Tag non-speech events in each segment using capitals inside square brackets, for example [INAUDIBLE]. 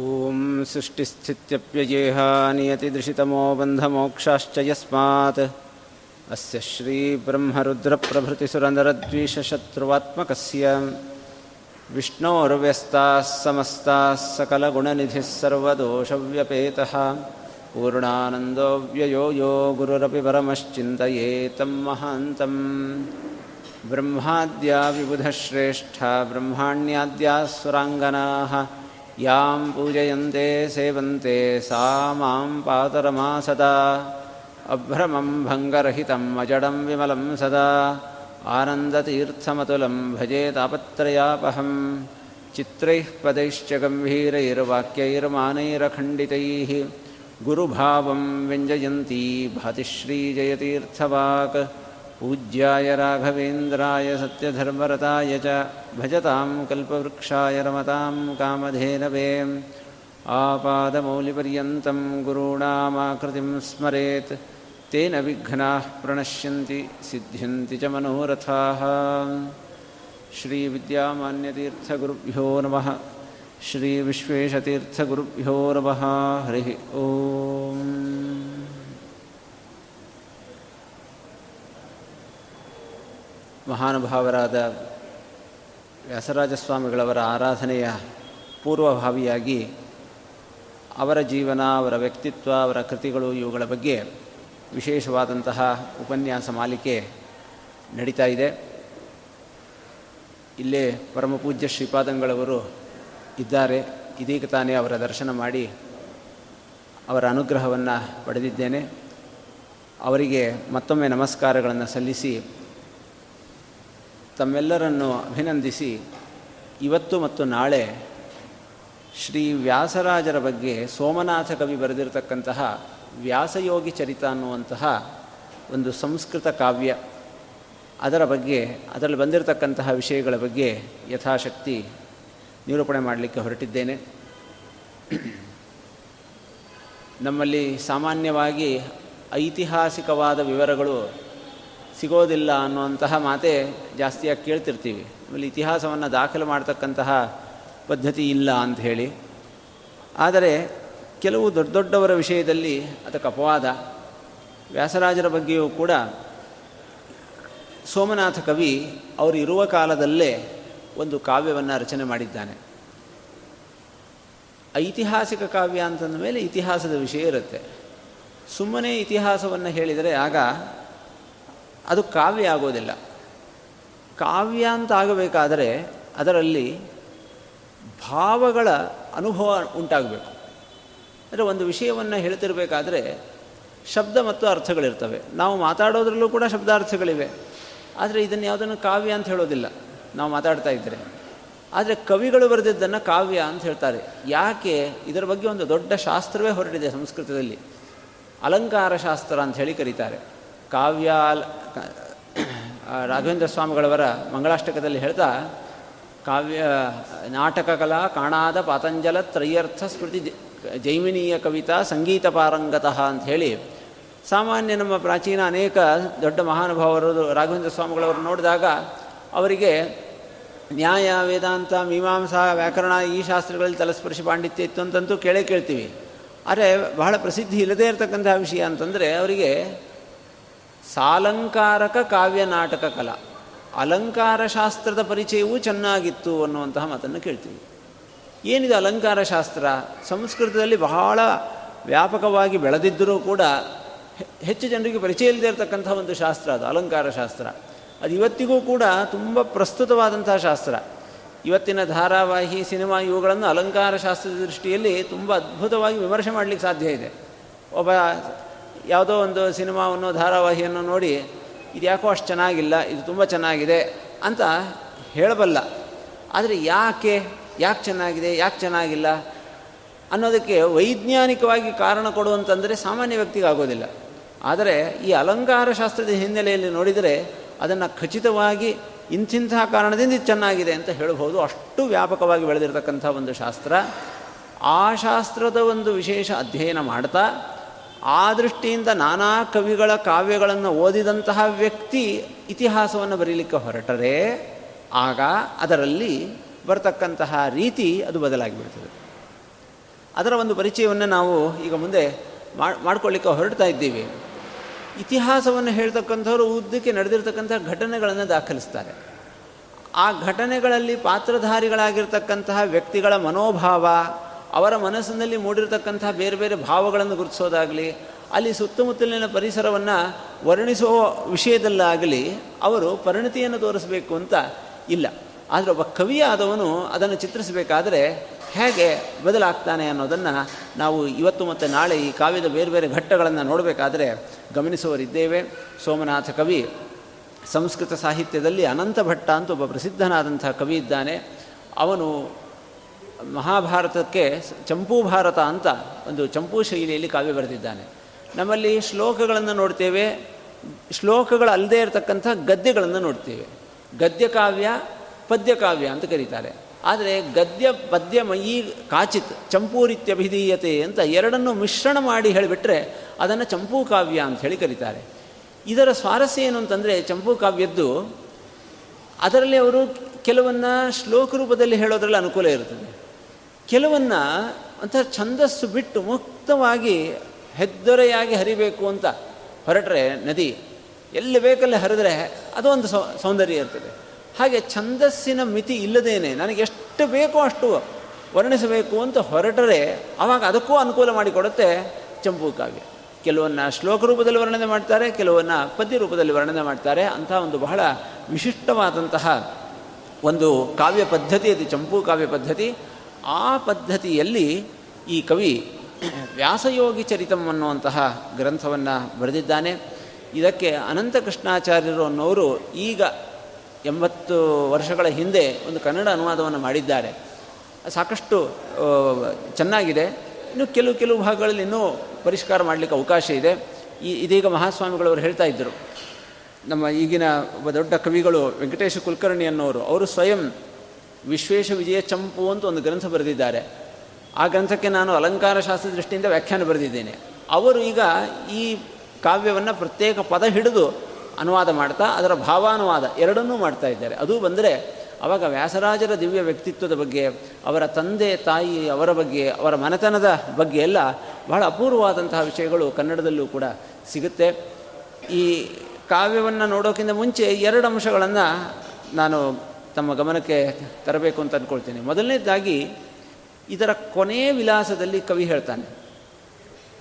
ॐ सृष्टिस्थित्यप्ययेहा नियतिदृशितमो बन्धमोक्षाश्च यस्मात्। अस्य श्रीब्रह्मरुद्रप्रभृतिसुरनरद्वीषशत्रुवात्मकस्य विष्णोर्व्यस्ताः समस्ताः सकलगुणनिधिः सर्वदोषव्यपेतः। पूर्णानन्दो व्ययो यो गुरुरपि परमश्चिन्तयेतं महान्तम्। ब्रह्माद्या विबुधश्रेष्ठा ब्रह्माण्याद्याः सुराङ्गनाः यां पूजयन्ते सेवन्ते सा मां पातरमा सदा अभ्रमं भङ्गरहितम् अजडं विमलं सदा आनन्दतीर्थमतुलं भजे तापत्रयापहं चित्रैः पदैश्च गम्भीरैर्वाक्यैर्मानैरखण्डितैः गुरुभावं व्यञ्जयन्ती भातिश्रीजयतीर्थवाक् पूज्याय राघवेन्द्राय सत्यधर्मरताय च भजतां कल्पवृक्षाय रमतां कामधेनवे आपादमौलिपर्यन्तं गुरूणामाकृतिं स्मरेत् तेन विघ्नाः प्रणश्यन्ति सिद्ध्यन्ति च मनोरथाः श्रीविद्यामान्यतीर्थगुरुभ्यो नमः श्रीविश्वेशतीर्थगुरुभ्यो नमः हरिः ओम् ಮಹಾನುಭಾವರಾದ ವ್ಯಾಸರಾಜಸ್ವಾಮಿಗಳವರ ಆರಾಧನೆಯ ಪೂರ್ವಭಾವಿಯಾಗಿ ಅವರ ಜೀವನ, ಅವರ ವ್ಯಕ್ತಿತ್ವ, ಅವರ ಕೃತಿಗಳು ಇವುಗಳ ಬಗ್ಗೆ ವಿಶೇಷವಾದಂತಹ ಉಪನ್ಯಾಸ ಮಾಲಿಕೆ ನಡೀತಾ ಇದೆ. ಇಲ್ಲೇ ಪರಮಪೂಜ್ಯ ಶ್ರೀಪಾದಂಗಳವರು ಇದ್ದಾರೆ. ಇದೀಗ ತಾನೇ ಅವರ ದರ್ಶನ ಮಾಡಿ ಅವರ ಅನುಗ್ರಹವನ್ನು ಪಡೆದಿದ್ದೇನೆ. ಅವರಿಗೆ ಮತ್ತೊಮ್ಮೆ ನಮಸ್ಕಾರಗಳನ್ನು ಸಲ್ಲಿಸಿ ತಮ್ಮೆಲ್ಲರನ್ನು ಅಭಿನಂದಿಸಿ ಇವತ್ತು ಮತ್ತು ನಾಳೆ ಶ್ರೀ ವ್ಯಾಸರಾಜರ ಬಗ್ಗೆ ಸೋಮನಾಥ ಕವಿ ಬರೆದಿರತಕ್ಕಂತಹ ವ್ಯಾಸಯೋಗಿ ಚರಿತ ಅನ್ನುವಂತಹ ಒಂದು ಸಂಸ್ಕೃತ ಕಾವ್ಯ ಅದರ ಬಗ್ಗೆ, ಅದರಲ್ಲಿ ಬಂದಿರತಕ್ಕಂತಹ ವಿಷಯಗಳ ಬಗ್ಗೆ ಯಥಾಶಕ್ತಿ ನಿರೂಪಣೆ ಮಾಡಲಿಕ್ಕೆ ಹೊರಟಿದ್ದೇನೆ. ನಮ್ಮಲ್ಲಿ ಸಾಮಾನ್ಯವಾಗಿ ಐತಿಹಾಸಿಕವಾದ ವಿವರಗಳು ಸಿಗೋದಿಲ್ಲ ಅನ್ನುವಂತಹ ಮಾತೇ ಜಾಸ್ತಿಯಾಗಿ ಕೇಳ್ತಿರ್ತೀವಿ. ಆಮೇಲೆ ಇತಿಹಾಸವನ್ನು ದಾಖಲು ಮಾಡ್ತಕ್ಕಂತಹ ಪದ್ಧತಿ ಇಲ್ಲ ಅಂತ ಹೇಳಿ. ಆದರೆ ಕೆಲವು ದೊಡ್ಡ ದೊಡ್ಡವರ ವಿಷಯದಲ್ಲಿ ಅದಕ್ಕೆ ಅಪವಾದ. ವ್ಯಾಸರಾಜರ ಬಗ್ಗೆಯೂ ಕೂಡ ಸೋಮನಾಥ ಕವಿ ಅವರು ಇರುವ ಕಾಲದಲ್ಲೇ ಒಂದು ಕಾವ್ಯವನ್ನು ರಚನೆ ಮಾಡಿದ್ದಾನೆ. ಐತಿಹಾಸಿಕ ಕಾವ್ಯ ಅಂತಂದ ಮೇಲೆ ಇತಿಹಾಸದ ವಿಷಯ ಇರುತ್ತೆ. ಸುಮ್ಮನೆ ಇತಿಹಾಸವನ್ನು ಹೇಳಿದರೆ ಆಗ ಅದು ಕಾವ್ಯ ಆಗೋದಿಲ್ಲ. ಕಾವ್ಯ ಅಂತ ಆಗಬೇಕಾದರೆ ಅದರಲ್ಲಿ ಭಾವಗಳ ಅನುಭವ ಉಂಟಾಗಬೇಕು. ಅಂದರೆ ಒಂದು ವಿಷಯವನ್ನು ಹೇಳ್ತಿರಬೇಕಾದ್ರೆ ಶಬ್ದ ಮತ್ತು ಅರ್ಥಗಳಿರ್ತವೆ. ನಾವು ಮಾತಾಡೋದ್ರಲ್ಲೂ ಕೂಡ ಶಬ್ದಾರ್ಥಗಳಿವೆ. ಆದರೆ ಇದನ್ನು ಯಾವುದನ್ನು ಕಾವ್ಯ ಅಂತ ಹೇಳೋದಿಲ್ಲ. ನಾವು ಮಾತಾಡ್ತಾ ಇದ್ದರೆ. ಆದರೆ ಕವಿಗಳು ಬರೆದಿದ್ದನ್ನು ಕಾವ್ಯ ಅಂತ ಹೇಳ್ತಾರೆ. ಯಾಕೆ? ಇದರ ಬಗ್ಗೆ ಒಂದು ದೊಡ್ಡ ಶಾಸ್ತ್ರವೇ ಹೊರಟಿದೆ ಸಂಸ್ಕೃತದಲ್ಲಿ. ಅಲಂಕಾರ ಶಾಸ್ತ್ರ ಅಂತ ಹೇಳಿ ಕರೀತಾರೆ. ಕಾವ್ಯ ರಾಘವೇಂದ್ರ ಸ್ವಾಮಿಗಳವರ ಮಂಗಳಾಷ್ಟಕದಲ್ಲಿ ಹೇಳ್ತಾ, ಕಾವ್ಯ, ನಾಟಕ ಕಲಾ ಕಾಣಾದ ಪಾತಂಜಲ ತ್ರಯರ್ಥ ಸ್ಮೃತಿ ಜೈಮಿನೀಯ ಕವಿತಾ ಸಂಗೀತ ಪಾರಂಗತಃ ಅಂತ ಹೇಳಿ, ಸಾಮಾನ್ಯ ನಮ್ಮ ಪ್ರಾಚೀನ ಅನೇಕ ದೊಡ್ಡ ಮಹಾನುಭಾವರು ರಾಘವೇಂದ್ರ ಸ್ವಾಮಿಗಳವರು ನೋಡಿದಾಗ ಅವರಿಗೆ ನ್ಯಾಯ, ವೇದಾಂತ, ಮೀಮಾಂಸಾ, ವ್ಯಾಕರಣ ಈ ಶಾಸ್ತ್ರಗಳಲ್ಲಿ ತಲಸ್ಪರ್ಶಿ ಪಾಂಡಿತ್ಯ ಇತ್ತು ಅಂತಂತೂ ಕೇಳೇ ಕೇಳ್ತೀವಿ. ಆದರೆ ಬಹಳ ಪ್ರಸಿದ್ಧಿ ಇಲ್ಲದೇ ಇರತಕ್ಕಂತಹ ವಿಷಯ ಅಂತಂದರೆ ಅವರಿಗೆ ಸಾಲಂಕಾರಕ ಕಾವ್ಯ ನಾಟಕ ಕಲಾ. ಅಲಂಕಾರ ಶಾಸ್ತ್ರದ ಪರಿಚಯವೂ ಚೆನ್ನಾಗಿತ್ತು ಅನ್ನುವಂತಹ ಮಾತನ್ನು ಕೇಳ್ತೀವಿ. ಏನಿದೆ ಅಲಂಕಾರ ಶಾಸ್ತ್ರ? ಸಂಸ್ಕೃತದಲ್ಲಿ ಬಹಳ ವ್ಯಾಪಕವಾಗಿ ಬೆಳೆದಿದ್ದರೂ ಕೂಡ ಹೆಚ್ಚು ಜನರಿಗೆ ಪರಿಚಯ ಇಲ್ಲದೆ ಇರತಕ್ಕಂಥ ಒಂದು ಶಾಸ್ತ್ರ ಅದು, ಅಲಂಕಾರ ಶಾಸ್ತ್ರ. ಅದು ಇವತ್ತಿಗೂ ಕೂಡ ತುಂಬ ಪ್ರಸ್ತುತವಾದಂತಹ ಶಾಸ್ತ್ರ. ಇವತ್ತಿನ ಧಾರಾವಾಹಿ, ಸಿನಿಮಾ ಇವುಗಳನ್ನು ಅಲಂಕಾರ ಶಾಸ್ತ್ರದ ದೃಷ್ಟಿಯಲ್ಲಿ ತುಂಬ ಅದ್ಭುತವಾಗಿ ವಿಮರ್ಶೆ ಮಾಡಲಿಕ್ಕೆ ಸಾಧ್ಯ ಇದೆ. ಒಬ್ಬ ಯಾವುದೋ ಒಂದು ಸಿನಿಮಾವನ್ನು ಧಾರಾವಾಹಿಯನ್ನು ನೋಡಿ, ಇದು ಯಾಕೋ ಅಷ್ಟು ಚೆನ್ನಾಗಿಲ್ಲ, ಇದು ತುಂಬ ಚೆನ್ನಾಗಿದೆ ಅಂತ ಹೇಳಬಲ್ಲ. ಆದರೆ ಯಾಕೆ ಯಾಕೆ ಚೆನ್ನಾಗಿದೆ, ಯಾಕೆ ಚೆನ್ನಾಗಿಲ್ಲ ಅನ್ನೋದಕ್ಕೆ ವೈಜ್ಞಾನಿಕವಾಗಿ ಕಾರಣ ಕೊಡುವಂತಂದರೆ ಸಾಮಾನ್ಯ ವ್ಯಕ್ತಿಗೆ ಆಗೋದಿಲ್ಲ. ಆದರೆ ಈ ಅಲಂಕಾರ ಶಾಸ್ತ್ರದ ಹಿನ್ನೆಲೆಯಲ್ಲಿ ನೋಡಿದರೆ ಅದನ್ನು ಖಚಿತವಾಗಿ ಇಂಥಿಂಥ ಕಾರಣದಿಂದ ಇದು ಚೆನ್ನಾಗಿದೆ ಅಂತ ಹೇಳಬಹುದು. ಅಷ್ಟು ವ್ಯಾಪಕವಾಗಿ ಬೆಳೆದಿರತಕ್ಕಂಥ ಒಂದು ಶಾಸ್ತ್ರ. ಆ ಶಾಸ್ತ್ರದ ಒಂದು ವಿಶೇಷ ಅಧ್ಯಯನ ಮಾಡ್ತಾ ಆ ದೃಷ್ಟಿಯಿಂದ ನಾನಾ ಕವಿಗಳ ಕಾವ್ಯಗಳನ್ನು ಓದಿದಂತಹ ವ್ಯಕ್ತಿ ಇತಿಹಾಸವನ್ನು ಬರೀಲಿಕ್ಕೆ ಹೊರಟರೆ, ಆಗ ಅದರಲ್ಲಿ ಬರತಕ್ಕಂತಹ ರೀತಿ ಅದು ಬದಲಾಗಿಬಿಡ್ತದೆ. ಅದರ ಒಂದು ಪರಿಚಯವನ್ನು ನಾವು ಈಗ ಮುಂದೆ ಮಾಡ್ಕೊಳ್ಳಿಕ್ಕೆ ಹೊರಡ್ತಾ ಇದ್ದೀವಿ. ಇತಿಹಾಸವನ್ನು ಹೇಳ್ತಕ್ಕಂಥವ್ರು ಉದ್ದಕ್ಕೆ ನಡೆದಿರ್ತಕ್ಕಂಥ ಘಟನೆಗಳನ್ನು ದಾಖಲಿಸ್ತಾರೆ. ಆ ಘಟನೆಗಳಲ್ಲಿ ಪಾತ್ರಧಾರಿಗಳಾಗಿರ್ತಕ್ಕಂತಹ ವ್ಯಕ್ತಿಗಳ ಮನೋಭಾವ ಅವರ ಮನಸ್ಸಿನಲ್ಲಿ ಮೂಡಿರತಕ್ಕಂಥ ಬೇರೆ ಬೇರೆ ಭಾವಗಳನ್ನು ಗುರುತಿಸೋದಾಗಲಿ, ಅಲ್ಲಿ ಸುತ್ತಮುತ್ತಲಿನ ಪರಿಸರವನ್ನು ವರ್ಣಿಸುವ ವಿಷಯದಲ್ಲಾಗಲಿ ಅವರು ಪರಿಣತಿಯನ್ನು ತೋರಿಸಬೇಕು ಅಂತ ಇಲ್ಲ. ಆದರೆ ಒಬ್ಬ ಕವಿಯಾದವನು ಅದನ್ನು ಚಿತ್ರಿಸಬೇಕಾದರೆ ಹೇಗೆ ಬದಲಾಗ್ತಾನೆ ಅನ್ನೋದನ್ನು ನಾವು ಇವತ್ತು ಮತ್ತು ನಾಳೆ ಈ ಕಾವ್ಯದ ಬೇರೆ ಬೇರೆ ಘಟ್ಟಗಳನ್ನು ನೋಡಬೇಕಾದ್ರೆ ಗಮನಿಸುವರಿದ್ದೇವೆ ಸೋಮನಾಥ ಕವಿ ಸಂಸ್ಕೃತ ಸಾಹಿತ್ಯದಲ್ಲಿ ಅನಂತ ಭಟ್ಟ ಅಂತ ಒಬ್ಬ ಪ್ರಸಿದ್ಧನಾದಂಥ ಕವಿ ಇದ್ದಾನೆ. ಅವನು ಮಹಾಭಾರತಕ್ಕೆ ಚಂಪೂ ಭಾರತ ಅಂತ ಒಂದು ಚಂಪೂ ಶೈಲಿಯಲ್ಲಿ ಕಾವ್ಯ ಬರೆದಿದ್ದಾನೆ. ನಮ್ಮಲ್ಲಿ ಶ್ಲೋಕಗಳನ್ನು ನೋಡ್ತೇವೆ. ಶ್ಲೋಕಗಳು ಅಲ್ಲದೆ ಇರತಕ್ಕಂಥ ಗದ್ಯಗಳನ್ನು ನೋಡ್ತೇವೆ. ಗದ್ಯ ಕಾವ್ಯ, ಪದ್ಯ ಕಾವ್ಯ ಅಂತ ಕರೀತಾರೆ. ಆದರೆ ಗದ್ಯ ಪದ್ಯ ಮಯಿ ಕಾಚಿತ್ ಚಂಪೂರಿತ್ಯಭಿಧೀಯತೆ ಅಂತ ಎರಡನ್ನು ಮಿಶ್ರಣ ಮಾಡಿ ಹೇಳಿಬಿಟ್ರೆ ಅದನ್ನು ಚಂಪೂ ಕಾವ್ಯ ಅಂತ ಹೇಳಿ ಕರೀತಾರೆ. ಇದರ ಸ್ವಾರಸ್ಯ ಏನು ಅಂತಂದರೆ ಚಂಪೂ ಕಾವ್ಯದ್ದು ಅದರಲ್ಲಿ ಅವರು ಕೆಲವನ್ನ ಶ್ಲೋಕ ರೂಪದಲ್ಲಿ ಹೇಳೋದ್ರಲ್ಲಿ ಅನುಕೂಲ ಇರುತ್ತದೆ ಕೆಲವನ್ನ ಅಂತ ಛಂದಸ್ಸು ಬಿಟ್ಟು ಮುಕ್ತವಾಗಿ ಹೆದ್ದೊರೆಯಾಗಿ ಹರಿಬೇಕು ಅಂತ ಹೊರಟ್ರೆ ನದಿ, ಎಲ್ಲಿ ಬೇಕಲ್ಲಿ ಹರಿದ್ರೆ ಅದು ಒಂದು ಸೌಂದರ್ಯ ಇರ್ತದೆ. ಹಾಗೆ ಛಂದಸ್ಸಿನ ಮಿತಿ ಇಲ್ಲದೇನೆ ನನಗೆ ಎಷ್ಟು ಬೇಕೋ ಅಷ್ಟು ವರ್ಣಿಸಬೇಕು ಅಂತ ಹೊರಟರೆ ಆವಾಗ ಅದಕ್ಕೂ ಅನುಕೂಲ ಮಾಡಿಕೊಡುತ್ತೆ ಚಂಪು ಕಾವ್ಯ ಕೆಲವನ್ನ ಶ್ಲೋಕ ರೂಪದಲ್ಲಿ ವರ್ಣನೆ ಮಾಡ್ತಾರೆ, ಕೆಲವನ್ನ ಪದ್ಯ ರೂಪದಲ್ಲಿ ವರ್ಣನೆ ಮಾಡ್ತಾರೆ. ಅಂತಹ ಒಂದು ಬಹಳ ವಿಶಿಷ್ಟವಾದಂತಹ ಒಂದು ಕಾವ್ಯ ಪದ್ಧತಿ, ಅದು ಚಂಪು ಕಾವ್ಯ ಪದ್ಧತಿ. ಆ ಪದ್ಧತಿಯಲ್ಲಿ ಈ ಕವಿ ವ್ಯಾಸಯೋಗಿ ಚರಿತಂ ಅನ್ನುವಂತಹ ಗ್ರಂಥವನ್ನು ಬರೆದಿದ್ದಾನೆ. ಇದಕ್ಕೆ ಅನಂತ ಕೃಷ್ಣಾಚಾರ್ಯರು ಅನ್ನೋರು ಈಗ ಎಂಬತ್ತು ವರ್ಷಗಳ ಹಿಂದೆ ಒಂದು ಕನ್ನಡ ಅನುವಾದವನ್ನು ಮಾಡಿದ್ದಾರೆ. ಸಾಕಷ್ಟು ಚೆನ್ನಾಗಿದೆ. ಇನ್ನು ಕೆಲವು ಕೆಲವು ಭಾಗಗಳಲ್ಲಿ ಇನ್ನೂ ಪರಿಷ್ಕಾರ ಮಾಡಲಿಕ್ಕೆ ಅವಕಾಶ ಇದೆ. ಈ, ಇದೀಗ ಮಹಾಸ್ವಾಮಿಗಳವರು ಹೇಳ್ತಾ ಇದ್ದರು. ನಮ್ಮ ಈಗಿನ ಒಬ್ಬ ದೊಡ್ಡ ಕವಿಗಳು ವೆಂಕಟೇಶ ಕುಲಕರ್ಣಿ ಅನ್ನೋರು, ಅವರು ಸ್ವಯಂ ವಿಶ್ವೇಶ ವಿಜಯ ಚಂಪು ಅಂತ ಒಂದು ಗ್ರಂಥ ಬರೆದಿದ್ದಾರೆ. ಆ ಗ್ರಂಥಕ್ಕೆ ನಾನು ಅಲಂಕಾರ ಶಾಸ್ತ್ರ ದೃಷ್ಟಿಯಿಂದ ವ್ಯಾಖ್ಯಾನ ಬರೆದಿದ್ದೇನೆ. ಅವರು ಈಗ ಈ ಕಾವ್ಯವನ್ನು ಪ್ರತ್ಯೇಕ ಪದ ಹಿಡಿದು ಅನುವಾದ ಮಾಡ್ತಾ, ಅದರ ಭಾವಾನುವಾದ ಎರಡನ್ನೂ ಮಾಡ್ತಾ ಇದ್ದಾರೆ. ಅದು ಬಂದರೆ ಆವಾಗ ವ್ಯಾಸರಾಜರ ದಿವ್ಯ ವ್ಯಕ್ತಿತ್ವದ ಬಗ್ಗೆ, ಅವರ ತಂದೆ, ತಾಯಿ, ಅವರ ಬಗ್ಗೆ, ಅವರ ಮನೆತನದ ಬಗ್ಗೆ ಎಲ್ಲ ಬಹಳ ಅಪೂರ್ವವಾದಂತಹ ವಿಷಯಗಳು ಕನ್ನಡದಲ್ಲೂ ಕೂಡ ಸಿಗುತ್ತೆ. ಈ ಕಾವ್ಯವನ್ನು ನೋಡೋಕ್ಕಿಂತ ಮುಂಚೆ ಎರಡು ಅಂಶಗಳನ್ನು ನಾನು ತಮ್ಮ ಗಮನಕ್ಕೆ ತರಬೇಕು ಅಂತ ಅಂದ್ಕೊಳ್ತೀನಿ ಮೊದಲನೇದಾಗಿ, ಇದರ ಕೊನೆಯ ವಿಲಾಸದಲ್ಲಿ ಕವಿ ಹೇಳ್ತಾನೆ.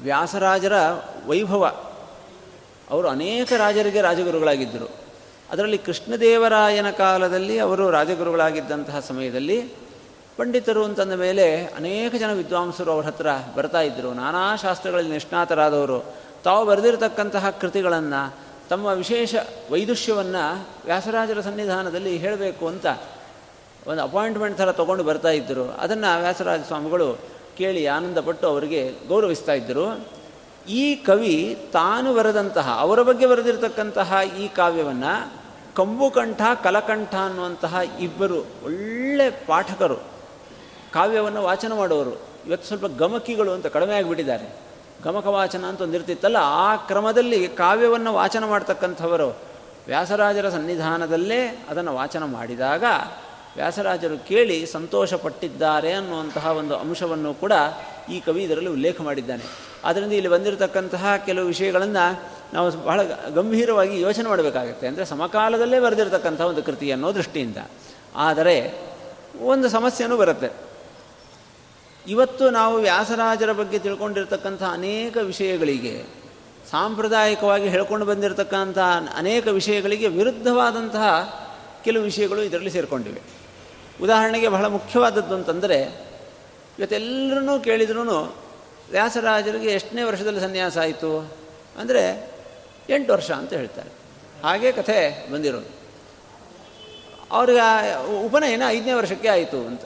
ವ್ಯಾಸರಾಜರ ವೈಭವ. ಅವರು ಅನೇಕ ರಾಜರಿಗೆ ರಾಜಗುರುಗಳಾಗಿದ್ದರು. ಅದರಲ್ಲಿ ಕೃಷ್ಣದೇವರಾಯನ ಕಾಲದಲ್ಲಿ ಅವರು ರಾಜಗುರುಗಳಾಗಿದ್ದಂತಹ ಸಮಯದಲ್ಲಿ ಪಂಡಿತರು ಅಂತಂದ ಮೇಲೆ ಅನೇಕ ಜನ ವಿದ್ವಾಂಸರು ಅವ್ರ ಹತ್ರ ಬರ್ತಾ ಇದ್ದರು. ನಾನಾ ಶಾಸ್ತ್ರಗಳಲ್ಲಿ ನಿಷ್ಣಾತರಾದವರು. ತಾವು ಬರೆದಿರತಕ್ಕಂತಹ ಕೃತಿಗಳನ್ನು ತಮ್ಮ ವಿಶೇಷ ವೈದುಷ್ಯವನ್ನು ವ್ಯಾಸರಾಜರ ಸನ್ನಿಧಾನದಲ್ಲಿ ಹೇಳಬೇಕು ಅಂತ ಒಂದು ಅಪಾಯಿಂಟ್ಮೆಂಟ್ ಥರ ತೊಗೊಂಡು ಬರ್ತಾ ಇದ್ದರು. ಅದನ್ನು ವ್ಯಾಸರಾಜ ಸ್ವಾಮಿಗಳು ಕೇಳಿ ಆನಂದಪಟ್ಟು ಅವರಿಗೆ ಗೌರವಿಸ್ತಾ ಇದ್ದರು. ಈ ಕವಿ ತಾನು ಬರೆದಂತಹ, ಅವರ ಬಗ್ಗೆ ಬರೆದಿರತಕ್ಕಂತಹ ಈ ಕಾವ್ಯವನ್ನು ಕಂಬುಕಂಠ ಕಲಕಂಠ ಅನ್ನುವಂತಹ ಇಬ್ಬರು ಒಳ್ಳೆ ಪಾಠಕರು ಕಾವ್ಯವನ್ನು ವಾಚನ ಮಾಡುವರು ಇವತ್ತು ಸ್ವಲ್ಪ ಗಮಕಿಗಳು ಅಂತ ಕಡಿಮೆ ಆಗಿಬಿಟ್ಟಿದ್ದಾರೆ. ಗಮಕ ವಾಚನ ಅಂತ ಒಂದಿರ್ತಿತ್ತಲ್ಲ ಆ ಕ್ರಮದಲ್ಲಿ ಕಾವ್ಯವನ್ನು ವಾಚನ ಮಾಡ್ತಕ್ಕಂಥವರು, ವ್ಯಾಸರಾಜರ ಸನ್ನಿಧಾನದಲ್ಲೇ ಅದನ್ನು ವಾಚನ ಮಾಡಿದಾಗ ವ್ಯಾಸರಾಜರು ಕೇಳಿ ಸಂತೋಷಪಟ್ಟಿದ್ದಾರೆ ಅನ್ನುವಂತಹ ಒಂದು ಅಂಶವನ್ನು ಕೂಡ ಈ ಕವಿ ಇದರಲ್ಲಿ ಉಲ್ಲೇಖ ಮಾಡಿದ್ದಾನೆ. ಆದ್ದರಿಂದ ಇಲ್ಲಿ ಬಂದಿರತಕ್ಕಂತಹ ಕೆಲವು ವಿಷಯಗಳನ್ನು ನಾವು ಬಹಳ ಗಂಭೀರವಾಗಿ ಯೋಚನೆ ಮಾಡಬೇಕಾಗುತ್ತೆ. ಅಂದರೆ ಸಮಕಾಲದಲ್ಲೇ ಬರೆದಿರತಕ್ಕಂಥ ಒಂದು ಕೃತಿ ಅನ್ನೋ ದೃಷ್ಟಿಯಿಂದ. ಆದರೆ, ಒಂದು ಸಮಸ್ಯೆನೂ ಬರುತ್ತೆ. ಇವತ್ತು ನಾವು ವ್ಯಾಸರಾಜರ ಬಗ್ಗೆ ತಿಳ್ಕೊಂಡಿರ್ತಕ್ಕಂಥ ಅನೇಕ ವಿಷಯಗಳಿಗೆ, ಸಾಂಪ್ರದಾಯಿಕವಾಗಿ ಹೇಳ್ಕೊಂಡು ಬಂದಿರತಕ್ಕಂಥ ಅನೇಕ ವಿಷಯಗಳಿಗೆ ವಿರುದ್ಧವಾದಂತಹ ಕೆಲವು ವಿಷಯಗಳು ಇದರಲ್ಲಿ ಸೇರಿಕೊಂಡಿವೆ. ಉದಾಹರಣೆಗೆ ಬಹಳ ಮುಖ್ಯವಾದದ್ದು ಅಂತಂದರೆ ಇವತ್ತೆಲ್ಲರೂ ಕೇಳಿದ್ರೂ ವ್ಯಾಸರಾಜರಿಗೆ ಎಷ್ಟನೇ ವರ್ಷದಲ್ಲಿ ಸನ್ಯಾಸ ಆಯಿತು? ಅಂದರೆ ಎಂಟು ವರ್ಷ ಅಂತ ಹೇಳ್ತಾರೆ. ಹಾಗೆ ಕಥೆ ಬಂದಿರೋದು. ಅವ್ರಿಗೆ ಉಪನಯನ ಐದನೇ ವರ್ಷಕ್ಕೆ ಆಯಿತು ಅಂತ.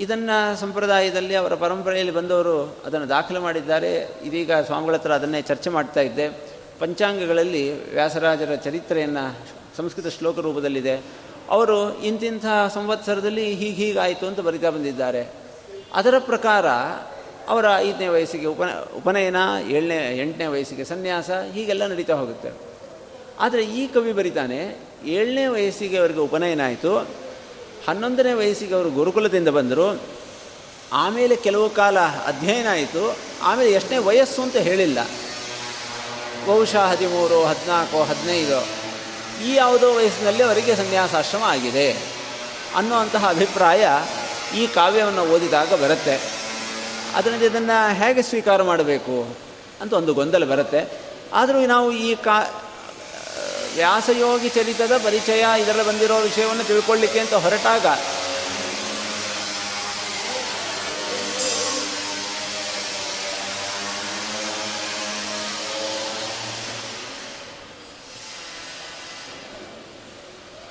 ಇದನ್ನು ಸಂಪ್ರದಾಯದಲ್ಲಿ ಅವರ ಪರಂಪರೆಯಲ್ಲಿ ಬಂದವರು ಅದನ್ನು ದಾಖಲೆ ಮಾಡಿದ್ದಾರೆ. ಇದೀಗ ಸ್ವಾಮಿಗಳ ಹತ್ರ ಅದನ್ನೇ ಚರ್ಚೆ ಮಾಡ್ತಾ ಇದ್ದೆ. ಪಂಚಾಂಗಗಳಲ್ಲಿ ವ್ಯಾಸರಾಜರ ಚರಿತ್ರೆಯನ್ನು ಸಂಸ್ಕೃತ ಶ್ಲೋಕ ರೂಪದಲ್ಲಿದೆ. ಅವರು ಇಂತಿಂಥ ಸಂವತ್ಸರದಲ್ಲಿ ಹೀಗೆ ಹೀಗಾಯಿತು ಅಂತ ಬರಿತಾ ಬಂದಿದ್ದಾರೆ. ಅದರ ಪ್ರಕಾರ ಅವರ ಐದನೇ ವಯಸ್ಸಿಗೆ ಉಪನ ಉಪನಯನ, ಏಳನೇ, ಎಂಟನೇ ವಯಸ್ಸಿಗೆ ಸನ್ಯಾಸ, ಹೀಗೆಲ್ಲ ನಡೀತಾ ಹೋಗುತ್ತೆ. ಆದರೆ ಈ ಕವಿ ಬರಿತಾನೆ ಏಳನೇ ವಯಸ್ಸಿಗೆ ಅವರಿಗೆ ಉಪನಯನ ಆಯಿತು. ಹನ್ನೊಂದನೇ ವಯಸ್ಸಿಗೆ ಅವರು ಗುರುಕುಲದಿಂದ ಬಂದರು. ಆಮೇಲೆ ಕೆಲವು ಕಾಲ ಅಧ್ಯಯನ ಆಯಿತು. ಆಮೇಲೆ ಎಷ್ಟನೇ ವಯಸ್ಸು ಅಂತ ಹೇಳಿಲ್ಲ. ಬಹುಶಃ ಹದಿಮೂರು, ಹದಿನಾಲ್ಕು, ಹದಿನೈದು ಈ ಯಾವುದೋ ವಯಸ್ಸಿನಲ್ಲಿ ಅವರಿಗೆ ಸನ್ಯಾಸಾಶ್ರಮ ಆಗಿದೆ ಅನ್ನುವಂತಹ ಅಭಿಪ್ರಾಯ ಈ ಕಾವ್ಯವನ್ನು ಓದಿದಾಗ ಬರುತ್ತೆ. ಅದರಿಂದ ಇದನ್ನು ಹೇಗೆ ಸ್ವೀಕಾರ ಮಾಡಬೇಕು ಅಂತ ಒಂದು ಗೊಂದಲ ಬರುತ್ತೆ. ಆದರೂ ನಾವು ಈ ಕಾ ವ್ಯಾಸಯೋಗಿ ಚರಿತದ ಪರಿಚಯ ಇದರಲ್ಲಿ ಬಂದಿರೋ ವಿಷಯವನ್ನು ತಿಳ್ಕೊಳ್ಳಿಕ್ಕೆ ಅಂತ ಹೊರಟಾಗ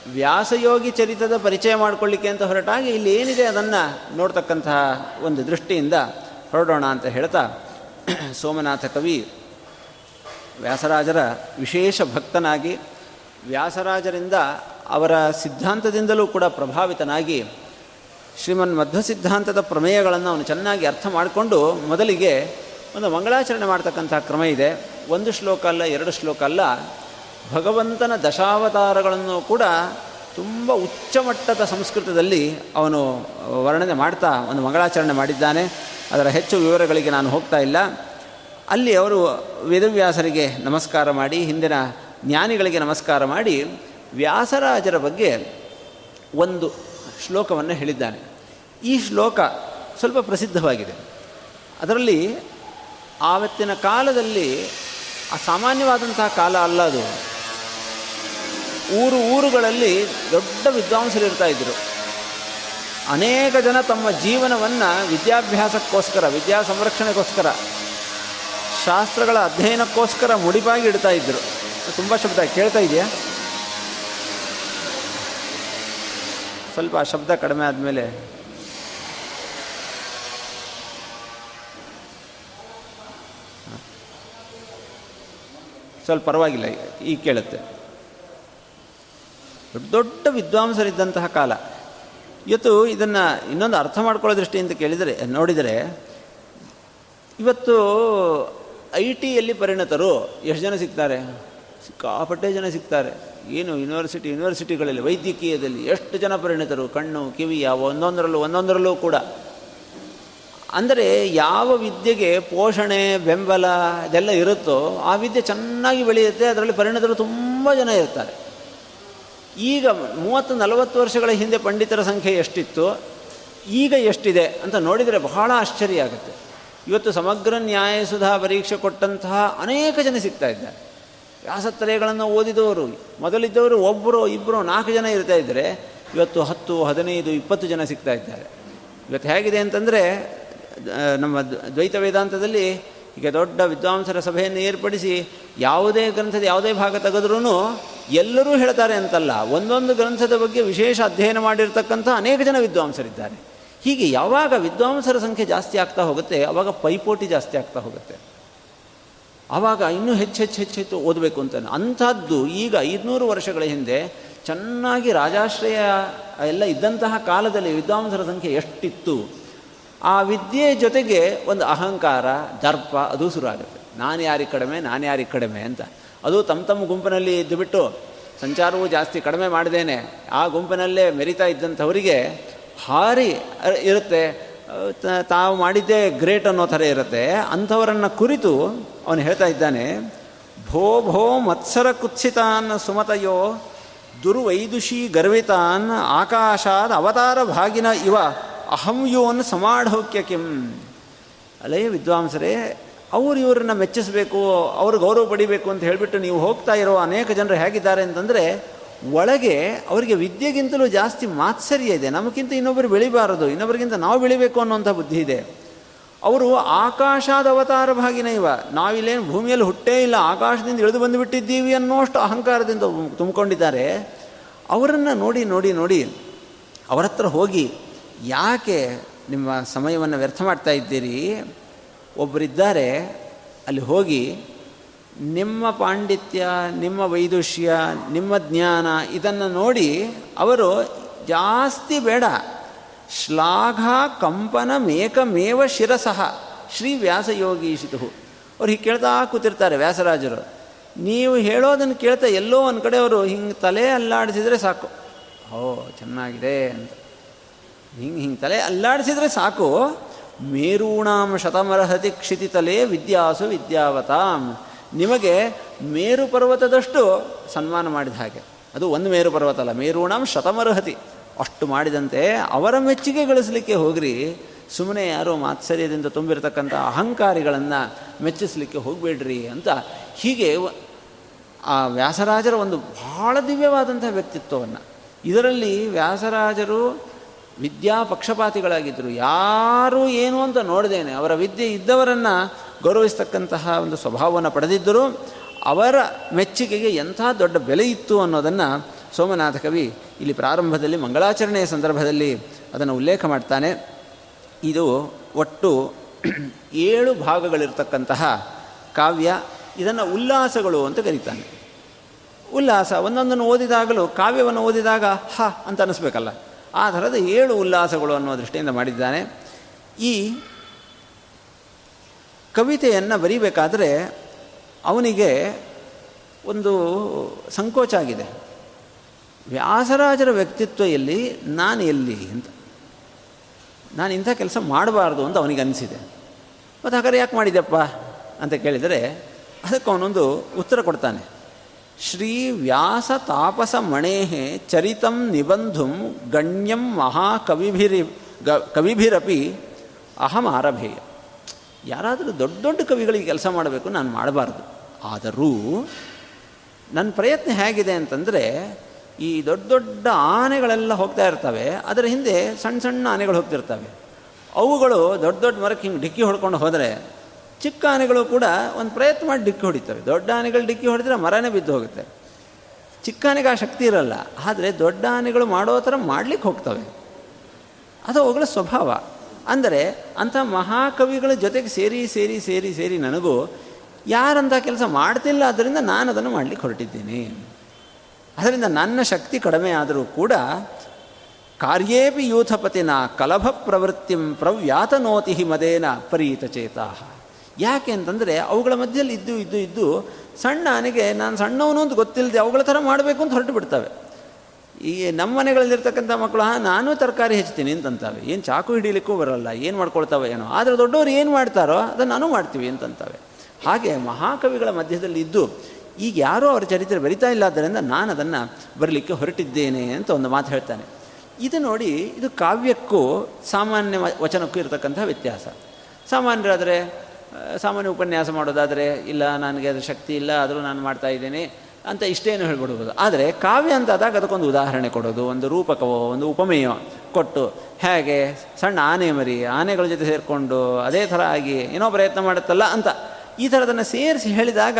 ವ್ಯಾಸಯೋಗಿ ಚರಿತದ ಪರಿಚಯ ಮಾಡಿಕೊಳ್ಳಿಕ್ಕೆ ಅಂತ ಹೊರಟಾಗ ಇಲ್ಲಿ ಏನಿದೆ ಅದನ್ನು ನೋಡ್ತಕ್ಕಂತಹ ಒಂದು ದೃಷ್ಟಿಯಿಂದ ಹೊರಡೋಣ ಅಂತ ಹೇಳ್ತಾ ಸೋಮನಾಥ ಕವಿ ವ್ಯಾಸರಾಜರ ವಿಶೇಷ ಭಕ್ತನಾಗಿ ವ್ಯಾಸರಾಜರಿಂದ ಅವರ ಸಿದ್ಧಾಂತದಿಂದಲೂ ಕೂಡ ಪ್ರಭಾವಿತನಾಗಿ ಶ್ರೀಮನ್ ಮಧ್ವ ಸಿದ್ಧಾಂತದ ಪ್ರಮೇಯಗಳನ್ನು ಅವನು ಚೆನ್ನಾಗಿ ಅರ್ಥ ಮಾಡಿಕೊಂಡು ಮೊದಲಿಗೆ ಒಂದು ಮಂಗಳಾಚರಣೆ ಮಾಡ್ತಕ್ಕಂಥ ಕ್ರಮ ಇದೆ. ಒಂದು ಶ್ಲೋಕ ಅಲ್ಲ, ಎರಡು ಶ್ಲೋಕ ಅಲ್ಲ. ಭಗವಂತನ ದಶಾವತಾರಗಳನ್ನು ಕೂಡ ತುಂಬ ಉಚ್ಚಮಟ್ಟದ ಸಂಸ್ಕೃತದಲ್ಲಿ ಅವನು ವರ್ಣನೆ ಮಾಡ್ತಾ ಒಂದು ಮಂಗಳಾಚರಣೆ ಮಾಡಿದ್ದಾನೆ. ಅದರ ಹೆಚ್ಚು ವಿವರಗಳಿಗೆ ನಾನು ಹೋಗ್ತಾ ಇಲ್ಲ. ಅಲ್ಲಿ ಅವರು ವೇದವ್ಯಾಸರಿಗೆ ನಮಸ್ಕಾರ ಮಾಡಿ ಹಿಂದಿನ ಜ್ಞಾನಿಗಳಿಗೆ ನಮಸ್ಕಾರ ಮಾಡಿ ವ್ಯಾಸರಾಜರ ಬಗ್ಗೆ ಒಂದು ಶ್ಲೋಕವನ್ನು ಹೇಳಿದ್ದಾನೆ. ಈ ಶ್ಲೋಕ ಸ್ವಲ್ಪ ಪ್ರಸಿದ್ಧವಾಗಿದೆ. ಅದರಲ್ಲಿ ಆವತ್ತಿನ ಕಾಲದಲ್ಲಿ ಅಸಾಮಾನ್ಯವಾದಂತಹ ಸಾಮಾನ್ಯವಾದಂತಹ ಕಾಲ ಅಲ್ಲ ಅದು. ಊರು ಊರುಗಳಲ್ಲಿ ದೊಡ್ಡ ವಿದ್ವಾಂಸರು ಇರ್ತಾ ಇದ್ದರು ಅನೇಕ ಜನ ತಮ್ಮ ಜೀವನವನ್ನು ವಿದ್ಯಾಭ್ಯಾಸಕ್ಕೋಸ್ಕರ, ವಿದ್ಯಾ ಸಂರಕ್ಷಣೆಗೋಸ್ಕರ, ಶಾಸ್ತ್ರಗಳ ಅಧ್ಯಯನಕ್ಕೋಸ್ಕರ ಮುಡಿಪಾಗಿ ಇಡ್ತಾ ಇದ್ದರು ತುಂಬ ಶಬ್ದ ಕೇಳ್ತಾ ಇದೆಯಾ? ಸ್ವಲ್ಪ ಆ ಶಬ್ದ ಕಡಿಮೆ ಆದಮೇಲೆ. ಸ್ವಲ್ಪ ಪರವಾಗಿಲ್ಲ ಈಗ ಕೇಳುತ್ತೆ. ದೊಡ್ಡ ದೊಡ್ಡ ವಿದ್ವಾಂಸರಿದ್ದಂತಹ ಕಾಲ. ಇವತ್ತು ಇದನ್ನು ಇನ್ನೊಂದು ಅರ್ಥ ಮಾಡ್ಕೊಳ್ಳೋ ದೃಷ್ಟಿಯಿಂದ ಕೇಳಿದರೆ, ನೋಡಿದರೆ, ಇವತ್ತು ಐ ಟಿಯಲ್ಲಿ ಪರಿಣತರು ಎಷ್ಟು ಜನ ಸಿಗ್ತಾರೆ? ಸಿಕ್ಕಾಪಟ್ಟೆ ಜನ ಸಿಗ್ತಾರೆ. ಏನು ಯೂನಿವರ್ಸಿಟಿ ಯೂನಿವರ್ಸಿಟಿಗಳಲ್ಲಿ ವೈದ್ಯಕೀಯದಲ್ಲಿ ಎಷ್ಟು ಜನ ಪರಿಣಿತರು? ಕಣ್ಣು ಕಿವಿಯ ಒಂದೊಂದರಲ್ಲೂ ಒಂದೊಂದರಲ್ಲೂ ಕೂಡ. ಅಂದರೆ ಯಾವ ವಿದ್ಯೆಗೆ ಪೋಷಣೆ, ಬೆಂಬಲ ಇದೆಲ್ಲ ಇರುತ್ತೋ, ಆ ವಿದ್ಯೆ ಚೆನ್ನಾಗಿ ಬೆಳೆಯುತ್ತೆ, ಅದರಲ್ಲಿ ಪರಿಣಿತರು ತುಂಬ ಜನ ಇರ್ತಾರೆ. ಈಗ ಮೂವತ್ತು, ನಲವತ್ತು ವರ್ಷಗಳ ಹಿಂದೆ ಪಂಡಿತರ ಸಂಖ್ಯೆ ಎಷ್ಟಿತ್ತು? ಈಗ ಎಷ್ಟಿದೆ ಅಂತ ನೋಡಿದರೆ ಬಹಳ ಆಶ್ಚರ್ಯ ಆಗುತ್ತೆ. ಇವತ್ತು ಸಮಗ್ರ ನ್ಯಾಯಸುಧಾ ಪರೀಕ್ಷೆ ಕೊಟ್ಟಂತಹ ಅನೇಕ ಜನ ಸಿಗ್ತಾ ಇದ್ದಾರೆ. ವ್ಯಾಸತ್ರಯಗಳನ್ನು ಓದಿದವರು. ಮೊದಲಿದ್ದವರು ಒಬ್ಬರು ಇಬ್ಬರು ನಾಲ್ಕು ಜನ ಇರ್ತಾ ಇದ್ದರೆ, ಇವತ್ತು ಹತ್ತು, ಹದಿನೈದು, ಇಪ್ಪತ್ತು ಜನ ಸಿಗ್ತಾ ಇದ್ದಾರೆ. ಇವತ್ತು ಹೇಗಿದೆ ಅಂತಂದರೆ ನಮ್ಮ ದ್ವೈತ ವೇದಾಂತದಲ್ಲಿ ಈಗ ದೊಡ್ಡ ವಿದ್ವಾಂಸರ ಸಭೆಯನ್ನು ಏರ್ಪಡಿಸಿ ಯಾವುದೇ ಗ್ರಂಥದ ಯಾವುದೇ ಭಾಗ ತೆಗೆದ್ರೂ ಎಲ್ಲರೂ ಹೇಳ್ತಾರೆ ಅಂತಲ್ಲ. ಒಂದೊಂದು ಗ್ರಂಥದ ಬಗ್ಗೆ ವಿಶೇಷ ಅಧ್ಯಯನ ಮಾಡಿರ್ತಕ್ಕಂಥ ಅನೇಕ ಜನ ವಿದ್ವಾಂಸರಿದ್ದಾರೆ. ಹೀಗೆ ಯಾವಾಗ ವಿದ್ವಾಂಸರ ಸಂಖ್ಯೆ ಜಾಸ್ತಿ ಆಗ್ತಾ ಹೋಗುತ್ತೆ ಆವಾಗ ಪೈಪೋಟಿ ಜಾಸ್ತಿ ಆಗ್ತಾ ಹೋಗುತ್ತೆ. ಆವಾಗ ಇನ್ನೂ ಹೆಚ್ಚು ಹೆಚ್ಚು ಹೆಚ್ಚು ಹೆಚ್ಚು ಓದಬೇಕು ಅಂತ ಅಂಥದ್ದು ಈಗ ಐದುನೂರು ವರ್ಷಗಳ ಹಿಂದೆ ಚೆನ್ನಾಗಿ ರಾಜಾಶ್ರಯ ಎಲ್ಲ ಇದ್ದಂತಹ ಕಾಲದಲ್ಲಿ ವಿದ್ವಾಂಸರ ಸಂಖ್ಯೆ ಎಷ್ಟಿತ್ತು? ಆ ವಿದ್ಯೆ ಜೊತೆಗೆ ಒಂದು ಅಹಂಕಾರ, ದರ್ಪ ಅದು ಶುರು ಆಗುತ್ತೆ ನಾನು ಯಾರಿಗೆ ಕಡಿಮೆ, ನಾನು ಯಾರಿಗೆ ಕಡಿಮೆ ಅಂತ. ಅದು ತಮ್ಮ ತಮ್ಮ ಗುಂಪಿನಲ್ಲಿ ಇದ್ದುಬಿಟ್ಟು ಸಂಚಾರವೂ ಜಾಸ್ತಿ ಕಡಿಮೆ ಮಾಡಿದೇನೆ ಆ ಗುಂಪಿನಲ್ಲೇ ಮೆರಿತಾ ಇದ್ದಂಥವರಿಗೆ ಭಾರಿ ಇರುತ್ತೆ. ತಾವು ಮಾಡಿದ್ದೇ ಗ್ರೇಟ್ ಅನ್ನೋ ಥರ ಇರುತ್ತೆ. ಅಂಥವರನ್ನು ಕುರಿತು ಅವನು ಹೇಳ್ತಾ ಇದ್ದಾನೆ, ಭೋ ಭೋ ಮತ್ಸರ ಕುತ್ಸಿತಾನ್ ಸುಮತಯೋ ದುರ್ವೈದುಷಿ ಗರ್ವಿತಾನ್ ಆಕಾಶಾದ ಅವತಾರ ಭಾಗಿನ ಇವ ಅಹಂ ಯೋನ್ ಸಮಾಢೌಕ್ಯ ಕಿಂ. ಅಲೆಯ ವಿದ್ವಾಂಸರೇ, ಅವರು ಇವರನ್ನು ಮೆಚ್ಚಿಸಬೇಕು, ಅವರು ಗೌರವ ಪಡಿಬೇಕು ಅಂತ ಹೇಳಿಬಿಟ್ಟು ನೀವು ಹೋಗ್ತಾ ಇರೋ ಅನೇಕ ಜನರು ಹೇಗಿದ್ದಾರೆ ಅಂತಂದರೆ ಒಳಗೆ ಅವರಿಗೆ ವಿದ್ಯೆಗಿಂತಲೂ ಜಾಸ್ತಿ ಮಾತ್ಸರ್ಯ ಇದೆ. ನಮಗಿಂತ ಇನ್ನೊಬ್ಬರು ಬೆಳಿಬಾರದು. ಇನ್ನೊಬ್ಬರಿಗಿಂತ ನಾವು ಬೆಳಿಬೇಕು ಅನ್ನುವಂಥ ಬುದ್ಧಿ ಇದೆ. ಅವರು ಆಕಾಶದ ಅವತಾರ ಭಾಗಿನ ಇವ. ನಾವಿಲ್ಲೇನು ಭೂಮಿಯಲ್ಲಿ ಹುಟ್ಟೇ ಇಲ್ಲ. ಆಕಾಶದಿಂದ ಇಳಿದು ಬಂದುಬಿಟ್ಟಿದ್ದೀವಿ ಅನ್ನೋಷ್ಟು ಅಹಂಕಾರದಿಂದ ತುಂಬಿಕೊಂಡಿದ್ದಾರೆ. ಅವರನ್ನು ನೋಡಿ ನೋಡಿ ನೋಡಿ ಅವರ ಹತ್ರ ಹೋಗಿ ಯಾಕೆ ನಿಮ್ಮ ಸಮಯವನ್ನು ವ್ಯರ್ಥ ಮಾಡ್ತಾ ಇದ್ದೀರಿ? ಒಬ್ಬರಿದ್ದಾರೆ ಅಲ್ಲಿ ಹೋಗಿ ನಿಮ್ಮ ಪಾಂಡಿತ್ಯ, ನಿಮ್ಮ ವೈದುಷ್ಯ, ನಿಮ್ಮ ಜ್ಞಾನ ಇದನ್ನು ನೋಡಿ ಅವರು ಜಾಸ್ತಿ ಬೇಡ. ಶ್ಲಾಘ ಕಂಪನ ಮೇಕಮೇವ ಶಿರಸಃ. ಶ್ರೀ ವ್ಯಾಸಯೋಗೀಶಿತು ಅವ್ರು ಹೀಗೆ ಕೇಳ್ತಾ ಕೂತಿರ್ತಾರೆ ವ್ಯಾಸರಾಜರು. ನೀವು ಹೇಳೋದನ್ನು ಕೇಳ್ತಾ ಎಲ್ಲೋ ಒಂದು ಕಡೆ ಅವರು ಹಿಂಗೆ ತಲೆ ಅಲ್ಲಾಡಿಸಿದರೆ ಸಾಕು. ಓ, ಚೆನ್ನಾಗಿದೆ ಅಂತ. ಹಿಂಗೆ ಹಿಂಗೆ ತಲೆ ಅಲ್ಲಾಡಿಸಿದರೆ ಸಾಕು. ಮೇರೂಣಾಂ ಶತಮರ್ಹತಿ ಕ್ಷಿತಿತಲೇ ವಿದ್ಯಾಸು ವಿದ್ಯಾವತಾಂ. ನಿಮಗೆ ಮೇರು ಪರ್ವತದಷ್ಟು ಸನ್ಮಾನ ಮಾಡಿದ ಹಾಗೆ. ಅದು ಒಂದು ಮೇರು ಪರ್ವತ ಅಲ್ಲ, ಮೇರೂಣಾಂ ಶತಮರ್ಹತಿ. ಅಷ್ಟು ಮಾಡಿದಂತೆ ಅವರ ಮೆಚ್ಚುಗೆ ಗಳಿಸಲಿಕ್ಕೆ ಹೋಗ್ರಿ. ಸುಮ್ಮನೆ ಯಾರೋ ಮಾತ್ಸರ್ಯದಿಂದ ತುಂಬಿರತಕ್ಕಂಥ ಅಹಂಕಾರಿಗಳನ್ನು ಮೆಚ್ಚಿಸಲಿಕ್ಕೆ ಹೋಗಬೇಡ್ರಿ ಅಂತ. ಹೀಗೆ ಆ ವ್ಯಾಸರಾಜರ ಒಂದು ಬಹಳ ದಿವ್ಯವಾದಂಥ ವ್ಯಕ್ತಿತ್ವವನ್ನು. ಇದರಲ್ಲಿ ವ್ಯಾಸರಾಜರು ವಿದ್ಯಾ ಪಕ್ಷಪಾತಿಗಳಾಗಿದ್ದರು ಯಾರೂ ಏನು ಅಂತ ನೋಡಿದೇನೆ, ಅವರ ವಿದ್ಯೆ ಇದ್ದವರನ್ನು ಗೌರವಿಸ್ತಕ್ಕಂತಹ ಒಂದು ಸ್ವಭಾವವನ್ನು ಪಡೆದಿದ್ದರು ಅವರ ಮೆಚ್ಚುಗೆಗೆ ಎಂಥ ದೊಡ್ಡ ಬೆಲೆ ಇತ್ತು ಅನ್ನೋದನ್ನು ಸೋಮನಾಥ ಕವಿ ಇಲ್ಲಿ ಪ್ರಾರಂಭದಲ್ಲಿ ಮಂಗಳಾಚರಣೆಯ ಸಂದರ್ಭದಲ್ಲಿ ಅದನ್ನು ಉಲ್ಲೇಖ ಮಾಡ್ತಾನೆ. ಇದು ಒಟ್ಟು [CLEARS THROAT] ಏಳು ಭಾಗಗಳಿರ್ತಕ್ಕಂತಹ ಕಾವ್ಯ. ಇದನ್ನು ಉಲ್ಲಾಸಗಳು ಅಂತ ಕರೀತಾನೆ. ಉಲ್ಲಾಸ, ಒಂದೊಂದನ್ನು ಓದಿದಾಗಲೂ ಕಾವ್ಯವನ್ನು ಓದಿದಾಗ ಹ ಅಂತ ಅನ್ನಿಸ್ಬೇಕಲ್ಲ ಆ ಥರದ ಏಳು ಉಲ್ಲಾಸಗಳು ಅನ್ನೋ ದೃಷ್ಟಿಯಿಂದ ಮಾಡಿದ್ದಾನೆ. ಈ ಕವಿತೆಯನ್ನು ಬರೀಬೇಕಾದರೆ ಅವನಿಗೆ ಒಂದು ಸಂಕೋಚ ಆಗಿದೆ. ವ್ಯಾಸರಾಜರ ವ್ಯಕ್ತಿತ್ವ ಎಲ್ಲಿ? ನಾನು ಎಲ್ಲಿ ಅಂತ. ನಾನು ಇಂಥ ಕೆಲಸ ಮಾಡಬಾರ್ದು ಅಂತ ಅವನಿಗೆ ಅನಿಸಿದೆ. ಮತ್ತು ಹಾಗಾದ್ರೆ ಯಾಕೆ ಅಂತ ಕೇಳಿದರೆ ಅದಕ್ಕೆ ಅವನೊಂದು ಉತ್ತರ ಕೊಡ್ತಾನೆ. ಶ್ರೀ ವ್ಯಾಸ ತಾಪಸ ಮಣೇಹೆ ಚರಿತಂ ನಿಬಂಧುಂ ಗಣ್ಯಂ ಮಹಾಕವಿಭಿರಿ ಗ ಕವಿಭಿರಪಿ ಅಹಂ ಆರಭೇಯ. ಯಾರಾದರೂ ದೊಡ್ಡ ದೊಡ್ಡ ಕವಿಗಳಿಗೆ ಕೆಲಸ ಮಾಡಬೇಕು, ನಾನು ಮಾಡಬಾರ್ದು. ಆದರೂ ನನ್ನ ಪ್ರಯತ್ನ ಹೇಗಿದೆ ಅಂತಂದರೆ, ಈ ದೊಡ್ಡ ದೊಡ್ಡ ಆನೆಗಳೆಲ್ಲ ಹೋಗ್ತಾ ಇರ್ತವೆ, ಅದರ ಹಿಂದೆ ಸಣ್ಣ ಸಣ್ಣ ಆನೆಗಳು ಹೋಗ್ತಿರ್ತವೆ. ಅವುಗಳು ದೊಡ್ಡ ದೊಡ್ಡ ಮರಕ್ಕೆ ಹಿಂಗೆ ಡಿಕ್ಕಿ ಹೊಡ್ಕೊಂಡು ಹೋದರೆ, ಚಿಕ್ಕ ಆನೆಗಳು ಕೂಡ ಒಂದು ಪ್ರಯತ್ನ ಮಾಡಿ ಡಿಕ್ಕಿ ಹೊಡಿತವೆ. ದೊಡ್ಡ ಆನೆಗಳು ಡಿಕ್ಕಿ ಹೊಡೆದ್ರೆ ಮರನೇ ಬಿದ್ದು ಹೋಗುತ್ತೆ. ಚಿಕ್ಕ ಆನೆಗೆ ಆ ಶಕ್ತಿ ಇರಲ್ಲ, ಆದರೆ ದೊಡ್ಡ ಆನೆಗಳು ಮಾಡೋ ಥರ ಮಾಡ್ಲಿಕ್ಕೆ ಹೋಗ್ತವೆ. ಅದು ಅವುಗಳ ಸ್ವಭಾವ. ಅಂದರೆ ಅಂಥ ಮಹಾಕವಿಗಳ ಜೊತೆಗೆ ಸೇರಿ ಸೇರಿ ಸೇರಿ ಸೇರಿ ನನಗೂ ಯಾರಂಥ ಕೆಲಸ ಮಾಡ್ತಿಲ್ಲ ಅದರಿಂದ ನಾನು ಅದನ್ನು ಮಾಡಲಿಕ್ಕೆ ಹೊರಟಿದ್ದೀನಿ. ಅದರಿಂದ ನನ್ನ ಶಕ್ತಿ ಕಡಿಮೆ ಆದರೂ ಕೂಡ ಕಾರ್ಯೇಪಿ ಯೂಥಪತಿನ ಕಲಭ ಪ್ರವೃತ್ತಿಂ ಪ್ರವ್ಯಾತನೋತಿ ಮದೇನ ಅಪರೀತ ಚೇತಾ ಯಾಕೆ ಅಂತಂದರೆ ಅವುಗಳ ಮಧ್ಯದಲ್ಲಿ ಇದ್ದು ಇದ್ದು ಇದ್ದು ಸಣ್ಣ ನನಗೆ ನಾನು ಸಣ್ಣವನು ಅಂತ ಗೊತ್ತಿಲ್ಲದೆ ಅವುಗಳ ಥರ ಮಾಡಬೇಕು ಅಂತ ಹೊರಟು ಬಿಡ್ತವೆ ಈ ನಮ್ಮ ಮನೆಗಳಲ್ಲಿರ್ತಕ್ಕಂಥ ಮಕ್ಕಳು, ಹಾಂ, ನಾನು ತರಕಾರಿ ಹೆಚ್ಚುತ್ತೀನಿ ಅಂತಂತಾವೆ. ಏನು ಚಾಕು ಹಿಡೀಲಿಕ್ಕೂ ಬರಲ್ಲ, ಏನು ಮಾಡ್ಕೊಳ್ತಾವೆ ಏನೋ. ಆದರೆ ದೊಡ್ಡವರು ಏನು ಮಾಡ್ತಾರೋ, ಅದನ್ನು ನಾನು ಮಾಡ್ತೀವಿ ಅಂತಂತಾವೆ. ಹಾಗೆ ಮಹಾಕವಿಗಳ ಮಧ್ಯದಲ್ಲಿ ಇದ್ದು, ಈಗ ಯಾರೂ ಅವರ ಚರಿತ್ರೆ ಬರಿತಾ ಇಲ್ಲ, ಆದ್ದರಿಂದ ನಾನು ಅದನ್ನು ಬರಲಿಕ್ಕೆ ಹೊರಟಿದ್ದೇನೆ ಅಂತ ಒಂದು ಮಾತು ಹೇಳ್ತಾನೆ. ಇದು ನೋಡಿ, ಇದು ಕಾವ್ಯಕ್ಕೂ, ಸಾಮಾನ್ಯ ವಚನಕ್ಕೂ ಇರತಕ್ಕಂಥ ವ್ಯತ್ಯಾಸ. ಸಾಮಾನ್ಯರಾದರೆ ಸಾಮಾನ್ಯ ಉಪನ್ಯಾಸ ಮಾಡೋದಾದರೆ, ಇಲ್ಲ, ನನಗೆ ಅದು ಶಕ್ತಿ ಇಲ್ಲ, ಆದರೂ ನಾನು ಮಾಡ್ತಾ ಇದ್ದೇನೆ. ಅಂತ ಇಷ್ಟೇನು ಹೇಳ್ಬಿಡ್ಬೋದು ಆದರೆ ಕಾವ್ಯ ಅಂತಾದಾಗ ಅದಕ್ಕೊಂದು ಉದಾಹರಣೆ ಕೊಡೋದು, ಒಂದು ರೂಪಕವೋ, ಒಂದು ಉಪಮೇಯೋ ಕೊಟ್ಟು ಹೇಗೆ ಸಣ್ಣ ಆನೆ ಮರಿ, ಆನೆಗಳ ಜೊತೆ ಸೇರಿಕೊಂಡು ಅದೇ ಥರ ಆಗಿ ಏನೋ ಪ್ರಯತ್ನ ಮಾಡುತ್ತಲ್ಲ ಅಂತ ಈ ಥರದನ್ನು ಸೇರಿಸಿ ಹೇಳಿದಾಗ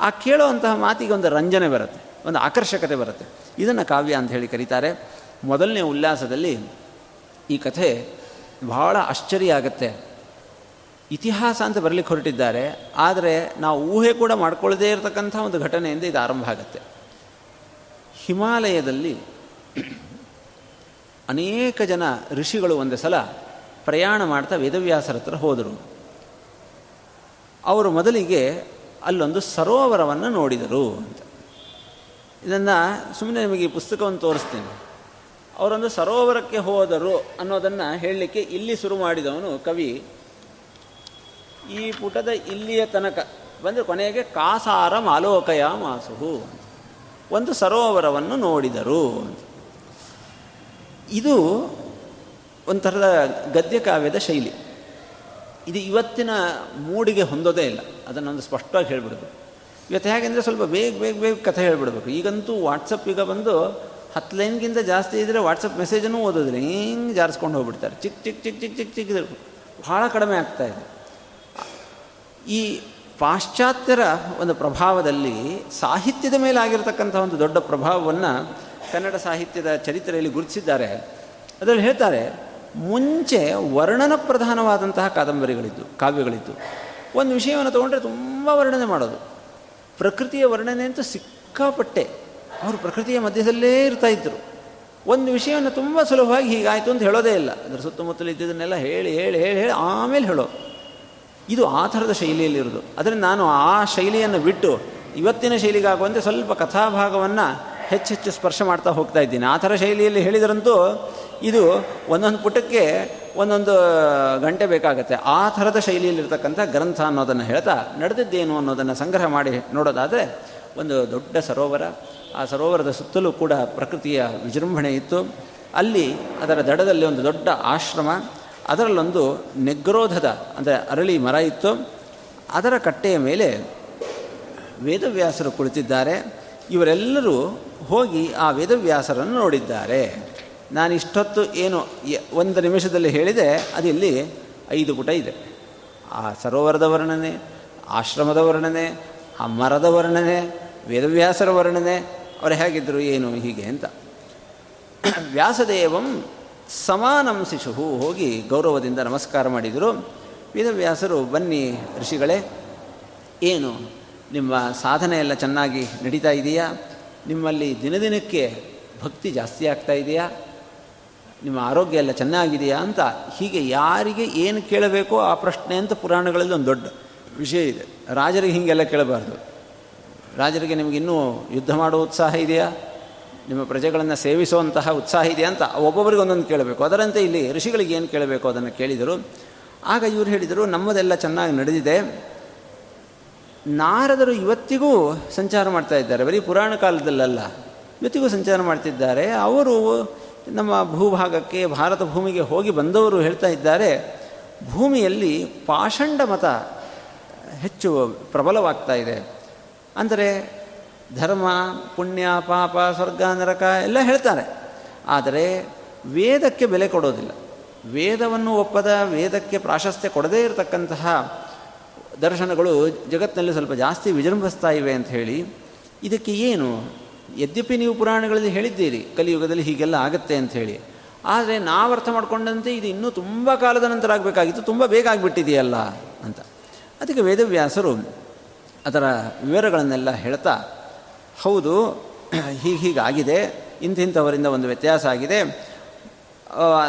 ಆ ಕೇಳುವಂತಹ ಮಾತಿಗೆ ಒಂದು ರಂಜನೆ ಬರುತ್ತೆ, ಒಂದು ಆಕರ್ಷಕತೆ ಬರುತ್ತೆ. ಇದನ್ನು ಕಾವ್ಯ ಅಂತ ಹೇಳಿ ಕರೀತಾರೆ. ಮೊದಲನೇ ಉಲ್ಲಾಸದಲ್ಲಿ ಈ ಕಥೆ ಬಹಳ ಆಶ್ಚರ್ಯ ಆಗುತ್ತೆ. ಇತಿಹಾಸ ಅಂತ ಬರಲಿಕ್ಕೆ ಹೊರಟಿದ್ದಾರೆ, ಆದರೆ ನಾವು ಊಹೆ ಕೂಡ ಮಾಡ್ಕೊಳ್ಳದೇ ಇರತಕ್ಕಂಥ ಒಂದು ಘಟನೆಯಿಂದ ಇದು ಆರಂಭ ಆಗುತ್ತೆ. ಹಿಮಾಲಯದಲ್ಲಿ ಅನೇಕ ಜನ ಋಷಿಗಳು ಒಂದೇ ಸಲ ಪ್ರಯಾಣ ಮಾಡ್ತಾ ವೇದವ್ಯಾಸರ ಹತ್ರ ಹೋದರು. ಅವರು ಮೊದಲಿಗೆ ಅಲ್ಲೊಂದು ಸರೋವರವನ್ನು ನೋಡಿದರು ಅಂತ. ಇದನ್ನು ಸುಮ್ಮನೆ ನಿಮಗೆ ಈ ಪುಸ್ತಕವನ್ನು ತೋರಿಸ್ತೀನಿ. ಅವರೊಂದು ಸರೋವರಕ್ಕೆ ಹೋದರು ಅನ್ನೋದನ್ನು ಹೇಳಲಿಕ್ಕೆ ಇಲ್ಲಿ ಶುರು ಮಾಡಿದವನು ಕವಿ ಈ ಪುಟದ ಇಲ್ಲಿಯ ತನಕ ಬಂದರೆ ಕೊನೆಗೆ ಕಾಸಾರ ಮಾಲೋಕಯ ಮಾಸುಹು ಒಂದು ಸರೋವರವನ್ನು ನೋಡಿದರು ಇದು ಒಂಥರದ ಗದ್ಯ ಕಾವ್ಯದ ಶೈಲಿ. ಇದು ಇವತ್ತಿನ ಮೂಡಿಗೆ ಹೊಂದೋದೇ ಇಲ್ಲ. ಅದನ್ನೊಂದು ಸ್ಪಷ್ಟವಾಗಿ ಹೇಳಿಬಿಡೋದು. ಇವತ್ತು ಹೇಗೆಂದರೆ ಸ್ವಲ್ಪ ಬೇಗ ಬೇಗ ಬೇಗ ಕಥೆ ಹೇಳ್ಬಿಡ್ಬೇಕು. ಈಗಂತೂ ವಾಟ್ಸಪ್ ಈಗ ಬಂದು ಹತ್ತು ಲೈನ್ಗಿಂತ ಜಾಸ್ತಿ ಇದ್ದರೆ ವಾಟ್ಸಪ್ ಮೆಸೇಜನ್ನು ಓದೋದಿಲ್ಲ ಹಿಂಗೆ ಜಾರಿಸ್ಕೊಂಡು ಹೋಗ್ಬಿಡ್ತಾರೆ. ಚಿಕ್ ಚಿಕ್ ಚಿಕ್ ಚಿಕ್ ಚಿಕ್ ಚಿಕ್ಕ ಭಾಳ ಕಡಿಮೆ ಆಗ್ತಾ ಇದೆ. ಈ ಪಾಶ್ಚಾತ್ಯರ ಒಂದು ಪ್ರಭಾವದಲ್ಲಿ ಸಾಹಿತ್ಯದ ಮೇಲೆ ಆಗಿರತಕ್ಕಂಥ ಒಂದು ದೊಡ್ಡ ಪ್ರಭಾವವನ್ನು ಕನ್ನಡ ಸಾಹಿತ್ಯದ ಚರಿತ್ರೆಯಲ್ಲಿ ಗುರುತಿಸಿದ್ದಾರೆ. ಅದರಲ್ಲಿ ಹೇಳ್ತಾರೆ, ಮುಂಚೆ ವರ್ಣನ ಪ್ರಧಾನವಾದಂತಹ ಕಾದಂಬರಿಗಳಿದ್ದು, ಕಾವ್ಯಗಳಿದ್ದು. ಒಂದು ವಿಷಯವನ್ನು ತೊಗೊಂಡ್ರೆ ತುಂಬ ವರ್ಣನೆ ಮಾಡೋದು. ಪ್ರಕೃತಿಯ ವರ್ಣನೆ ಅಂತೂ ಸಿಕ್ಕಾಪಟ್ಟೆ. ಅವರು ಪ್ರಕೃತಿಯ ಮಧ್ಯದಲ್ಲೇ ಇರ್ತಾ ಇದ್ದರು ಒಂದು ವಿಷಯವನ್ನು ತುಂಬ ಸುಲಭವಾಗಿ ಹೀಗಾಯಿತು ಅಂತ ಹೇಳೋದೇ ಇಲ್ಲ. ಅದರ ಸುತ್ತಮುತ್ತಲು ಇದ್ದಿದ್ದನ್ನೆಲ್ಲ ಹೇಳಿ ಹೇಳಿ ಹೇಳಿ ಹೇಳಿ ಆಮೇಲೆ ಹೇಳೋದು ಇದು ಆ ಥರದ ಶೈಲಿಯಲ್ಲಿರೋದು ಅದರಿಂದ ನಾನು ಆ ಶೈಲಿಯನ್ನು ಬಿಟ್ಟು ಇವತ್ತಿನ ಶೈಲಿಗಾಗುವಂತೆ ಸ್ವಲ್ಪ ಕಥಾಭಾಗವನ್ನು ಹೆಚ್ಚೆಚ್ಚು ಸ್ಪರ್ಶ ಮಾಡ್ತಾ ಹೋಗ್ತಾ ಇದ್ದೀನಿ. ಆ ಥರ ಶೈಲಿಯಲ್ಲಿ ಹೇಳಿದರಂತೂ ಇದು ಒಂದೊಂದು ಪುಟಕ್ಕೆ ಒಂದೊಂದು ಗಂಟೆ ಬೇಕಾಗತ್ತೆ. ಆ ಥರದ ಶೈಲಿಯಲ್ಲಿರ್ತಕ್ಕಂಥ ಗ್ರಂಥ ಅನ್ನೋದನ್ನು ಹೇಳ್ತಾ ನಡೆದಿದ್ದೇನು ಅನ್ನೋದನ್ನು ಸಂಗ್ರಹ ಮಾಡಿ ನೋಡೋದಾದರೆ ಒಂದು ದೊಡ್ಡ ಸರೋವರ. ಆ ಸರೋವರದ ಸುತ್ತಲೂ ಕೂಡ ಪ್ರಕೃತಿಯ ವಿಜೃಂಭಣೆ ಇತ್ತು. ಅಲ್ಲಿ ಅದರ ದಡದಲ್ಲಿ ಒಂದು ದೊಡ್ಡ ಆಶ್ರಮ. ಅದರಲ್ಲೊಂದು ನೆಗ್ರೋಧದ, ಅಂದರೆ ಅರಳಿ ಮರ ಇತ್ತು. ಅದರ ಕಟ್ಟೆಯ ಮೇಲೆ ವೇದವ್ಯಾಸರು ಕುಳಿತಿದ್ದಾರೆ. ಇವರೆಲ್ಲರೂ ಹೋಗಿ ಆ ವೇದವ್ಯಾಸರನ್ನು ನೋಡಿದ್ದಾರೆ. ನಾನು ಇಷ್ಟೊತ್ತು ಏನು ಒಂದು ನಿಮಿಷದಲ್ಲಿ ಹೇಳಿದೆ, ಅದಿಲ್ಲಿ ಐದು ಪುಟ ಇದೆ. ಆ ಸರೋವರದ ವರ್ಣನೆ, ಆಶ್ರಮದ ವರ್ಣನೆ, ಆ ಮರದ ವರ್ಣನೆ, ವೇದವ್ಯಾಸರ ವರ್ಣನೆ, ಅವರು ಹೇಗಿದ್ದರು ಏನು, ಹೀಗೆ ಅಂತ. [CLEARS THROAT] ವ್ಯಾಸದೇವಂ ಸಮಾನಂ ಶಿಶು ಹೋಗಿ ಗೌರವದಿಂದ ನಮಸ್ಕಾರ ಮಾಡಿದರು. ವೇದವ್ಯಾಸರು, ಬನ್ನಿ ಋಷಿಗಳೇ, ಏನು ನಿಮ್ಮ ಸಾಧನೆ ಎಲ್ಲ ಚೆನ್ನಾಗಿ ನಡೀತಾ ಇದೆಯಾ? ನಿಮ್ಮಲ್ಲಿ ದಿನದಿನಕ್ಕೆ ಭಕ್ತಿ ಜಾಸ್ತಿ ಆಗ್ತಾ ಇದೆಯಾ? ನಿಮ್ಮ ಆರೋಗ್ಯ ಎಲ್ಲ ಚೆನ್ನಾಗಿದೆಯಾ ಅಂತ ಹೀಗೆ ಯಾರಿಗೆ ಏನು ಕೇಳಬೇಕೋ ಆ ಪ್ರಶ್ನೆ ಅಂತ ಪುರಾಣಗಳಲ್ಲಿ ಒಂದು ದೊಡ್ಡ ವಿಷಯ ಇದೆ. ರಾಜರಿಗೆ ಹೀಗೆಲ್ಲ ಕೇಳಬಾರ್ದು. ರಾಜರಿಗೆ ನಿಮಗಿನ್ನೂ ಯುದ್ಧ ಮಾಡೋ ಉತ್ಸಾಹ ಇದೆಯಾ? ನಿಮ್ಮ ಪ್ರಜೆಗಳನ್ನು ಸೇವಿಸುವಂತಹ ಉತ್ಸಾಹ ಇದೆ ಅಂತ ಒಬ್ಬೊಬ್ಬರಿಗೆ ಒಂದೊಂದು ಕೇಳಬೇಕು. ಅದರಂತೆ ಇಲ್ಲಿ ಋಷಿಗಳಿಗೆ ಏನು ಕೇಳಬೇಕು ಅದನ್ನು ಕೇಳಿದರು. ಆಗ ಇವರು ಹೇಳಿದರು, ನಮ್ಮದೆಲ್ಲ ಚೆನ್ನಾಗಿ ನಡೆದಿದೆ. ನಾರದರು ಇವತ್ತಿಗೂ ಸಂಚಾರ ಮಾಡ್ತಾ ಇದ್ದಾರೆ. ಬರೀ ಪುರಾಣ ಕಾಲದಲ್ಲಲ್ಲ, ಇವತ್ತಿಗೂ ಸಂಚಾರ ಮಾಡ್ತಿದ್ದಾರೆ. ಅವರು ನಮ್ಮ ಭೂಭಾಗಕ್ಕೆ, ಭಾರತ ಭೂಮಿಗೆ ಹೋಗಿ ಬಂದವರು ಹೇಳ್ತಾ ಇದ್ದಾರೆ. ಭೂಮಿಯಲ್ಲಿ ಪಾಷಂಡ ಮತ ಹೆಚ್ಚು ಪ್ರಬಲವಾಗ್ತಾ ಇದೆ. ಅಂದರೆ ಧರ್ಮ, ಪುಣ್ಯ, ಪಾಪ, ಸ್ವರ್ಗ, ನರಕ ಎಲ್ಲ ಹೇಳ್ತಾರೆ. ಆದರೆ ವೇದಕ್ಕೆ ಬೆಲೆ ಕೊಡೋದಿಲ್ಲ. ವೇದವನ್ನು ಒಪ್ಪದ, ವೇದಕ್ಕೆ ಪ್ರಾಶಸ್ತ್ಯ ಕೊಡದೇ ಇರತಕ್ಕಂತಹ ದರ್ಶನಗಳು ಜಗತ್ತಿನಲ್ಲಿ ಸ್ವಲ್ಪ ಜಾಸ್ತಿ ವಿಜೃಂಭಿಸ್ತಾ ಇವೆ ಅಂತ ಹೇಳಿ, ಇದಕ್ಕೆ ಏನು? ಯದ್ಯಪಿ ನೀವು ಪುರಾಣಗಳಲ್ಲಿ ಹೇಳಿದ್ದೀರಿ, ಕಲಿಯುಗದಲ್ಲಿ ಹೀಗೆಲ್ಲ ಆಗುತ್ತೆ ಅಂತ ಹೇಳಿ. ಆದರೆ ನಾವು ಅರ್ಥ ಮಾಡ್ಕೊಂಡಂತೆ ಇದು ಇನ್ನೂ ತುಂಬ ಕಾಲದ ನಂತರ ಆಗಬೇಕಾಗಿತ್ತು, ತುಂಬ ಬೇಗ ಆಗಿಬಿಟ್ಟಿದೆಯಲ್ಲ ಅಂತ. ಅದಕ್ಕೆ ವೇದವ್ಯಾಸರು ಅದರ ವಿವರಗಳನ್ನೆಲ್ಲ ಹೇಳ್ತಾ ಹೌದು, ಹೀಗೆ ಹೀಗಾಗಿದೆ ಇಂತಿಂಥವರಿಂದ ಒಂದು ವ್ಯತ್ಯಾಸ ಆಗಿದೆ.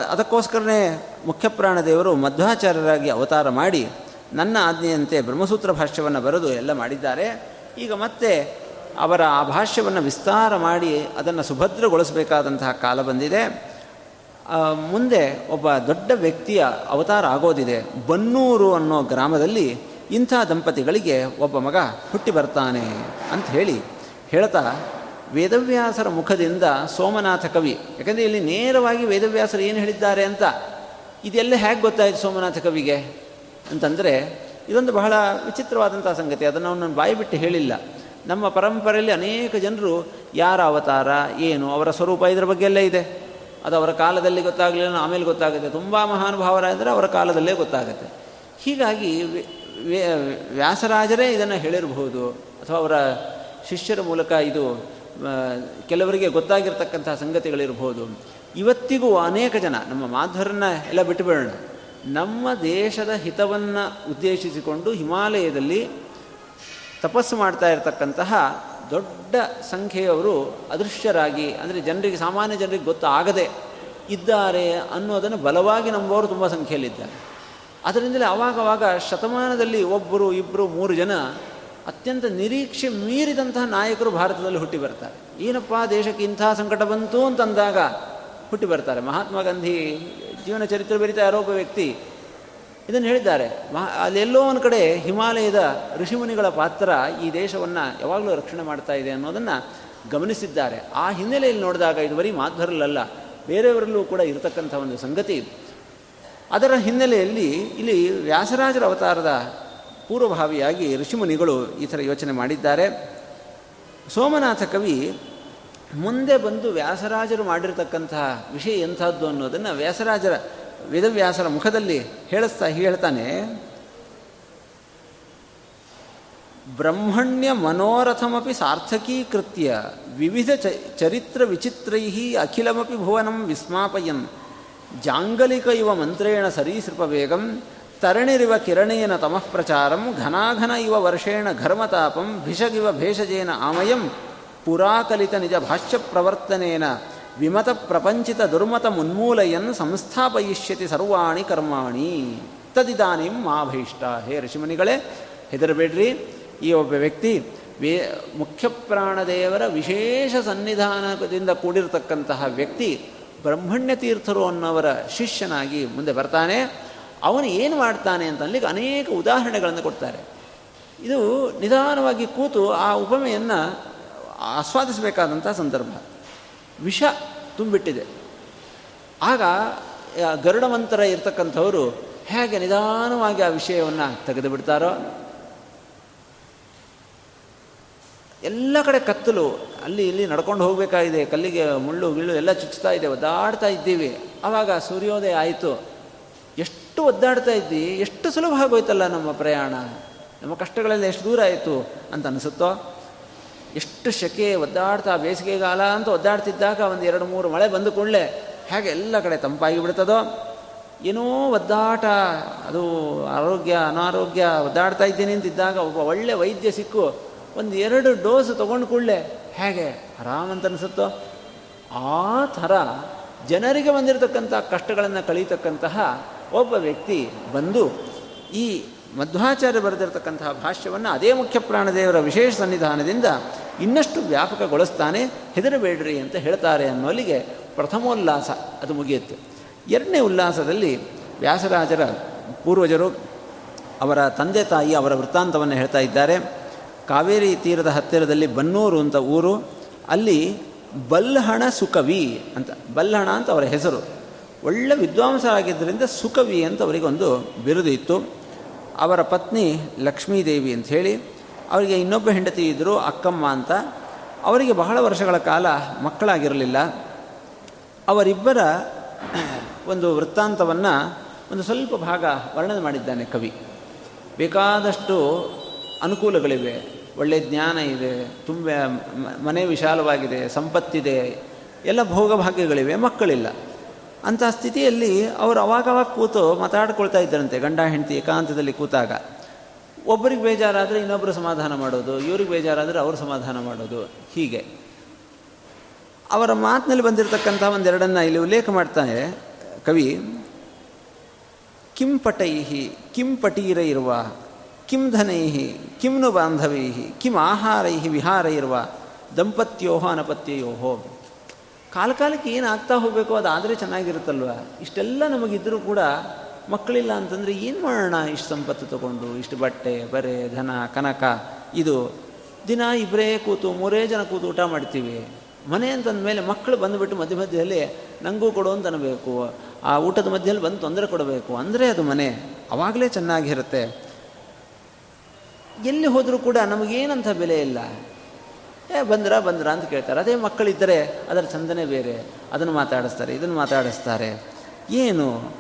ಅದಕ್ಕೋಸ್ಕರನೇ ಮುಖ್ಯಪ್ರಾಣದೇವರು ಮಧ್ವಾಚಾರ್ಯರಾಗಿ ಅವತಾರ ಮಾಡಿ ನನ್ನ ಆಜ್ಞೆಯಂತೆ ಬ್ರಹ್ಮಸೂತ್ರ ಭಾಷ್ಯವನ್ನು ಬರೆದು ಎಲ್ಲ ಮಾಡಿದ್ದಾರೆ. ಈಗ ಮತ್ತೆ ಅವರ ಆ ಭಾಷ್ಯವನ್ನು ವಿಸ್ತಾರ ಮಾಡಿ ಅದನ್ನು ಸುಭದ್ರಗೊಳಿಸಬೇಕಾದಂತಹ ಕಾಲ ಬಂದಿದೆ. ಮುಂದೆ ಒಬ್ಬ ದೊಡ್ಡ ವ್ಯಕ್ತಿಯ ಅವತಾರ ಆಗೋದಿದೆ. ಬನ್ನೂರು ಅನ್ನೋ ಗ್ರಾಮದಲ್ಲಿ ಇಂಥ ದಂಪತಿಗಳಿಗೆ ಒಬ್ಬ ಮಗ ಹುಟ್ಟಿ ಬರ್ತಾನೆ ಅಂತ ಹೇಳಿ ಹೇಳ್ತಾ, ವೇದವ್ಯಾಸರ ಮುಖದಿಂದ ಸೋಮನಾಥ ಕವಿ, ಯಾಕಂದರೆ ಇಲ್ಲಿ ನೇರವಾಗಿ ವೇದವ್ಯಾಸರು ಏನು ಹೇಳಿದ್ದಾರೆ ಅಂತ, ಇದೆಲ್ಲ ಹೇಗೆ ಗೊತ್ತಾಯಿತು ಸೋಮನಾಥ ಕವಿಗೆ? ಅಂತಂದರೆ, ಇದೊಂದು ಬಹಳ ವಿಚಿತ್ರವಾದಂಥ ಸಂಗತಿ, ಅದನ್ನು ಅವನು ಬಾಯಿ ಬಿಟ್ಟು ಹೇಳಿಲ್ಲ. ನಮ್ಮ ಪರಂಪರೆಯಲ್ಲಿ ಅನೇಕ ಜನರು, ಯಾರ ಅವತಾರ, ಏನು, ಅವರ ಸ್ವರೂಪ ಇದರ ಬಗ್ಗೆ ಎಲ್ಲ ಇದೆ. ಅದು ಅವರ ಕಾಲದಲ್ಲಿ ಗೊತ್ತಾಗಲಿಲ್ಲ, ಆಮೇಲೆ ಗೊತ್ತಾಗುತ್ತೆ. ತುಂಬ ಮಹಾನುಭಾವರಾದರೆ ಅವರ ಕಾಲದಲ್ಲೇ ಗೊತ್ತಾಗುತ್ತೆ. ಹೀಗಾಗಿ ವ್ಯಾಸರಾಜರೇ ಇದನ್ನು ಹೇಳಿರಬಹುದು, ಅಥವಾ ಅವರ ಶಿಷ್ಯರ ಮೂಲಕ ಇದು ಕೆಲವರಿಗೆ ಗೊತ್ತಾಗಿರ್ತಕ್ಕಂಥ ಸಂಗತಿಗಳಿರ್ಬೋದು. ಇವತ್ತಿಗೂ ಅನೇಕ ಜನ, ನಮ್ಮ ಮಾಧ್ವರನ್ನ ಎಲ್ಲ ಬಿಟ್ಟುಬಿಡೋಣ ನಮ್ಮ ದೇಶದ ಹಿತವನ್ನು ಉದ್ದೇಶಿಸಿಕೊಂಡು ಹಿಮಾಲಯದಲ್ಲಿ ತಪಸ್ಸು ಮಾಡ್ತಾ ಇರತಕ್ಕಂತಹ ದೊಡ್ಡ ಸಂಖ್ಯೆಯವರು ಅದೃಶ್ಯರಾಗಿ, ಅಂದರೆ ಜನರಿಗೆ, ಸಾಮಾನ್ಯ ಜನರಿಗೆ ಗೊತ್ತಾಗದೆ ಇದ್ದಾರೆ ಅನ್ನೋದನ್ನು ಬಲವಾಗಿ ನಂಬುವವರು ತುಂಬ ಸಂಖ್ಯೆಯಲ್ಲಿದ್ದಾರೆ. ಅದರಿಂದಲೇ ಅವಾಗವಾಗ ಶತಮಾನದಲ್ಲಿ ಒಬ್ಬರು ಇಬ್ಬರು ಮೂರು ಜನ ಅತ್ಯಂತ ನಿರೀಕ್ಷೆ ಮೀರಿದಂತಹ ನಾಯಕರು ಭಾರತದಲ್ಲಿ ಹುಟ್ಟಿ ಬರ್ತಾರೆ. ಏನಪ್ಪ ದೇಶಕ್ಕೆ ಇಂಥ ಸಂಕಟ ಬಂತು ಅಂತಂದಾಗ ಹುಟ್ಟಿ ಬರ್ತಾರೆ. ಮಹಾತ್ಮ ಗಾಂಧಿ ಜೀವನ ಚರಿತ್ರೆ ಬರಿತ ಆರೋಪ ವ್ಯಕ್ತಿ ಇದನ್ನು ಹೇಳಿದ್ದಾರೆ. ಮಹಾ, ಅಲ್ಲೆಲ್ಲೋ ಒಂದು ಕಡೆ ಹಿಮಾಲಯದ ಋಷಿಮುನಿಗಳ ಪಾತ್ರ ಈ ದೇಶವನ್ನು ಯಾವಾಗಲೂ ರಕ್ಷಣೆ ಮಾಡ್ತಾ ಇದೆ ಅನ್ನೋದನ್ನು ಗಮನಿಸಿದ್ದಾರೆ. ಆ ಹಿನ್ನೆಲೆಯಲ್ಲಿ ನೋಡಿದಾಗ ಇದು ಬರೀ ಮಾಧ್ವರಲ್ಲ ಬೇರೆಯವರಲ್ಲೂ ಕೂಡ ಇರತಕ್ಕಂಥ ಒಂದು ಸಂಗತಿ ಅದರ ಹಿನ್ನೆಲೆಯಲ್ಲಿ ಇಲ್ಲಿ ವ್ಯಾಸರಾಜರ ಅವತಾರದ ಪೂರ್ವಭಾವಿಯಾಗಿ ಋಷಿಮುನಿಗಳು ಈ ಥರ ಯೋಚನೆ ಮಾಡಿದ್ದಾರೆ. ಸೋಮನಾಥ ಕವಿ ಮುಂದೆ ಬಂದು ವ್ಯಾಸರಾಜರು ಮಾಡಿರತಕ್ಕಂತಹ ವಿಷಯ ಎಂಥದ್ದು ಅನ್ನೋದನ್ನು ವ್ಯಾಸರಾಜರ ವೇದವ್ಯಾಸರ ಮುಖದಲ್ಲಿ ಹೇಳಿಸ್ತಾ ಹೇಳ್ತಾನೆ, ಬ್ರಹ್ಮಣ್ಯ ಮನೋರಥಮಪಿ ಸಾರ್ಥಕೀಕೃತ್ಯ ವಿವಿಧ ಚ ಚರಿತ್ರ ವಿಚಿತ್ರೈ ಅಖಿಲಮಪಿ ಭುವನಂ ವಿಸ್ಮಾಪಯನ್ ಜಾಂಗಲಿಕ ಇವ ಮಂತ್ರೇಣ ಸರೀಸೃಪ ವೇಗಂ ತರಣಿರಿವ ಕಿರಣೇನ ತಮಃ ಪ್ರಚಾರಂ, ಘನಾಘನ ಇವ ವರ್ಷೇಣ ಘರ್ಮತಾಪಂ, ಭಿಷಗಿವ ಭೇಷಜೇನ ಆಮಯಂ, ಪುರಾಕಲಿತ ನಿಜ ಭಾಷ್ಯ ಪ್ರವರ್ತನೇನ, ವಿಮತ ಪ್ರಪಂಚಿತ ದುರ್ಮತ ಮುನ್ಮೂಲಯನ್ ಸಂಸ್ಥಾಪಯಿಷ್ಯತಿ ಸರ್ವಾಣಿ ಕರ್ಮಾಣಿ. ತದಿದಾನಿಂ ಮಾ ಭೀಷ್ಟ ಹೇ ಋಷಿಮುನಿಗಳೇ, ಹೆದರಬೇಡ್ರಿ. ಈ ಒಬ್ಬ ವ್ಯಕ್ತಿ ವೇ, ಮುಖ್ಯ ಪ್ರಾಣದೇವರ ವಿಶೇಷ ಸನ್ನಿಧಾನದಿಂದ ಕೂಡಿರತಕ್ಕಂತಹ ವ್ಯಕ್ತಿ ಬ್ರಹ್ಮಣ್ಯ ತೀರ್ಥರು ಅನ್ನೋವರ ಶಿಷ್ಯನಾಗಿ ಮುಂದೆ ಬರ್ತಾನೆ. ಅವನು ಏನು ಮಾಡ್ತಾನೆ ಅಂತನ್ಲಿಕ್ಕೆ ಅನೇಕ ಉದಾಹರಣೆಗಳನ್ನು ಕೊಡ್ತಾರೆ. ಇದು ನಿಧಾನವಾಗಿ ಕೂತು ಆ ಉಪಮೆಯನ್ನು ಆಸ್ವಾದಿಸಬೇಕಾದಂಥ ಸಂದರ್ಭ. ವಿಷ ತುಂಬಿಟ್ಟಿದೆ. ಆಗ ಗರುಡಮಂತರ ಇರ್ತಕ್ಕಂಥವರು ಹೇಗೆ ನಿಧಾನವಾಗಿ ಆ ವಿಷಯವನ್ನು ತೆಗೆದು ಬಿಡ್ತಾರೋ ಎಲ್ಲ ಕಡೆ ಕತ್ತಲು, ಅಲ್ಲಿ ಇಲ್ಲಿ ನಡ್ಕೊಂಡು ಹೋಗಬೇಕಾಗಿದೆ, ಕಲ್ಲಿಗೆ ಮುಳ್ಳು, ಗಿಳ್ಳು ಎಲ್ಲ ಚುಚ್ಚುತ್ತಾ ಇದೆ, ಒದ್ದಾಡ್ತಾ ಇದ್ದೀವಿ. ಆವಾಗ ಸೂರ್ಯೋದಯ ಆಯಿತು. ಎಷ್ಟು ಒದ್ದಾಡ್ತಾ ಇದ್ದಿ? ಎಷ್ಟು ಸುಲಭ ಆಗೋಯ್ತಲ್ಲ ನಮ್ಮ ಪ್ರಯಾಣ? ನಮ್ಮ ಕಷ್ಟಗಳೆಲ್ಲ ಎಷ್ಟು ದೂರ ಆಯಿತು ಅಂತ ಅನಿಸುತ್ತೋ? ಎಷ್ಟು ಶಕೆ ಒದ್ದಾಡ್ತಾ ಬೇಸಿಗೆಗಾಲ ಅಂತ ಒದ್ದಾಡ್ತಿದ್ದಾಗ ಒಂದು ಎರಡು ಮೂರು ಮಳೆ ಬಂದು ಕೂಡಲೇ ಹೇಗೆ ಎಲ್ಲ ಕಡೆ ತಂಪಾಗಿ ಬಿಡ್ತದೋ? ಏನೋ ಒದ್ದಾಟ, ಅದು ಆರೋಗ್ಯ, ಅನಾರೋಗ್ಯ ಒದ್ದಾಡ್ತಾ ಇದ್ದೀನಿ ಅಂತಿದ್ದಾಗ ಒಬ್ಬ ಒಳ್ಳೆ ವೈದ್ಯ ಸಿಕ್ಕು, ಒಂದು ಎರಡು ಡೋಸ್ ತೊಗೊಂಡು ಕೂಡಲೇ ಹೇಗೆ ಆರಾಮಂತ ಅನಿಸುತ್ತೋ? ಆ ಥರ ಜನರಿಗೆ ಬಂದಿರತಕ್ಕಂಥ ಕಷ್ಟಗಳನ್ನು ಕಳೀತಕ್ಕಂತಹ ಒಬ್ಬ ವ್ಯಕ್ತಿ ಬಂದು ಈ ಮಧ್ವಾಚಾರ್ಯ ಬರೆದಿರತಕ್ಕಂತಹ ಭಾಷ್ಯವನ್ನು ಅದೇ ಮುಖ್ಯ ಪ್ರಾಣದೇವರ ವಿಶೇಷ ಸನ್ನಿಧಾನದಿಂದ ಇನ್ನಷ್ಟು ವ್ಯಾಪಕಗೊಳಿಸ್ತಾನೆ, ಹೆದರಬೇಡ್ರಿ ಅಂತ ಹೇಳ್ತಾರೆ ಅನ್ನೋಲ್ಲಿಗೆ ಪ್ರಥಮೋಲ್ಲಾಸ ಅದು ಮುಗಿಯುತ್ತೆ. ಎರಡನೇ ಉಲ್ಲಾಸದಲ್ಲಿ ವ್ಯಾಸರಾಜರ ಪೂರ್ವಜರು ಅವರ ತಂದೆ ತಾಯಿ ಅವರ ವೃತ್ತಾಂತವನ್ನು ಹೇಳ್ತಾ ಇದ್ದಾರೆ. ಕಾವೇರಿ ತೀರದ ಹತ್ತಿರದಲ್ಲಿ ಬನ್ನೂರು ಅಂತ ಊರು, ಅಲ್ಲಿ ಬಲ್ಲಹಣ ಸುಕವಿ ಅಂತ ಬಲ್ಲಹಣ ಅಂತ ಅವರ ಹೆಸರು. ಒಳ್ಳೆ ವಿದ್ವಾಂಸರಾಗಿದ್ದರಿಂದ ಸುಕವಿ ಅಂತ ಅವರಿಗೆ ಒಂದು ಬಿರುದು ಇತ್ತು. ಅವರ ಪತ್ನಿ ಲಕ್ಷ್ಮೀದೇವಿ ಅಂತ ಹೇಳಿ, ಅವರಿಗೆ ಇನ್ನೊಬ್ಬ ಹೆಂಡತಿ ಇದ್ದರು ಅಕ್ಕಮ್ಮ ಅಂತ. ಅವರಿಗೆ ಬಹಳ ವರ್ಷಗಳ ಕಾಲ ಮಕ್ಕಳಾಗಿರಲಿಲ್ಲ. ಅವರಿಬ್ಬರ ಒಂದು ವೃತ್ತಾಂತವನ್ನು ಒಂದು ಸ್ವಲ್ಪ ಭಾಗ ವರ್ಣನೆ ಮಾಡಿದ್ದಾನೆ ಕವಿ. ಬೇಕಾದಷ್ಟು ಅನುಕೂಲಗಳಿವೆ. ಒಳ್ಳೆಯ ಜ್ಞಾನ ಇದೆ, ತುಂಬ ಮನೆ ವಿಶಾಲವಾಗಿದೆ, ಸಂಪತ್ತಿದೆ, ಎಲ್ಲ ಭೋಗಭಾಗ್ಯಗಳಿವೆ, ಮಕ್ಕಳಿಲ್ಲ. ಅಂಥ ಸ್ಥಿತಿಯಲ್ಲಿ ಅವರು ಅವಾಗವಾಗ ಕೂತು ಮಾತಾಡ್ಕೊಳ್ತಾ ಇದ್ದರಂತೆ, ಗಂಡ, ಹೆಂಡತಿ ಏಕಾಂತದಲ್ಲಿ ಕೂತಾಗ. ಒಬ್ಬರಿಗೆ ಬೇಜಾರಾದರೆ ಇನ್ನೊಬ್ಬರು ಸಮಾಧಾನ ಮಾಡೋದು, ಇವ್ರಿಗೆ ಬೇಜಾರಾದರೆ ಅವರು ಸಮಾಧಾನ ಮಾಡೋದು, ಹೀಗೆ. ಅವರ ಮಾತಿನಲ್ಲಿ ಬಂದಿರತಕ್ಕಂಥ ಒಂದೆರಡನ್ನು ಇಲ್ಲಿ ಉಲ್ಲೇಖ ಮಾಡ್ತಾನೆ ಕವಿ ಕಿಂಪಟೈಹಿ ಕಿಂಪಟೀರ ಇರುವ ಕಿಂ ಧನೈಹಿ ಕಿಂನು ಬಾಂಧವೈಹಿ ಕಿಂ ಆಹಾರೈಹಿ ವಿಹಾರ ಇರುವ ದಂಪತ್ಯೋಹೋ ಅನಪತ್ಯಯೋಹೋ. ಕಾಲ ಕಾಲಕ್ಕೆ ಏನು ಆಗ್ತಾ ಹೋಗಬೇಕು ಚೆನ್ನಾಗಿರುತ್ತಲ್ವ? ಇಷ್ಟೆಲ್ಲ ನಮಗಿದ್ದರೂ ಕೂಡ ಮಕ್ಕಳಿಲ್ಲ ಅಂತಂದರೆ ಏನು ಮಾಡೋಣ? ಇಷ್ಟು ಸಂಪತ್ತು ತಗೊಂಡು, ಇಷ್ಟು ಬಟ್ಟೆ, ಬರೆ, ಧನ, ಕನಕ, ಇದು. ದಿನ ಇಬ್ಬರೇ ಕೂತು, ಮೂರೇ ಜನ ಕೂತು ಊಟ ಮಾಡ್ತೀವಿ. ಮನೆ ಅಂತಂದ ಮೇಲೆ ಮಕ್ಕಳು ಬಂದುಬಿಟ್ಟು ಮಧ್ಯ ಮಧ್ಯದಲ್ಲಿ ನನಗೂ ಕೊಡು ಅಂತ ಅನ್ನಬೇಕು ಆ ಊಟದ ಮಧ್ಯದಲ್ಲಿ ಬಂದು ತೊಂದರೆ ಕೊಡಬೇಕು. ಅಂದರೆ ಅದು ಮನೆ. ಅವಾಗಲೇ ಚೆನ್ನಾಗಿರುತ್ತೆ. ಎಲ್ಲಿ ಹೋದರೂ ಕೂಡ ನಮಗೇನಂಥ ಬೆಲೆ ಇಲ್ಲ. ಏ, ಬಂದ್ರ ಬಂದ್ರ ಅಂತ ಕೇಳ್ತಾರೆ. ಅದೇ ಮಕ್ಕಳಿದ್ದರೆ ಅದರ ಚಂದನೆ ಬೇರೆ. ಅದನ್ನು ಮಾತಾಡಿಸ್ತಾರೆ, ಇದನ್ನು ಮಾತಾಡಿಸ್ತಾರೆ. ಏನು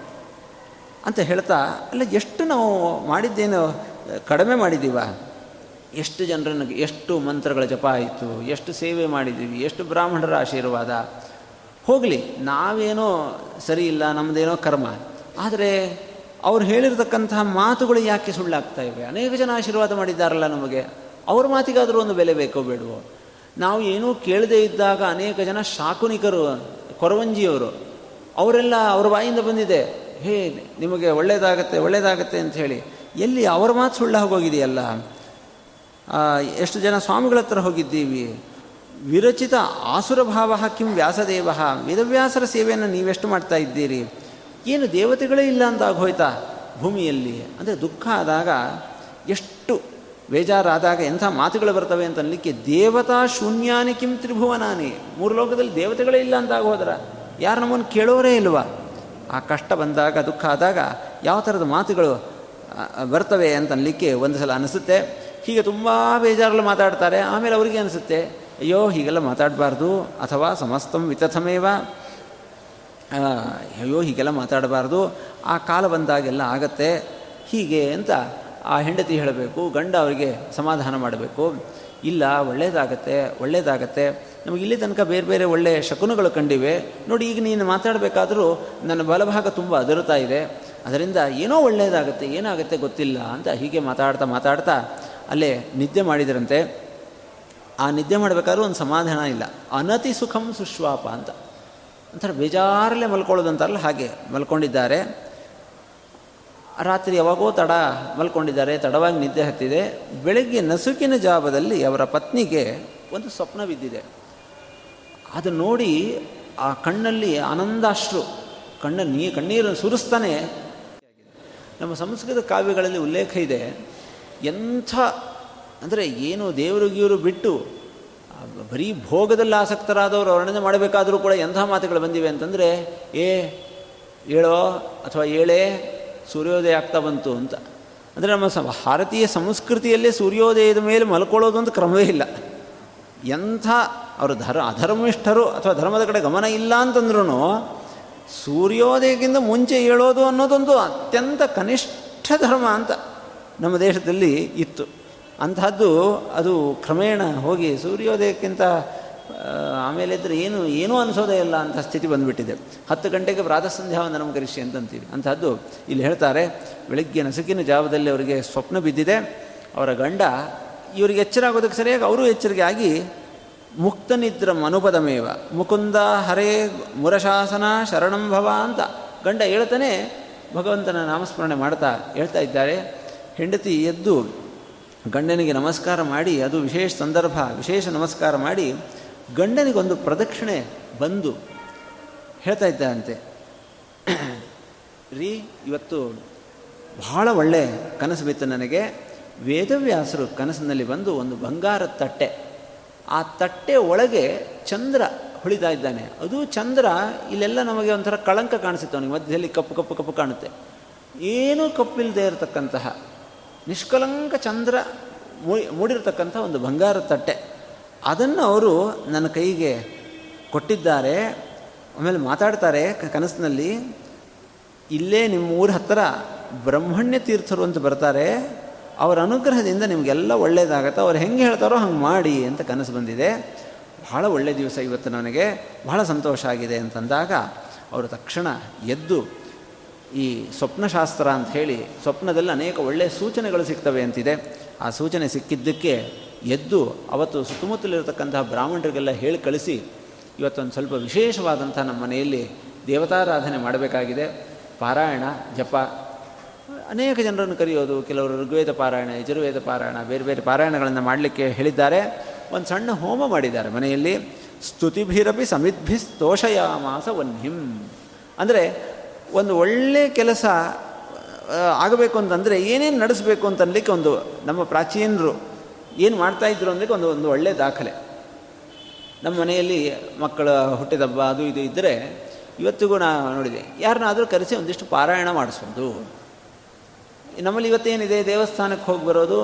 ಅಂತ ಹೇಳ್ತಾ, ಅಲ್ಲ, ಎಷ್ಟು ನಾವು ಮಾಡಿದ್ದೇನು, ಕಡಿಮೆ ಮಾಡಿದ್ದೀವ? ಎಷ್ಟು ಜನರನ್ನು, ಎಷ್ಟು ಮಂತ್ರಗಳ ಜಪ ಆಯಿತು, ಎಷ್ಟು ಸೇವೆ ಮಾಡಿದ್ದೀವಿ, ಎಷ್ಟು ಬ್ರಾಹ್ಮಣರ ಆಶೀರ್ವಾದ? ಹೋಗಲಿ, ನಾವೇನೋ ಸರಿ ಇಲ್ಲ ನಮ್ಮದೇನೋ ಕರ್ಮ. ಆದರೆ ಅವ್ರು ಹೇಳಿರ್ತಕ್ಕಂತಹ ಮಾತುಗಳು ಯಾಕೆ ಸುಳ್ಳಾಗ್ತಾ ಇವೆ? ಅನೇಕ ಜನ ಆಶೀರ್ವಾದ ಮಾಡಿದ್ದಾರಲ್ಲ ನಮಗೆ. ಅವ್ರ ಮಾತಿಗಾದರೂ ಒಂದು ಬೆಲೆ ಬೇಕೋ ಬೇಡವೋ? ನಾವು ಏನೂ ಕೇಳದೇ ಇದ್ದಾಗ ಅನೇಕ ಜನ ಶಾಕುನಿಕರು, ಕೊರವಂಜಿಯವರು, ಅವರೆಲ್ಲ ಅವ್ರ ಬಾಯಿಂದ ಬಂದಿದೆ. ಹೇ, ನಿಮಗೆ ಒಳ್ಳೇದಾಗತ್ತೆ ಒಳ್ಳೇದಾಗತ್ತೆ ಅಂತ ಹೇಳಿ. ಎಲ್ಲಿ ಅವರ ಮಾತು ಸುಳ್ಳಾಗೋಗಿದೆಯಲ್ಲ ಎಷ್ಟು ಜನ ಸ್ವಾಮಿಗಳ ಹತ್ರ ಹೋಗಿದ್ದೀವಿ. ವಿರಚಿತ ಆಸುರ ಭಾವ ಕಿಂ ವ್ಯಾಸದೇವ. ವೇದವ್ಯಾಸರ ಸೇವೆಯನ್ನು ನೀವೆಷ್ಟು ಮಾಡ್ತಾ ಇದ್ದೀರಿ? ಏನು ದೇವತೆಗಳೇ ಇಲ್ಲ ಅಂತ ಆಗೋಯ್ತಾ ಭೂಮಿಯಲ್ಲಿ? ಅಂದರೆ ದುಃಖ ಆದಾಗ ಎಷ್ಟು ಬೇಜಾರಾದಾಗ ಎಂಥ ಮಾತುಗಳು ಬರ್ತವೆ ಅಂತ ಅನ್ಲಿಕ್ಕೆ ದೇವತಾ ಶೂನ್ಯಾನಿ ಕಿಂ ತ್ರಿಭುವನಾನಿ. ಮೂರು ಲೋಕದಲ್ಲಿ ದೇವತೆಗಳೇ ಇಲ್ಲ ಅಂತ ಹೋದ್ರ ಯಾರು ನಮ್ಮನ್ನು ಕೇಳೋರೇ ಇಲ್ವಾ? ಆ ಕಷ್ಟ ಬಂದಾಗ, ದುಃಖ ಆದಾಗ ಯಾವ ಥರದ ಮಾತುಗಳು ಬರ್ತವೆ ಅಂತ ಅನ್ಲಿಕ್ಕೆ ಒಂದು ಸಲ ಅನಿಸುತ್ತೆ. ಹೀಗೆ ತುಂಬ ಬೇಜಾರಲ್ಲಿ ಮಾತಾಡ್ತಾರೆ. ಆಮೇಲೆ ಅವರಿಗೆ ಅನಿಸುತ್ತೆ, ಅಯ್ಯೋ, ಹೀಗೆಲ್ಲ ಮಾತಾಡಬಾರ್ದು, ಅಥವಾ ಸಮಸ್ತಂ ವಿತಥಮೇವ. ಅಯ್ಯೋ, ಹೀಗೆಲ್ಲ ಮಾತಾಡಬಾರ್ದು. ಆ ಕಾಲ ಬಂದಾಗೆಲ್ಲ ಆಗತ್ತೆ. ಹೀಗೆ ಅಂತ ಆ ಹೆಂಡತಿ ಹೇಳಬೇಕು, ಗಂಡ ಅವರಿಗೆ ಸಮಾಧಾನ ಮಾಡಬೇಕು. ಇಲ್ಲ, ಒಳ್ಳೇದಾಗತ್ತೆ ಒಳ್ಳೇದಾಗತ್ತೆ. ನಮಗೆ ಇಲ್ಲಿ ತನಕ ಬೇರೆ ಬೇರೆ ಒಳ್ಳೆಯ ಶಕುನಗಳು ಕಂಡಿವೆ. ನೋಡಿ, ಈಗ ನೀನು ಮಾತಾಡಬೇಕಾದರೂ ನನ್ನ ಬಲಭಾಗ ತುಂಬ ಅದರುತ್ತಾ ಇದೆ. ಅದರಿಂದ ಏನೋ ಒಳ್ಳೆಯದಾಗುತ್ತೆ ಏನಾಗುತ್ತೆ ಗೊತ್ತಿಲ್ಲ ಅಂತ ಹೀಗೆ ಮಾತಾಡ್ತಾ ಮಾತಾಡ್ತಾ ಅಲ್ಲೇ ನಿದ್ದೆ ಮಾಡಿದರಂತೆ. ಆ ನಿದ್ದೆ ಮಾಡಬೇಕಾದ್ರೂ ಒಂದು ಸಮಾಧಾನ ಇಲ್ಲ. ಅನತಿ ಸುಖಂ ಸುಶ್ವಾಪ ಅಂತ. ಒಂಥರ ಬೇಜಾರಲ್ಲೇ ಮಲ್ಕೊಳ್ಳೋದಂತಾರಲ್ಲ ಹಾಗೆ ಮಲ್ಕೊಂಡಿದ್ದಾರೆ. ರಾತ್ರಿ ಯಾವಾಗೋ ತಡ ಮಲ್ಕೊಂಡಿದ್ದಾರೆ, ತಡವಾಗಿ ನಿದ್ದೆ ಹತ್ತಿದೆ. ಬೆಳಗ್ಗೆ ನಸುಕಿನ ಜಾವದಲ್ಲಿ ಅವರ ಪತ್ನಿಗೆ ಒಂದು ಸ್ವಪ್ನ ಬಿದ್ದಿದೆ. ಅದು ನೋಡಿ ಆ ಕಣ್ಣಲ್ಲಿ ಆನಂದಾಶ್ರು, ಕಣ್ಣ ನೀ ಕಣ್ಣೀರನ್ನು ಸುರಿಸ್ತಾನೆ. ನಮ್ಮ ಸಂಸ್ಕೃತ ಕಾವ್ಯಗಳಲ್ಲಿ ಉಲ್ಲೇಖ ಇದೆ. ಎಂಥ, ಅಂದರೆ ಏನು ದೇವರು ಗೀವರು ಬಿಟ್ಟು, ಬರೀ ಭೋಗದಲ್ಲಿ ಆಸಕ್ತರಾದವರು ವರ್ಣನೆ ಮಾಡಬೇಕಾದರೂ ಕೂಡ ಎಂಥ ಮಾತುಗಳು ಬಂದಿವೆ ಅಂತಂದರೆ, ಏ, ಏಳೋ ಅಥವಾ ಏಳೇ ಸೂರ್ಯೋದಯ ಆಗ್ತಾ ಬಂತು ಅಂತ. ಅಂದರೆ ನಮ್ಮ ಸ ಭಾರತೀಯ ಸಂಸ್ಕೃತಿಯಲ್ಲೇ ಸೂರ್ಯೋದಯದ ಮೇಲೆ ಮಲ್ಕೊಳ್ಳೋದು ಅಂತ ಕ್ರಮವೇ ಇಲ್ಲ. ಎಂಥ ಅವರು ಧರ್, ಅಧರ್ಮಿಷ್ಠರು ಅಥವಾ ಧರ್ಮದ ಕಡೆ ಗಮನ ಇಲ್ಲ ಅಂತಂದ್ರೂ ಸೂರ್ಯೋದಯಕ್ಕಿಂತ ಮುಂಚೆ ಹೇಳೋದು ಅನ್ನೋದೊಂದು ಅತ್ಯಂತ ಕನಿಷ್ಠ ಧರ್ಮ ಅಂತ ನಮ್ಮ ದೇಶದಲ್ಲಿ ಇತ್ತು. ಅಂತಹದ್ದು ಅದು ಕ್ರಮೇಣ ಹೋಗಿ ಸೂರ್ಯೋದಯಕ್ಕಿಂತ ಆಮೇಲೆ ಇದ್ರೆ ಏನು, ಏನೂ ಅನಿಸೋದೇ ಇಲ್ಲ ಅಂತ ಸ್ಥಿತಿ ಬಂದುಬಿಟ್ಟಿದೆ. ಹತ್ತು ಗಂಟೆಗೆ ಪ್ರಾತಃ ಸಂಧ್ಯಾವಂದನಂ ಕರಿಸಿ ಅಂತಂತೀವಿ. ಅಂತಹದ್ದು ಇಲ್ಲಿ ಹೇಳ್ತಾರೆ, ಬೆಳಗ್ಗೆ ನಸುಕಿನ ಜಾವದಲ್ಲಿ ಅವರಿಗೆ ಸ್ವಪ್ನ ಬಿದ್ದಿದೆ. ಅವರ ಗಂಡ, ಇವರಿಗೆ ಎಚ್ಚರ ಆಗೋದಕ್ಕೆ ಸರಿಯಾಗಿ ಅವರು ಎಚ್ಚರಿಕೆ ಆಗಿ ಮುಕ್ತನಿದ್ರ ಮನುಪದಮೇವ. ಮುಕುಂದ ಹರೇ ಮುರಶಾಸನ ಶರಣಂ ಭವ ಅಂತ ಗಂಡ ಹೇಳ್ತಾನೆ, ಭಗವಂತನ ನಾಮಸ್ಮರಣೆ ಮಾಡ್ತಾ ಹೇಳ್ತಾ ಇದ್ದಾರೆ. ಹೆಂಡತಿ ಎದ್ದು ಗಂಡನಿಗೆ ನಮಸ್ಕಾರ ಮಾಡಿ, ಅದು ವಿಶೇಷ ಸಂದರ್ಭ, ವಿಶೇಷ ನಮಸ್ಕಾರ ಮಾಡಿ ಗಂಡನಿಗೊಂದು ಪ್ರದಕ್ಷಿಣೆ ಬಂದು ಹೇಳ್ತಾ ಇದ್ದಂತೆ ರೀ, ಇವತ್ತು ಬಹಳ ಒಳ್ಳೆ ಕನಸು ಬಿತ್ತು ನನಗೆ. ವೇದವ್ಯಾಸರು ಕನಸಿನಲ್ಲಿ ಬಂದು ಒಂದು ಬಂಗಾರದ ತಟ್ಟೆ. ಆ ತಟ್ಟೆ ಒಳಗೆ ಚಂದ್ರ ಹೊಳಿತಾ ಇದ್ದಾನೆ. ಅದು ಚಂದ್ರ ಇಲ್ಲೆಲ್ಲ ನಮಗೆ ಒಂಥರ ಕಳಂಕ ಕಾಣಿಸುತ್ತೆ ಅವನಿಗೆ. ಮಧ್ಯದಲ್ಲಿ ಕಪ್ಪು ಕಪ್ಪು ಕಪ್ಪು ಕಾಣುತ್ತೆ. ಏನೂ ಕಪ್ಪಿಲ್ಲದೆ ಇರತಕ್ಕಂತಹ ನಿಷ್ಕಲಂಕ ಚಂದ್ರ ಮೂಡಿರತಕ್ಕಂಥ ಒಂದು ಬಂಗಾರ ತಟ್ಟೆ. ಅದನ್ನು ಅವರು ನನ್ನ ಕೈಗೆ ಕೊಟ್ಟಿದ್ದಾರೆ, ಆಮೇಲೆ ಮಾತಾಡ್ತಾರೆ ಕನಸಿನಲ್ಲಿ, ಇಲ್ಲೇ ನಿಮ್ಮ ಊರ ಹತ್ತಿರ ಬ್ರಹ್ಮಣ್ಯ ತೀರ್ಥರು ಅಂತ ಬರ್ತಾರೆ, ಅವರ ಅನುಗ್ರಹದಿಂದ ನಿಮಗೆಲ್ಲ ಒಳ್ಳೆಯದಾಗತ್ತೆ ಅವ್ರು ಹೆಂಗೆ ಹೇಳ್ತಾರೋ ಹಂಗೆ ಮಾಡಿ ಅಂತ ಕನಸು ಬಂದಿದೆ. ಬಹಳ ಒಳ್ಳೆಯ ದಿವಸ ಇವತ್ತು ನನಗೆ, ಬಹಳ ಸಂತೋಷ ಆಗಿದೆ ಅಂತಂದಾಗ ಅವರು ತಕ್ಷಣ ಎದ್ದು ಈ ಸ್ವಪ್ನಶಾಸ್ತ್ರ ಅಂತ ಹೇಳಿ, ಸ್ವಪ್ನದಲ್ಲಿ ಅನೇಕ ಒಳ್ಳೆಯ ಸೂಚನೆಗಳು ಸಿಗ್ತವೆ ಅಂತಿದೆ. ಆ ಸೂಚನೆ ಸಿಕ್ಕಿದ್ದಕ್ಕೆ ಎದ್ದು ಅವತ್ತು ಸುತ್ತಮುತ್ತಲಿರತಕ್ಕಂತಹ ಬ್ರಾಹ್ಮಣರಿಗೆಲ್ಲ ಹೇಳಿ ಕಳಿಸಿ, ಇವತ್ತೊಂದು ಸ್ವಲ್ಪ ವಿಶೇಷವಾದಂಥ ನಮ್ಮ ಮನೆಯಲ್ಲಿ ದೇವತಾರಾಧನೆ ಮಾಡಬೇಕಾಗಿದೆ. ಪಾರಾಯಣ, ಜಪ. ಅನೇಕ ಜನರನ್ನು ಕರೆಯೋದು, ಕೆಲವರು ಋಗ್ವೇದ ಪಾರಾಯಣ, ಯಜುರ್ವೇದ ಪಾರಾಯಣ, ಬೇರೆ ಬೇರೆ ಪಾರಾಯಣಗಳನ್ನು ಮಾಡಲಿಕ್ಕೆ ಹೇಳಿದ್ದಾರೆ. ಒಂದು ಸಣ್ಣ ಹೋಮ ಮಾಡಿದ್ದಾರೆ ಮನೆಯಲ್ಲಿ. ಸ್ತುತಿಭಿರಪಿ ಸಮಿದ್ಭಿ ಸ್ತೋಷಯಾಮಾಸ ವನ್ಹಿಂ. ಅಂದರೆ ಒಂದು ಒಳ್ಳೆಯ ಕೆಲಸ ಆಗಬೇಕು ಅಂತಂದರೆ ಏನೇನು ನಡೆಸಬೇಕು ಅಂತನ್ಲಿಕ್ಕೆ ಒಂದು ನಮ್ಮ ಪ್ರಾಚೀನರು ಏನು ಮಾಡ್ತಾಯಿದ್ರು ಅಂದರೆ ಒಂದು ಒಂದು ಒಳ್ಳೆಯ ದಾಖಲೆ. ನಮ್ಮ ಮನೆಯಲ್ಲಿ ಮಕ್ಕಳ ಹುಟ್ಟಿದಬ್ಬ ಅದು ಇದು ಇದ್ದರೆ ಇವತ್ತಿಗೂ ನಾನು ನೋಡಿದೆ, ಯಾರನ್ನಾದರೂ ಕರೆಸಿ ಒಂದಿಷ್ಟು ಪಾರಾಯಣ ಮಾಡಿಸೋದು. ನಮ್ಮಲ್ಲಿ ಇವತ್ತೇನಿದೆ, ದೇವಸ್ಥಾನಕ್ಕೆ ಹೋಗಿ ಬರೋದು,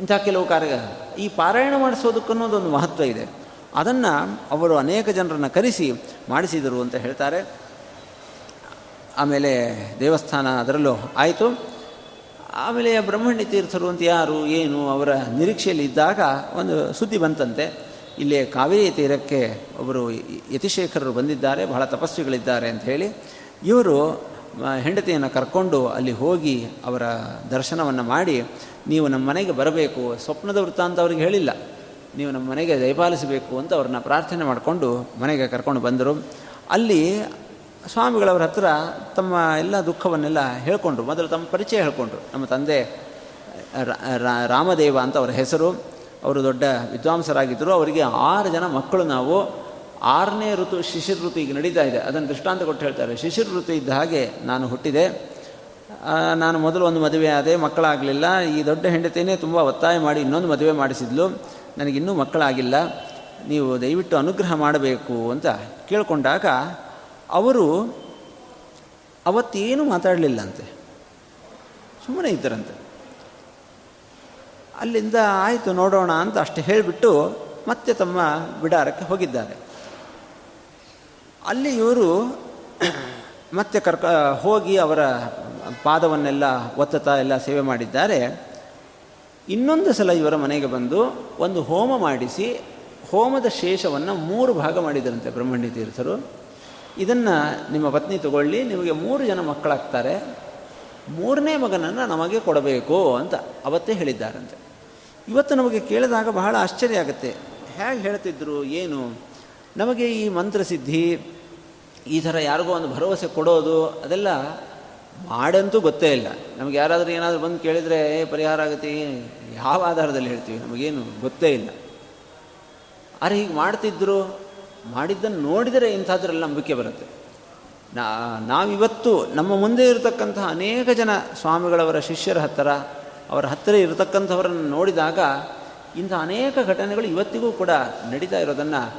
ಇಂಥ ಕೆಲವು ಕಾರ್ಯ, ಈ ಪಾರಾಯಣ ಅನ್ನೋದೊಂದು ಮಹತ್ವ ಇದೆ. ಅದನ್ನು ಅವರು ಅನೇಕ ಜನರನ್ನು ಕರೆಸಿ ಮಾಡಿಸಿದರು ಅಂತ ಹೇಳ್ತಾರೆ. ಆಮೇಲೆ ದೇವಸ್ಥಾನ ಅದರಲ್ಲೂ ಆಯಿತು. ಆಮೇಲೆ ಬ್ರಹ್ಮಣ್ಯ ತೀರ್ಥರು ಅಂತ ಯಾರು, ಏನು, ಅವರ ನಿರೀಕ್ಷೆಯಲ್ಲಿ ಇದ್ದಾಗ ಒಂದು ಸುದ್ದಿ ಬಂತಂತೆ. ಇಲ್ಲಿ ಕಾವೇರಿ ತೀರಕ್ಕೆ ಒಬ್ಬರು ಯತಿಶೇಖರರು ಬಂದಿದ್ದಾರೆ, ಬಹಳ ತಪಸ್ವಿಗಳಿದ್ದಾರೆ ಅಂತ ಹೇಳಿ. ಇವರು ಹೆಂಡತಿಯನ್ನು ಕರ್ಕೊಂಡು ಅಲ್ಲಿ ಹೋಗಿ ಅವರ ದರ್ಶನವನ್ನು ಮಾಡಿ, ನೀವು ನಮ್ಮ ಮನೆಗೆ ಬರಬೇಕು, ಸ್ವಪ್ನದ ವೃತ್ತ ಅಂತ ಅವ್ರಿಗೆ ಹೇಳಿಲ್ಲ. ನೀವು ನಮ್ಮ ಮನೆಗೆ ದಯಪಾಲಿಸಬೇಕು ಅಂತ ಅವ್ರನ್ನ ಪ್ರಾರ್ಥನೆ ಮಾಡಿಕೊಂಡು ಮನೆಗೆ ಕರ್ಕೊಂಡು ಬಂದರು. ಅಲ್ಲಿ ಸ್ವಾಮಿಗಳವರ ಹತ್ರ ತಮ್ಮ ಎಲ್ಲ ದುಃಖವನ್ನೆಲ್ಲ ಹೇಳ್ಕೊಂಡ್ರು. ಮೊದಲು ತಮ್ಮ ಪರಿಚಯ ಹೇಳ್ಕೊಂಡ್ರು. ನಮ್ಮ ತಂದೆ ರಾಮದೇವ ಅಂತ ಅವರ ಹೆಸರು. ಅವರು ದೊಡ್ಡ ವಿದ್ವಾಂಸರಾಗಿದ್ದರು. ಅವರಿಗೆ ಆರು ಜನ ಮಕ್ಕಳು ನಾವು. ಆರನೇ ಋತು ಶಿಶಿರ ಋತು ಈಗ ನಡೀತಾ ಇದೆ. ಅದನ್ನು ದೃಷ್ಟಾಂತ ಕೊಟ್ಟು ಹೇಳ್ತಾರೆ. ಶಿಶಿರ ಋತು ಇದ್ದ ಹಾಗೆ ನಾನು ಹುಟ್ಟಿದೆ. ನಾನು ಮೊದಲು ಒಂದು ಮದುವೆ ಆದೆ. ಮಕ್ಕಳಾಗಲಿಲ್ಲ. ಈ ದೊಡ್ಡ ಹೆಂಡತಿನೇ ತುಂಬ ಒತ್ತಾಯ ಮಾಡಿ ಇನ್ನೊಂದು ಮದುವೆ ಮಾಡಿಸಿದ್ಲು. ನನಗಿನ್ನೂ ಮಕ್ಕಳಾಗಿಲ್ಲ. ನೀವು ದಯವಿಟ್ಟು ಅನುಗ್ರಹ ಮಾಡಬೇಕು ಅಂತ ಕೇಳಿಕೊಂಡಾಗ ಅವರು ಅವತ್ತೇನು ಮಾತಾಡಲಿಲ್ಲಂತೆ. ಸುಮ್ಮನೆ ಇದ್ದರಂತೆ. ಅಲ್ಲಿಂದ ಆಯಿತು ನೋಡೋಣ ಅಂತ ಅಷ್ಟು ಹೇಳಿಬಿಟ್ಟು ಮತ್ತೆ ತಮ್ಮ ಬಿಡಾರಕ್ಕೆ ಹೋಗಿದ್ದಾರೆ. ಅಲ್ಲಿ ಇವರು ಮತ್ತೆ ಕರ್ಕ, ಹೋಗಿ ಅವರ ಪಾದವನ್ನೆಲ್ಲ ಒತ್ತತಾ ಎಲ್ಲ ಸೇವೆ ಮಾಡಿದ್ದಾರೆ. ಇನ್ನೊಂದು ಸಲ ಇವರ ಮನೆಗೆ ಬಂದು ಒಂದು ಹೋಮ ಮಾಡಿಸಿ ಹೋಮದ ಶೇಷವನ್ನು ಮೂರು ಭಾಗ ಮಾಡಿದರಂತೆ ಬ್ರಹ್ಮಣ್ಯ ತೀರ್ಥರು. ಇದನ್ನು ನಿಮ್ಮ ಪತ್ನಿ ತಗೊಳ್ಳಿ, ನಿಮಗೆ ಮೂರು ಜನ ಮಕ್ಕಳಾಗ್ತಾರೆ. ಮೂರನೇ ಮಗನನ್ನು ನಮಗೆ ಕೊಡಬೇಕು ಅಂತ ಅವತ್ತೇ ಹೇಳಿದ್ದಾರಂತೆ. ಇವತ್ತು ನಮಗೆ ಕೇಳಿದಾಗ ಬಹಳ ಆಶ್ಚರ್ಯ ಆಗುತ್ತೆ. ಹೇಗೆ ಹೇಳ್ತಿದ್ರು, ಏನು? ನಮಗೆ ಈ ಮಂತ್ರಸಿದ್ಧಿ ಈ ಥರ ಯಾರಿಗೋ ಒಂದು ಭರವಸೆ ಕೊಡೋದು, ಅದೆಲ್ಲ ಮಾಡಂತೂ ಗೊತ್ತೇ ಇಲ್ಲ. ನಮಗೆ ಯಾರಾದರೂ ಏನಾದರೂ ಬಂದು ಕೇಳಿದರೆ ಪರಿಹಾರ ಆಗುತ್ತೆ ಯಾವ ಆಧಾರದಲ್ಲಿ ಹೇಳ್ತೀವಿ? ನಮಗೇನು ಗೊತ್ತೇ ಇಲ್ಲ. ಆದರೆ ಹೀಗೆ ಮಾಡ್ತಿದ್ರು. ಮಾಡಿದ್ದನ್ನು ನೋಡಿದರೆ ಇಂಥದ್ರಲ್ಲಿ ನಂಬಿಕೆ ಬರುತ್ತೆ. ನಾ, ನಾವಿವತ್ತು ನಮ್ಮ ಮುಂದೆ ಇರತಕ್ಕಂತಹ ಅನೇಕ ಜನ ಸ್ವಾಮಿಗಳವರ ಶಿಷ್ಯರ ಹತ್ತಿರ, ಅವರ ಹತ್ತಿರ ಇರತಕ್ಕಂಥವರನ್ನು ನೋಡಿದಾಗ ಇಂಥ ಅನೇಕ ಘಟನೆಗಳು ಇವತ್ತಿಗೂ ಕೂಡ ನಡೀತಾ ಇರೋದನ್ನು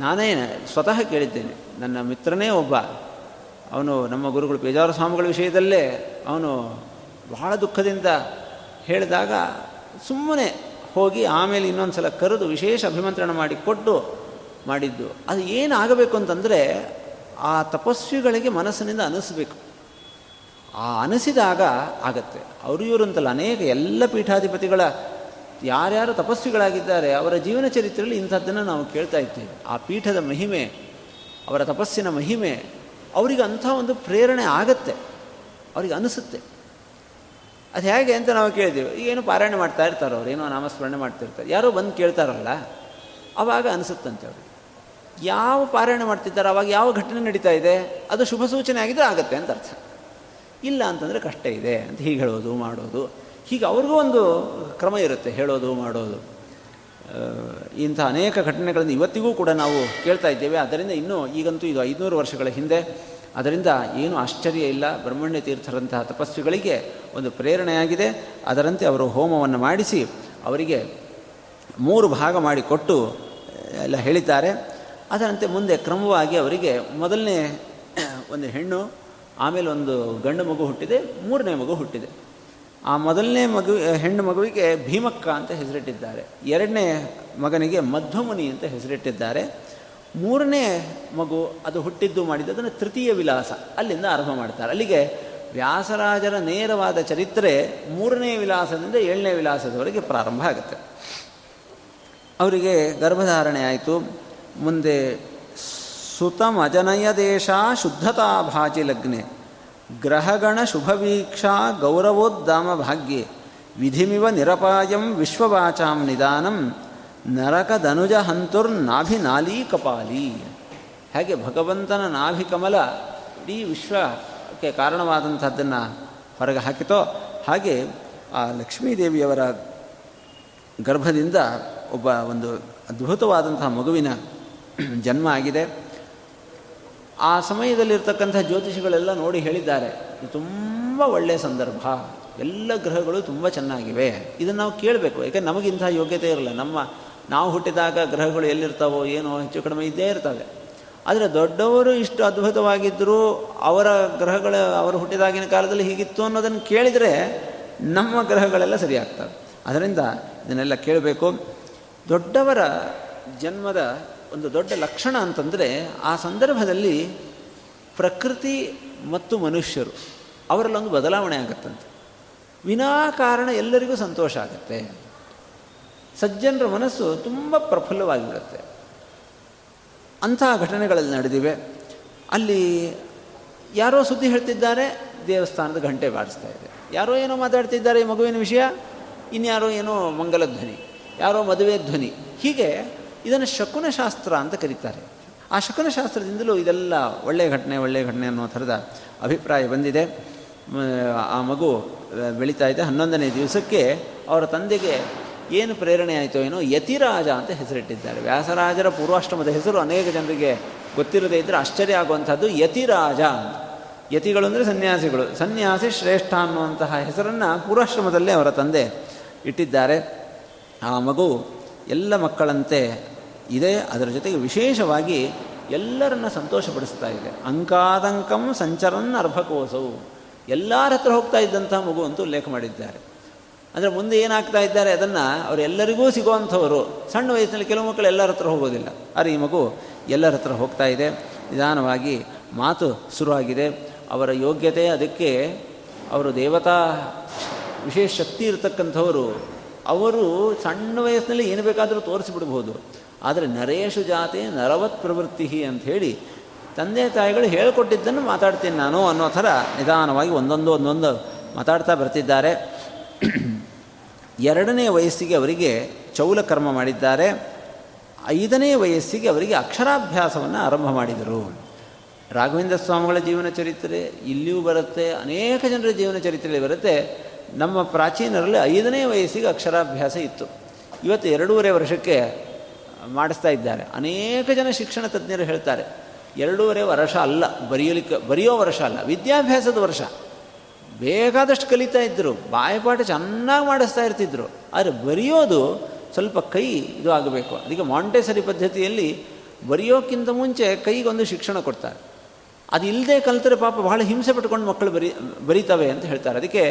ನಾನೇ ಸ್ವತಃ ಕೇಳಿದ್ದೇನೆ. ನನ್ನ ಮಿತ್ರನೇ ಒಬ್ಬ, ಅವನು ನಮ್ಮ ಗುರುಗಳು ಪೇಜಾವರ ಸ್ವಾಮಿಗಳ ವಿಷಯದಲ್ಲೇ ಅವನು ಬಹಳ ದುಃಖದಿಂದ ಹೇಳಿದಾಗ ಸುಮ್ಮನೆ ಹೋಗಿ ಆಮೇಲೆ ಇನ್ನೊಂದು ಸಲ ಕರೆದು ವಿಶೇಷ ಅಭಿಮಂತ್ರಣ ಮಾಡಿ ಕೊಟ್ಟು ಮಾಡಿದ್ದು. ಅದು ಏನಾಗಬೇಕು ಅಂತಂದರೆ ಆ ತಪಸ್ವಿಗಳಿಗೆ ಮನಸ್ಸಿನಿಂದ ಅನಿಸ್ಬೇಕು. ಆ ಅನಿಸಿದಾಗ ಆಗತ್ತೆ. ಅವರು ಇವರು ಅಂತಲ್ಲ, ಅನೇಕ ಎಲ್ಲ ಪೀಠಾಧಿಪತಿಗಳ ಯಾರ್ಯಾರು ತಪಸ್ವಿಗಳಾಗಿದ್ದಾರೆ, ಅವರ ಜೀವನ ಚರಿತ್ರೆಯಲ್ಲಿ ಇಂಥದ್ದನ್ನು ನಾವು ಕೇಳ್ತಾ ಇದ್ದೇವೆ. ಆ ಪೀಠದ ಮಹಿಮೆ, ಅವರ ತಪಸ್ಸಿನ ಮಹಿಮೆ, ಅವರಿಗೆ ಅಂಥ ಒಂದು ಪ್ರೇರಣೆ ಆಗತ್ತೆ. ಅವರಿಗೆ ಅನಿಸುತ್ತೆ. ಅದು ಹೇಗೆ ಅಂತ ನಾವು ಕೇಳಿದ್ದೀವಿ ಏನು ಪಾರಾಯಣ ಮಾಡ್ತಾ ಇರ್ತಾರೆ ಅವ್ರು ಏನೋ ನಾಮಸ್ಮರಣೆ ಮಾಡ್ತಿರ್ತಾರೆ. ಯಾರೋ ಬಂದು ಕೇಳ್ತಾರಲ್ಲ, ಅವಾಗ ಅನಿಸುತ್ತಂತೆ ಅವರು ಯಾವ ಪಾರಾಯಣ ಮಾಡ್ತಿದ್ದಾರೆ, ಅವಾಗ ಯಾವ ಘಟನೆ ನಡೀತಾ ಇದೆ, ಅದು ಶುಭ ಸೂಚನೆ ಆಗಿದ್ರೆ ಆಗತ್ತೆ ಅಂತ ಅರ್ಥ. ಇಲ್ಲ ಅಂತಂದರೆ ಕಷ್ಟ ಇದೆ ಅಂತ ಹೀಗೆ ಹೇಳೋದು, ಮಾಡೋದು. ಹೀಗೆ ಅವ್ರಿಗೂ ಒಂದು ಕ್ರಮ ಇರುತ್ತೆ, ಹೇಳೋದು, ಮಾಡೋದು. ಇಂಥ ಅನೇಕ ಘಟನೆಗಳನ್ನು ಇವತ್ತಿಗೂ ಕೂಡ ನಾವು ಕೇಳ್ತಾ ಇದ್ದೇವೆ. ಅದರಿಂದ ಇನ್ನೂ ಈಗಂತೂ ಇದು ಐದುನೂರು ವರ್ಷಗಳ ಹಿಂದೆ. ಅದರಿಂದ ಏನು ಆಶ್ಚರ್ಯ ಇಲ್ಲ. ಬ್ರಹ್ಮಣ್ಯ ತೀರ್ಥರಂತಹ ತಪಸ್ವಿಗಳಿಗೆ ಒಂದು ಪ್ರೇರಣೆಯಾಗಿದೆ. ಅದರಂತೆ ಅವರು ಹೋಮವನ್ನು ಮಾಡಿಸಿ ಅವರಿಗೆ ಮೂರು ಭಾಗ ಮಾಡಿಕೊಟ್ಟು ಎಲ್ಲ ಹೇಳಿದ್ದಾರೆ. ಅದರಂತೆ ಮುಂದೆ ಕ್ರಮವಾಗಿ ಅವರಿಗೆ ಮೊದಲನೇ, [CLEARS THROAT] ಒಂದು ಹೆಣ್ಣು, ಆಮೇಲೆ ಒಂದು ಗಂಡು ಮಗು ಹುಟ್ಟಿದೆ, ಮೂರನೇ ಮಗು ಹುಟ್ಟಿದೆ. ಆ ಮೊದಲನೇ ಮಗು, ಹೆಣ್ಣು ಮಗುವಿಗೆ ಭೀಮಕ್ಕ ಅಂತ ಹೆಸರಿಟ್ಟಿದ್ದಾರೆ. ಎರಡನೇ ಮಗನಿಗೆ ಮಧ್ವಮುನಿ ಅಂತ ಹೆಸರಿಟ್ಟಿದ್ದಾರೆ. ಮೂರನೇ ಮಗು ಅದು ಹುಟ್ಟಿದ್ದು ಮಾಡಿದ್ದು ಅದನ್ನು ತೃತೀಯ ವಿಲಾಸ, ಅಲ್ಲಿಂದ ಆರಂಭ ಮಾಡ್ತಾರೆ. ಅಲ್ಲಿಗೆ ವ್ಯಾಸರಾಜರ ನೇರವಾದ ಚರಿತ್ರೆ ಮೂರನೇ ವಿಲಾಸದಿಂದ ಏಳನೇ ವಿಲಾಸದವರೆಗೆ ಪ್ರಾರಂಭ ಆಗುತ್ತೆ. ಅವರಿಗೆ ಗರ್ಭಧಾರಣೆ ಆಯಿತು. ಮುಂದೆ ಸುತಮಜನಯ ದೇಶ ಶುದ್ಧತಾ ಭಾಜಿ ಲಗ್ನೆ. ಗ್ರಹಗಣ ಶುಭವೀಕ್ಷಾ ಗೌರವೋದ್ದಾಮ ಭಾಗ್ಯೆ. ವಿಧಿಮಿವ ನಿರಪಾಯಂ ವಿಶ್ವವಾಚಾಂ ನಿಧಾನಂ. ನರಕದನುಜ ಹಂತುರ್ನಾಭಿ ನಾಲಿ ಕಪಾಲಿ. ಹಾಗೆ ಭಗವಂತನ ನಾಭಿ ಕಮಲ ಇಡೀ ವಿಶ್ವಕ್ಕೆ ಕಾರಣವಾದಂಥದ್ದನ್ನು ಹೊರಗೆ ಹಾಕಿತೋ, ಹಾಗೆ ಆ ಲಕ್ಷ್ಮೀದೇವಿಯವರ ಗರ್ಭದಿಂದ ಒಬ್ಬ ಒಂದು ಅದ್ಭುತವಾದಂತಹ ಮಗುವಿನ ಜನ್ಮ ಆಗಿದೆ. ಆ ಸಮಯದಲ್ಲಿರ್ತಕ್ಕಂಥ ಜ್ಯೋತಿಷಿಗಳೆಲ್ಲ ನೋಡಿ ಹೇಳಿದ್ದಾರೆ, ಇದು ತುಂಬ ಒಳ್ಳೆಯ ಸಂದರ್ಭ, ಎಲ್ಲ ಗ್ರಹಗಳು ತುಂಬ ಚೆನ್ನಾಗಿವೆ. ಇದನ್ನು ನಾವು ಕೇಳಬೇಕು ಯಾಕೆ ನಮಗಿಂಥ ಯೋಗ್ಯತೆ ಇರಲ್ಲ. ನಮ್ಮ, ನಾವು ಹುಟ್ಟಿದಾಗ ಗ್ರಹಗಳು ಎಲ್ಲಿರ್ತಾವೋ ಏನೋ ಹೆಚ್ಚು ಕಡಿಮೆ ಇದ್ದೇ ಇರ್ತವೆ. ಆದರೆ ದೊಡ್ಡವರು ಇಷ್ಟು ಅದ್ಭುತವಾಗಿದ್ದರೂ ಅವರ ಗ್ರಹಗಳ, ಅವರು ಹುಟ್ಟಿದಾಗಿನ ಕಾಲದಲ್ಲಿ ಹೀಗಿತ್ತು ಅನ್ನೋದನ್ನು ಕೇಳಿದರೆ ನಮ್ಮ ಗ್ರಹಗಳೆಲ್ಲ ಸರಿಯಾಗ್ತವೆ. ಅದರಿಂದ ಇದನ್ನೆಲ್ಲ ಕೇಳಬೇಕು. ದೊಡ್ಡವರ ಜನ್ಮದ ಒಂದು ದೊಡ್ಡ ಲಕ್ಷಣ ಅಂತಂದರೆ ಆ ಸಂದರ್ಭದಲ್ಲಿ ಪ್ರಕೃತಿ ಮತ್ತು ಮನುಷ್ಯರು ಅವರಲ್ಲೊಂದು ಬದಲಾವಣೆ ಆಗುತ್ತಂತೆ. ವಿನಾಕಾರಣ ಎಲ್ಲರಿಗೂ ಸಂತೋಷ ಆಗುತ್ತೆ. ಸಜ್ಜನರ ಮನಸ್ಸು ತುಂಬ ಪ್ರಫುಲ್ಲವಾಗಿರುತ್ತೆ. ಅಂತಹ ಘಟನೆಗಳಲ್ಲಿ ನಡೆದಿವೆ. ಅಲ್ಲಿ ಯಾರೋ ಸುದ್ದಿ ಹೇಳ್ತಿದ್ದಾರೆ, ದೇವಸ್ಥಾನದ ಗಂಟೆ ಬಾರಿಸ್ತಾ ಇದೆ. ಯಾರೋ ಏನೋ ಮಾತಾಡ್ತಿದ್ದಾರೆ ಈ ಮಗುವಿನ ವಿಷಯ, ಇನ್ಯಾರೋ ಏನೋ ಮಂಗಲ ಧ್ವನಿ ಯಾರೋ ಮದುವೆ ಧ್ವನಿ. ಹೀಗೆ ಇದನ್ನು ಶಕುನಶಾಸ್ತ್ರ ಅಂತ ಕರೀತಾರೆ. ಆ ಶಕುನಶಾಸ್ತ್ರದಿಂದಲೂ ಇದೆಲ್ಲ ಒಳ್ಳೆಯ ಘಟನೆ ಒಳ್ಳೆಯ ಘಟನೆ ಅನ್ನೋ ಥರದ ಅಭಿಪ್ರಾಯ ಬಂದಿದೆ. ಆ ಮಗು ಬೆಳೀತಾ ಇದೆ. ಹನ್ನೊಂದನೇ ದಿವಸಕ್ಕೆ ಅವರ ತಂದೆಗೆ ಏನು ಪ್ರೇರಣೆ ಆಯಿತೋ ಏನೋ ಯತಿರಾಜ ಅಂತ ಹೆಸರಿಟ್ಟಿದ್ದಾರೆ. ವ್ಯಾಸರಾಜರ ಪೂರ್ವಾಶ್ರಮದ ಹೆಸರು ಅನೇಕ ಜನರಿಗೆ ಗೊತ್ತಿರದೇ ಇದ್ದರೆ ಆಶ್ಚರ್ಯ ಆಗುವಂಥದ್ದು ಯತಿರಾಜ ಯತಿಗಳು ಅಂದರೆ ಸನ್ಯಾಸಿಗಳು. ಸನ್ಯಾಸಿ ಶ್ರೇಷ್ಠ ಅನ್ನುವಂತಹ ಹೆಸರನ್ನು ಪೂರ್ವಾಶ್ರಮದಲ್ಲೇ ಅವರ ತಂದೆ ಇಟ್ಟಿದ್ದಾರೆ. ಆ ಮಗು ಎಲ್ಲ ಮಕ್ಕಳಂತೆ ಇದೆ. ಅದರ ಜೊತೆಗೆ ವಿಶೇಷವಾಗಿ ಎಲ್ಲರನ್ನ ಸಂತೋಷಪಡಿಸ್ತಾ ಇದೆ. ಅಂಕಾದಂಕಂ ಸಂಚರನ್ ಅರ್ಭಕೋಸವು ಎಲ್ಲರ ಹತ್ರ ಹೋಗ್ತಾ ಇದ್ದಂಥ ಮಗು ಅಂತೂ ಉಲ್ಲೇಖ ಮಾಡಿದ್ದಾರೆ. ಅಂದರೆ ಮುಂದೆ ಏನಾಗ್ತಾ ಇದ್ದಾರೆ ಅದನ್ನು ಅವರೆಲ್ಲರಿಗೂ ಸಿಗುವಂಥವರು. ಸಣ್ಣ ವಯಸ್ಸಿನಲ್ಲಿ ಕೆಲವು ಮಕ್ಕಳು ಎಲ್ಲರ ಹತ್ರ ಹೋಗೋದಿಲ್ಲ. ಆದರೆ ಈ ಮಗು ಎಲ್ಲರ ಹತ್ರ ಹೋಗ್ತಾ ಇದೆ. ನಿಧಾನವಾಗಿ ಮಾತು ಶುರುವಾಗಿದೆ. ಅವರ ಯೋಗ್ಯತೆ, ಅದಕ್ಕೆ ಅವರು ದೇವತಾ ವಿಶೇಷ ಶಕ್ತಿ ಇರತಕ್ಕಂಥವರು ಅವರು ಸಣ್ಣ ವಯಸ್ಸಿನಲ್ಲಿ ಏನು ಬೇಕಾದರೂ ತೋರಿಸಿಬಿಡ್ಬೋದು. ಆದರೆ ನರೇಶು ಜಾತಿ ನರವತ್ ಪ್ರವೃತ್ತಿ ಅಂಥೇಳಿ ತಂದೆ ತಾಯಿಗಳು ಹೇಳಿಕೊಟ್ಟಿದ್ದನ್ನು ಮಾತಾಡ್ತೀನಿ ನಾನು ಅನ್ನೋ ಥರ ನಿಧಾನವಾಗಿ ಒಂದೊಂದು ಒಂದೊಂದು ಮಾತಾಡ್ತಾ ಬರ್ತಿದ್ದಾರೆ. ಎರಡನೇ ವಯಸ್ಸಿಗೆ ಅವರಿಗೆ ಚೌಲ ಕರ್ಮ ಮಾಡಿದ್ದಾರೆ. ಐದನೇ ವಯಸ್ಸಿಗೆ ಅವರಿಗೆ ಅಕ್ಷರಾಭ್ಯಾಸವನ್ನು ಆರಂಭ ಮಾಡಿದರು. ರಾಘವೇಂದ್ರ ಸ್ವಾಮಿಗಳ ಜೀವನ ಚರಿತ್ರೆ ಇಲ್ಲಿಯೂ ಬರುತ್ತೆ, ಅನೇಕ ಜನರ ಜೀವನ ಚರಿತ್ರೆ ಬರುತ್ತೆ. ನಮ್ಮ ಪ್ರಾಚೀನರಲ್ಲಿ ಐದನೇ ವಯಸ್ಸಿಗೆ ಅಕ್ಷರಾಭ್ಯಾಸ ಇತ್ತು. ಇವತ್ತು ಎರಡೂವರೆ ವರ್ಷಕ್ಕೆ ಮಾಡಿಸ್ತಾ ಇದ್ದಾರೆ. ಅನೇಕ ಜನ ಶಿಕ್ಷಣ ತಜ್ಞರು ಹೇಳ್ತಾರೆ, ಎರಡೂವರೆ ವರ್ಷ ಅಲ್ಲ, ಬರೆಯಲಿಕ್ಕೆ, ಬರೆಯೋ ವರ್ಷ ಅಲ್ಲ, ವಿದ್ಯಾಭ್ಯಾಸದ ವರ್ಷ. ಬೇಕಾದಷ್ಟು ಕಲಿತಾ ಇದ್ದರು, ಬಾಯಪಾಠ ಚೆನ್ನಾಗಿ ಮಾಡಿಸ್ತಾ ಇರ್ತಿದ್ರು. ಆದರೆ ಬರೆಯೋದು ಸ್ವಲ್ಪ ಕೈ ಇದು ಆಗಬೇಕು. ಅದಕ್ಕೆ ಮಾಂಟೇಸರಿ ಪದ್ಧತಿಯಲ್ಲಿ ಬರೆಯೋಕ್ಕಿಂತ ಮುಂಚೆ ಕೈಗೊಂದು ಶಿಕ್ಷಣ ಕೊಡ್ತಾರೆ. ಅದು ಇಲ್ಲದೆ ಕಲಿತರೆ ಪಾಪ ಬಹಳ ಹಿಂಸೆ ಪಟ್ಕೊಂಡು ಮಕ್ಕಳು ಬರಿ, ಬರೀತವೆ ಅಂತ ಹೇಳ್ತಾರೆ. ಅದಕ್ಕೆ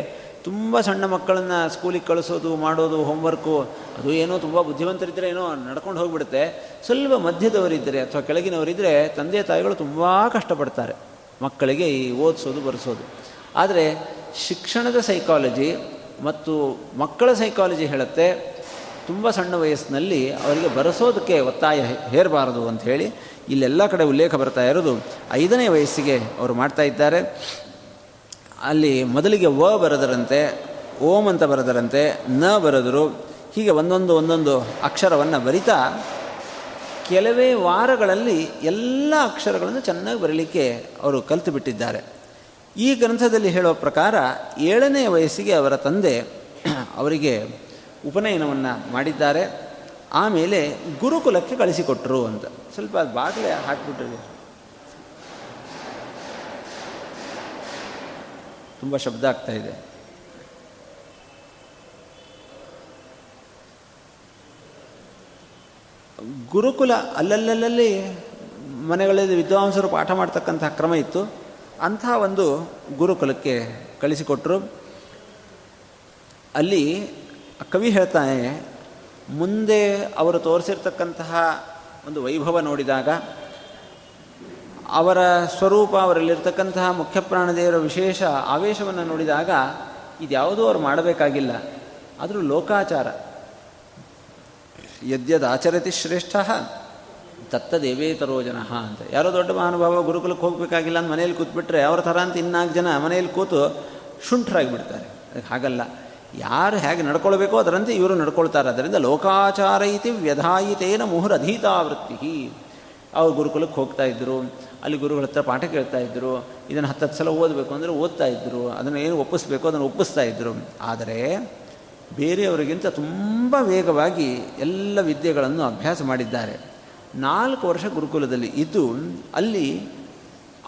ತುಂಬ ಸಣ್ಣ ಮಕ್ಕಳನ್ನು ಸ್ಕೂಲಿಗೆ ಕಳಿಸೋದು, ಮಾಡೋದು ಹೋಮ್ವರ್ಕು ಅದು ಏನೋ ತುಂಬ ಬುದ್ಧಿವಂತರಿದ್ದರೆ ಏನೋ ನಡ್ಕೊಂಡು ಹೋಗಿಬಿಡುತ್ತೆ. ಸ್ವಲ್ಪ ಮಧ್ಯದವರಿದ್ದರೆ ಅಥವಾ ಕೆಳಗಿನವರಿದ್ದರೆ ತಂದೆ ತಾಯಿಗಳು ತುಂಬ ಕಷ್ಟಪಡ್ತಾರೆ. ಮಕ್ಕಳಿಗೆ ಈ ಓದಿಸೋದು, ಬರೆಸೋದು. ಆದರೆ ಶಿಕ್ಷಣದ ಸೈಕಾಲಜಿ ಮತ್ತು ಮಕ್ಕಳ ಸೈಕಾಲಜಿ ಹೇಳುತ್ತೆ, ತುಂಬ ಸಣ್ಣ ವಯಸ್ಸಿನಲ್ಲಿ ಅವರಿಗೆ ಬರೆಸೋದಕ್ಕೆ ಒತ್ತಾಯ ಹೇರಬಾರದು ಅಂತ ಹೇಳಿ ಇಲ್ಲೆಲ್ಲ ಕಡೆ ಉಲ್ಲೇಖ ಬರ್ತಾ ಇರೋದು ಐದನೇ ವಯಸ್ಸಿಗೆ ಅವರು ಮಾಡ್ತಾ ಇದ್ದಾರೆ. ಅಲ್ಲಿ ಮೊದಲಿಗೆ ವ ಬರೆದರಂತೆ, ಓಂ ಅಂತ ಬರೆದರಂತೆ, ನ ಬರೆದರು. ಹೀಗೆ ಒಂದೊಂದು ಒಂದೊಂದು ಅಕ್ಷರವನ್ನು ಬರಿತಾ ಕೆಲವೇ ವಾರಗಳಲ್ಲಿ ಎಲ್ಲ ಅಕ್ಷರಗಳನ್ನು ಚೆನ್ನಾಗಿ ಬರಲಿಕ್ಕೆ ಅವರು ಕಲಿತು ಬಿಟ್ಟಿದ್ದಾರೆ. ಈ ಗ್ರಂಥದಲ್ಲಿ ಹೇಳುವ ಪ್ರಕಾರ ಏಳನೇ ವಯಸ್ಸಿಗೆ ಅವರ ತಂದೆ ಅವರಿಗೆ ಉಪನಯನವನ್ನು ಮಾಡಿದ್ದಾರೆ. ಆಮೇಲೆ ಗುರುಕುಲಕ್ಕೆ ಕಳಿಸಿಕೊಟ್ಟರು ಅಂತ. ಸ್ವಲ್ಪ ಬಾಗಿಲೇ ಹಾಕಿಬಿಟ್ರಿ. ತುಂಬ ಶಬ್ದ ಆಗ್ತಾ ಇದೆ. ಗುರುಕುಲ ಅಲ್ಲಲ್ಲಲ್ಲಿ ಮನೆಗಳಲ್ಲಿ ವಿದ್ವಾಂಸರು ಪಾಠ ಮಾಡ್ತಕ್ಕಂತಹ ಕ್ರಮ ಇತ್ತು. ಅಂಥ ಒಂದು ಗುರುಕುಲಕ್ಕೆ ಕಳಿಸಿಕೊಟ್ಟರು ಅಲ್ಲಿ ಕವಿ ಹೇಳ್ತಾನೆ, ಮುಂದೆ ಅವರು ತೋರಿಸಿರ್ತಕ್ಕಂತಹ ಒಂದು ವೈಭವ ನೋಡಿದಾಗ ಅವರ ಸ್ವರೂಪ, ಅವರಲ್ಲಿರ್ತಕ್ಕಂತಹ ಮುಖ್ಯ ಪ್ರಾಣದೇವರ ವಿಶೇಷ ಆವೇಶವನ್ನು ನೋಡಿದಾಗ ಇದ್ಯಾವುದೂ ಅವರು ಮಾಡಬೇಕಾಗಿಲ್ಲ. ಆದರೂ ಲೋಕಾಚಾರ. ಯದ್ಯದಾಚರತಿ ಶ್ರೇಷ್ಠ, ತತ್ತ ದೇವೇತರೋ ಜನ ಅಂತ. ಯಾರೋ ದೊಡ್ಡ ಮಹಾನುಭಾವ ಗುರುಕುಲಕ್ಕೆ ಹೋಗಬೇಕಾಗಿಲ್ಲ ಅಂತ ಮನೇಲಿ ಕೂತ್ಬಿಟ್ರೆ ಅವ್ರ ಥರ ಅಂತ ಇನ್ನಾಲ್ಕು ಜನ ಮನೆಯಲ್ಲಿ ಕೂತು ಶುಂಠರಾಗಿಬಿಡ್ತಾರೆ. ಅದಕ್ಕೆ ಹಾಗಲ್ಲ. ಯಾರು ಹೇಗೆ ನಡ್ಕೊಳ್ಬೇಕೋ ಅದರಂತೆ ಇವರು ನಡ್ಕೊಳ್ತಾರೆ. ಅದರಿಂದ ಲೋಕಾಚಾರ ಇತಿ ವ್ಯಧಾಯಿತೇನ ಮುಹುರಧೀತಾವೃತ್ತಿ ಅವ್ರು ಗುರುಕುಲಕ್ಕೆ ಹೋಗ್ತಾ ಇದ್ದರು ಅಲ್ಲಿ ಗುರುಗಳ ಹತ್ರ ಪಾಠ ಕೇಳ್ತಾ ಇದ್ದರು ಇದನ್ನು ಹತ್ತತ್ತು ಸಲ ಓದಬೇಕು ಅಂದರೆ ಓದ್ತಾ ಇದ್ದರು ಅದನ್ನು ಏನು ಒಪ್ಪಿಸ್ಬೇಕು ಅದನ್ನು ಒಪ್ಪಿಸ್ತಾ ಇದ್ದರು ಆದರೆ ಬೇರೆಯವರಿಗಿಂತ ತುಂಬ ವೇಗವಾಗಿ ಎಲ್ಲ ವಿದ್ಯೆಗಳನ್ನು ಅಭ್ಯಾಸ ಮಾಡಿದ್ದಾರೆ. ನಾಲ್ಕು ವರ್ಷ ಗುರುಕುಲದಲ್ಲಿ ಇದ್ದು ಅಲ್ಲಿ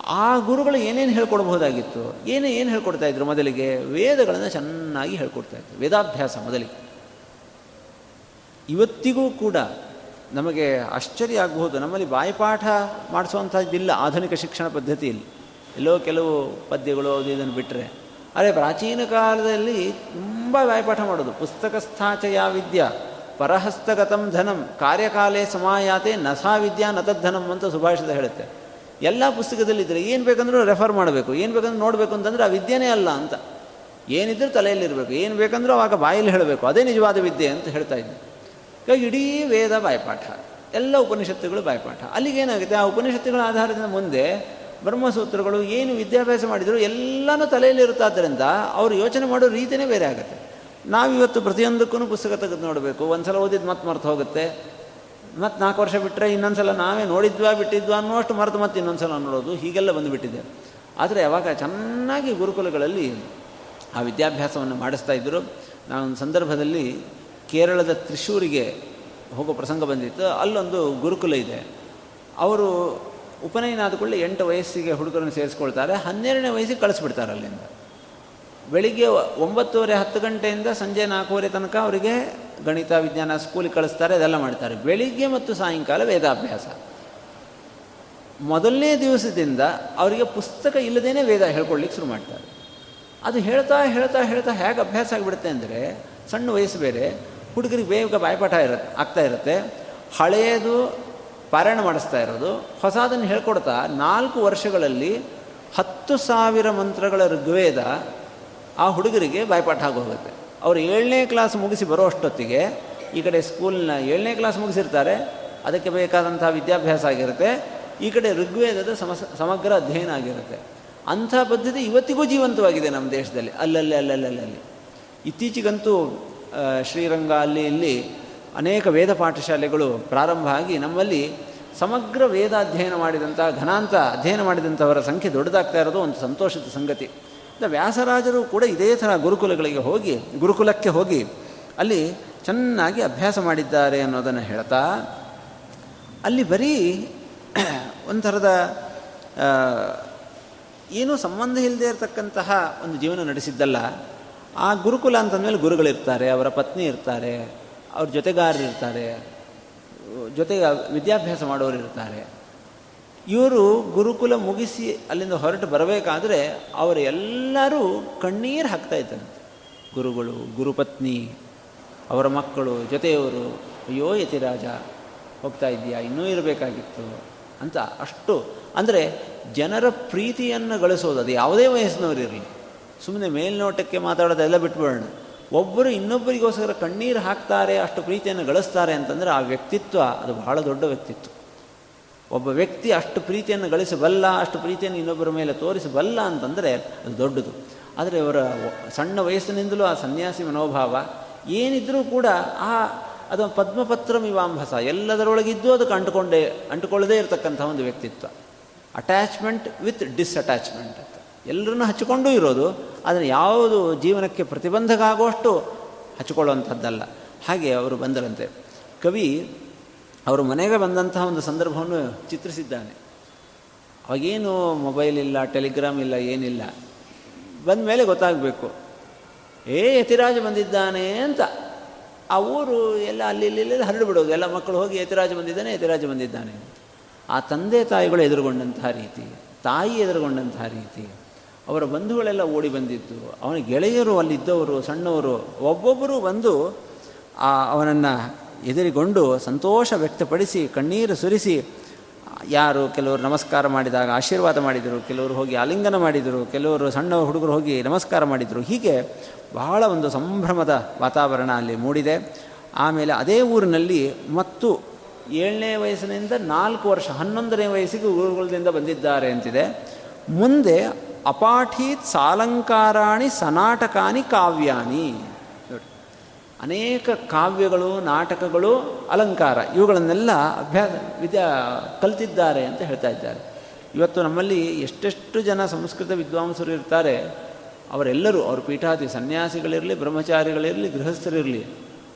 ಆ ಗುರುಗಳು ಏನೇನು ಹೇಳ್ಕೊಡ್ಬೋದಾಗಿತ್ತು ಏನೇ ಏನು ಹೇಳ್ಕೊಡ್ತಾ ಇದ್ರು ಮೊದಲಿಗೆ? ವೇದಗಳನ್ನು ಚೆನ್ನಾಗಿ ಹೇಳ್ಕೊಡ್ತಾ ಇದ್ರು. ವೇದಾಭ್ಯಾಸ ಮೊದಲಿಗೆ. ಇವತ್ತಿಗೂ ಕೂಡ ನಮಗೆ ಆಶ್ಚರ್ಯ ಆಗಬಹುದು ನಮ್ಮಲ್ಲಿ ಬಾಯಿಪಾಠ ಮಾಡಿಸುವಂಥದ್ದಿಲ್ಲ ಆಧುನಿಕ ಶಿಕ್ಷಣ ಪದ್ಧತಿಯಲ್ಲಿ. ಎಲ್ಲೋ ಕೆಲವು ಪದ್ಯಗಳು ಅದು ಇದನ್ನು ಬಿಟ್ಟರೆ ಆದರೆ ಪ್ರಾಚೀನ ಕಾಲದಲ್ಲಿ ತುಂಬ ಬಾಯಿಪಾಠ ಮಾಡೋದು ಪುಸ್ತಕಸ್ಥಾಚಯ ವಿದ್ಯಾ, ಪರಹಸ್ತಗತಂ ಧನಂ, ಕಾರ್ಯಕಾಲೇ ಸಮಾಯಾತೆ, ನಸಾ ವಿದ್ಯಾ ನತದ್ಧನಂ ಅಂತ ಸುಭಾಷಿತ ಹೇಳುತ್ತೆ. ಎಲ್ಲ ಪುಸ್ತಕದಲ್ಲಿದ್ದರೆ ಏನು ಬೇಕಂದ್ರೂ ರೆಫರ್ ಮಾಡಬೇಕು. ಏನು ಬೇಕಂದ್ರೆ ನೋಡಬೇಕು ಅಂತಂದರೆ ಆ ವಿದ್ಯೆನೇ ಅಲ್ಲ ಅಂತ. ಏನಿದ್ರೂ ತಲೆಯಲ್ಲಿರಬೇಕು. ಏನು ಬೇಕಂದ್ರೂ ಆವಾಗ ಬಾಯಲ್ಲಿ ಹೇಳಬೇಕು. ಅದೇ ನಿಜವಾದ ವಿದ್ಯೆ ಅಂತ ಹೇಳ್ತಾ ಇದ್ದೆ ಇಡೀ ವೇದ ಬಾಯ್ಪಾಠ, ಎಲ್ಲ ಉಪನಿಷತ್ತುಗಳು ಬಾಯ್ಪಾಠ. ಅಲ್ಲಿಗೇನಾಗುತ್ತೆ ಆ ಉಪನಿಷತ್ತುಗಳ ಆಧಾರದ ಮುಂದೆ ಬ್ರಹ್ಮಸೂತ್ರಗಳು ಏನು ವಿದ್ಯಾಭ್ಯಾಸ ಮಾಡಿದರೂ ಎಲ್ಲನೂ ತಲೆಯಲ್ಲಿ ಇರುತ್ತಾದ್ದರಿಂದ ಅವರು ಯೋಚನೆ ಮಾಡೋ ರೀತಿಯೇ ಬೇರೆ ಆಗುತ್ತೆ. ನಾವಿವತ್ತು ಪ್ರತಿಯೊಂದಕ್ಕೂ ಪುಸ್ತಕ ತೆಗೆದು ನೋಡಬೇಕು. ಒಂದು ಸಲ ಓದಿದ್ದು ಮತ್ತೆ ಮರ್ತು ಹೋಗುತ್ತೆ. ಮತ್ತು ನಾಲ್ಕು ವರ್ಷ ಬಿಟ್ಟರೆ ಇನ್ನೊಂದು ಸಲ ನಾವೇ ನೋಡಿದ್ವಾ, ಬಿಟ್ಟಿದ್ವಾ ಅನ್ನೋಷ್ಟು ಮರೆತು ಮತ್ತೆ ಇನ್ನೊಂದು ಸಲ ನೋಡೋದು. ಹೀಗೆಲ್ಲ ಬಂದುಬಿಟ್ಟಿದೆ. ಆದರೆ ಯಾವಾಗ ಚೆನ್ನಾಗಿ ಗುರುಕುಲಗಳಲ್ಲಿ ಆ ವಿದ್ಯಾಭ್ಯಾಸವನ್ನು ಮಾಡಿಸ್ತಾ ಇದ್ದರು ನಾನೊಂದು ಸಂದರ್ಭದಲ್ಲಿ ಕೇರಳದ ತ್ರಿಶೂರಿಗೆ ಹೋಗೋ ಪ್ರಸಂಗ ಬಂದಿತ್ತು. ಅಲ್ಲೊಂದು ಗುರುಕುಲ ಇದೆ. ಅವರು ಉಪನಯನ ಆದ ಎಂಟು ವಯಸ್ಸಿಗೆ ಹುಡುಗರನ್ನು ಸೇರಿಸ್ಕೊಳ್ತಾರೆ. ಹನ್ನೆರಡನೇ ವಯಸ್ಸಿಗೆ ಕಳಿಸ್ಬಿಡ್ತಾರೆ ಅಲ್ಲಿಂದ. ಬೆಳಿಗ್ಗೆ ಒಂಬತ್ತುವರೆ ಹತ್ತು ಗಂಟೆಯಿಂದ ಸಂಜೆ ನಾಲ್ಕೂವರೆ ತನಕ ಅವರಿಗೆ ಗಣಿತ, ವಿಜ್ಞಾನ, ಸ್ಕೂಲಿಗೆ ಕಳಿಸ್ತಾರೆ. ಅದೆಲ್ಲ ಮಾಡ್ತಾರೆ. ಬೆಳಿಗ್ಗೆ ಮತ್ತು ಸಾಯಂಕಾಲ ವೇದಾಭ್ಯಾಸ. ಮೊದಲನೇ ದಿವಸದಿಂದ ಅವರಿಗೆ ಪುಸ್ತಕ ಇಲ್ಲದೇ ವೇದ ಹೇಳ್ಕೊಳ್ಲಿಕ್ಕೆ ಶುರು ಮಾಡ್ತಾರೆ. ಅದು ಹೇಳ್ತಾ ಹೇಳ್ತಾ ಹೇಳ್ತಾ ಹೇಗೆ ಅಭ್ಯಾಸ ಆಗಿಬಿಡುತ್ತೆ ಅಂದರೆ, ಸಣ್ಣ ವಯಸ್ಸು ಬೇರೆ. ಹುಡುಗರಿಗೆ ಬೇಗ ಬಾಯ್ಪಾಠ ಇರುತ್ತೆ, ಆಗ್ತಾ ಇರುತ್ತೆ. ಹಳೆಯದು ಪಾರಾಯಣ ಮಾಡಿಸ್ತಾ ಇರೋದು. ಹೊಸದನ್ನು ಹೇಳ್ಕೊಡ್ತಾ, ನಾಲ್ಕು ವರ್ಷಗಳಲ್ಲಿ ಹತ್ತು ಸಾವಿರ ಮಂತ್ರಗಳ ಋಗ್ವೇದ ಆ ಹುಡುಗರಿಗೆ ಬಾಯ್ಪಾಠ ಆಗೋಗುತ್ತೆ. ಅವರು ಏಳನೇ ಕ್ಲಾಸ್ ಮುಗಿಸಿ ಬರೋ ಅಷ್ಟೊತ್ತಿಗೆ ಈ ಕಡೆ ಸ್ಕೂಲ್ನ ಏಳನೇ ಕ್ಲಾಸ್ ಮುಗಿಸಿರ್ತಾರೆ. ಅದಕ್ಕೆ ಬೇಕಾದಂಥ ವಿದ್ಯಾಭ್ಯಾಸ ಆಗಿರುತ್ತೆ. ಈ ಕಡೆ ಋಗ್ವೇದದ ಸಮಸ, ಸಮಗ್ರ ಅಧ್ಯಯನ ಆಗಿರುತ್ತೆ. ಅಂಥ ಪದ್ಧತಿ ಇವತ್ತಿಗೂ ಜೀವಂತವಾಗಿದೆ ನಮ್ಮ ದೇಶದಲ್ಲಿ. ಅಲ್ಲಲ್ಲಿ ಅಲ್ಲಲ್ಲಲ್ಲಿ ಇತ್ತೀಚೆಗಂತೂ ಶ್ರೀರಂಗ ಅಲ್ಲಿ ಇಲ್ಲಿ ಅನೇಕ ವೇದ ಪಾಠಶಾಲೆಗಳು ಪ್ರಾರಂಭ ಆಗಿ ನಮ್ಮಲ್ಲಿ ಸಮಗ್ರ ವೇದ ಅಧ್ಯಯನ ಮಾಡಿದಂಥ, ಘನಾಂತ ಅಧ್ಯಯನ ಮಾಡಿದಂಥವರ ಸಂಖ್ಯೆ ದೊಡ್ಡದಾಗ್ತಾ ಇರೋದು ಒಂದು ಸಂತೋಷದ ಸಂಗತಿ. ವ್ಯಾಸರಾಜರು ಕೂಡ ಇದೇ ಥರ ಗುರುಕುಲಗಳಿಗೆ ಹೋಗಿ, ಗುರುಕುಲಕ್ಕೆ ಹೋಗಿ ಅಲ್ಲಿ ಚೆನ್ನಾಗಿ ಅಭ್ಯಾಸ ಮಾಡಿದ್ದಾರೆ ಅನ್ನೋದನ್ನು ಹೇಳ್ತಾ, ಅಲ್ಲಿ ಬರೀ [CLEARS THROAT] ಒಂಥರದ ಏನೂ ಸಂಬಂಧ ಇಲ್ಲದೆ ಇರತಕ್ಕಂತಹ ಒಂದು ಜೀವನ ನಡೆಸಿದ್ದಲ್ಲ. ಆ ಗುರುಕುಲ ಅಂತಂದಮೇಲೆ ಗುರುಗಳಿರ್ತಾರೆ, ಅವರ ಪತ್ನಿ ಇರ್ತಾರೆ, ಅವ್ರ ಜೊತೆಗಾರರು ಇರ್ತಾರೆ, ಜೊತೆಗೆ ವಿದ್ಯಾಭ್ಯಾಸ ಮಾಡೋರು ಇರ್ತಾರೆ. ಇವರು ಗುರುಕುಲ ಮುಗಿಸಿ ಅಲ್ಲಿಂದ ಹೊರಟು ಬರಬೇಕಾದ್ರೆ ಅವರೆಲ್ಲರೂ ಕಣ್ಣೀರು ಹಾಕ್ತಾ ಇದ್ದಂತೆ. ಗುರುಗಳು, ಗುರುಪತ್ನಿ, ಅವರ ಮಕ್ಕಳು, ಜೊತೆಯವರು, ಅಯ್ಯೋ ಯತಿರಾಜ, ಹೋಗ್ತಾ ಇದೆಯಾ ಇನ್ನೂ ಇರಬೇಕಾಗಿತ್ತು ಅಂತ ಅಷ್ಟು, ಅಂದರೆ ಜನರ ಪ್ರೀತಿಯನ್ನು ಗಳಿಸೋದು, ಅದು ಯಾವುದೇ ವಯಸ್ಸಿನವರಿರಲಿ ಸುಮ್ಮನೆ ಮೇಲ್ನೋಟಕ್ಕೆ ಮಾತಾಡೋದೆಲ್ಲ ಬಿಟ್ಬಿಡೋಣ. ಒಬ್ಬರು ಇನ್ನೊಬ್ಬರಿಗೋಸ್ಕರ ಕಣ್ಣೀರು ಹಾಕ್ತಾರೆ, ಅಷ್ಟು ಪ್ರೀತಿಯನ್ನು ಗಳಿಸ್ತಾರೆ ಅಂತಂದರೆ ಆ ವ್ಯಕ್ತಿತ್ವ ಅದು ಬಹಳ ದೊಡ್ಡ ವ್ಯಕ್ತಿತ್ವ. ಒಬ್ಬ ವ್ಯಕ್ತಿ ಅಷ್ಟು ಪ್ರೀತಿಯನ್ನು ಗಳಿಸಬಲ್ಲ, ಅಷ್ಟು ಪ್ರೀತಿಯನ್ನು ಇನ್ನೊಬ್ಬರ ಮೇಲೆ ತೋರಿಸಬಲ್ಲ ಅಂತಂದರೆ ಅದು ದೊಡ್ಡದು. ಆದರೆ ಅವರ ಸಣ್ಣ ವಯಸ್ಸಿನಿಂದಲೂ ಆ ಸನ್ಯಾಸಿ ಮನೋಭಾವ, ಏನಿದ್ರೂ ಕೂಡ ಆ ಅದು ಪದ್ಮಪತ್ರ ಮೀವಾಂಭಸ ಎಲ್ಲದರೊಳಗಿದ್ದು ಅದಕ್ಕೆ ಅಂಟುಕೊಂಡೇ ಅಂಟುಕೊಳ್ಳದೇ ಇರತಕ್ಕಂಥ ಒಂದು ವ್ಯಕ್ತಿತ್ವ. ಅಟ್ಯಾಚ್ಮೆಂಟ್ ವಿತ್ ಡಿಸ್ಅಟ್ಯಾಚ್ಮೆಂಟ್ ಅಂತ. ಎಲ್ಲರನ್ನೂ ಹಚ್ಚಿಕೊಂಡು ಇರೋದು, ಆದರೆ ಯಾವುದು ಜೀವನಕ್ಕೆ ಪ್ರತಿಬಂಧಕ ಆಗುವಷ್ಟು ಹಚ್ಚಿಕೊಳ್ಳುವಂಥದ್ದಲ್ಲ. ಹಾಗೆ ಅವರು ಬಂದರಂತೆ. ಕವಿ ಅವರು ಮನೆಗೆ ಬಂದಂತಹ ಒಂದು ಸಂದರ್ಭವನ್ನು ಚಿತ್ರಿಸಿದ್ದಾನೆ. ಅವಾಗೇನು ಮೊಬೈಲ್ ಇಲ್ಲ, ಟೆಲಿಗ್ರಾಮ್ ಇಲ್ಲ, ಏನಿಲ್ಲ. ಬಂದ ಮೇಲೆ ಗೊತ್ತಾಗಬೇಕು. ಏ, ಯತಿರಾಜ ಬಂದಿದ್ದಾನೆ ಅಂತ. ಆ ಊರು ಎಲ್ಲ ಅಲ್ಲಿ ಇಲ್ಲಿ ಹರಡು ಎಲ್ಲ ಮಕ್ಕಳು ಹೋಗಿ ಯತಿರಾಜ ಬಂದಿದ್ದಾನೆ ಯತಿರಾಜ ಬಂದಿದ್ದಾನೆ ಆ ತಂದೆ ತಾಯಿಗಳು ಎದುರುಗೊಂಡಂತಹ ರೀತಿ, ತಾಯಿ ಎದುರುಗೊಂಡಂತಹ ರೀತಿ. ಅವರ ಬಂಧುಗಳೆಲ್ಲ ಓಡಿ ಬಂದಿದ್ದು. ಅವನ ಗೆಳೆಯರು ಅಲ್ಲಿದ್ದವರು, ಸಣ್ಣವರು, ಒಬ್ಬೊಬ್ಬರು ಬಂದು ಆ ಅವನನ್ನು ಎದುರಿಗೊಂಡು ಸಂತೋಷ ವ್ಯಕ್ತಪಡಿಸಿ, ಕಣ್ಣೀರು ಸುರಿಸಿ, ಯಾರು ಕೆಲವರು ನಮಸ್ಕಾರ ಮಾಡಿದಾಗ ಆಶೀರ್ವಾದ ಮಾಡಿದರು, ಕೆಲವರು ಹೋಗಿ ಆಲಿಂಗನ ಮಾಡಿದರು, ಕೆಲವರು ಸಣ್ಣ ಹುಡುಗರು ಹೋಗಿ ನಮಸ್ಕಾರ ಮಾಡಿದರು. ಹೀಗೆ ಬಹಳ ಒಂದು ಸಂಭ್ರಮದ ವಾತಾವರಣ ಅಲ್ಲಿ ಮೂಡಿದೆ. ಆಮೇಲೆ ಅದೇ ಊರಿನಲ್ಲಿ ಮತ್ತು ಏಳನೇ ವಯಸ್ಸಿನಿಂದ ನಾಲ್ಕು ವರ್ಷ, ಹನ್ನೊಂದನೇ ವಯಸ್ಸಿಗೆ ಊರುಗಳಿಂದ ಬಂದಿದ್ದಾರೆ ಅಂತಿದೆ. ಮುಂದೆ ಅಪಾಠೀತ್ ಸಾಲಂಕಾರಾಣಿ ಸನಾಟಕಾನಿ ಕಾವ್ಯಾನಿ. ಅನೇಕ ಕಾವ್ಯಗಳು, ನಾಟಕಗಳು ಅಲಂಕಾರ, ಇವುಗಳನ್ನೆಲ್ಲ ಅಭ್ಯಾಸ, ವಿದ್ಯಾ, ಕಲ್ತಿದ್ದಾರೆ ಅಂತ ಹೇಳ್ತಾ ಇದ್ದಾರೆ. ಇವತ್ತು ನಮ್ಮಲ್ಲಿ ಎಷ್ಟೆಷ್ಟು ಜನ ಸಂಸ್ಕೃತ ವಿದ್ವಾಂಸರು ಇರ್ತಾರೆ, ಅವರೆಲ್ಲರೂ, ಅವರು ಪೀಠಾದಿ ಸನ್ಯಾಸಿಗಳಿರಲಿ, ಬ್ರಹ್ಮಚಾರಿಗಳಿರಲಿ, ಗೃಹಸ್ಥರಿರಲಿ,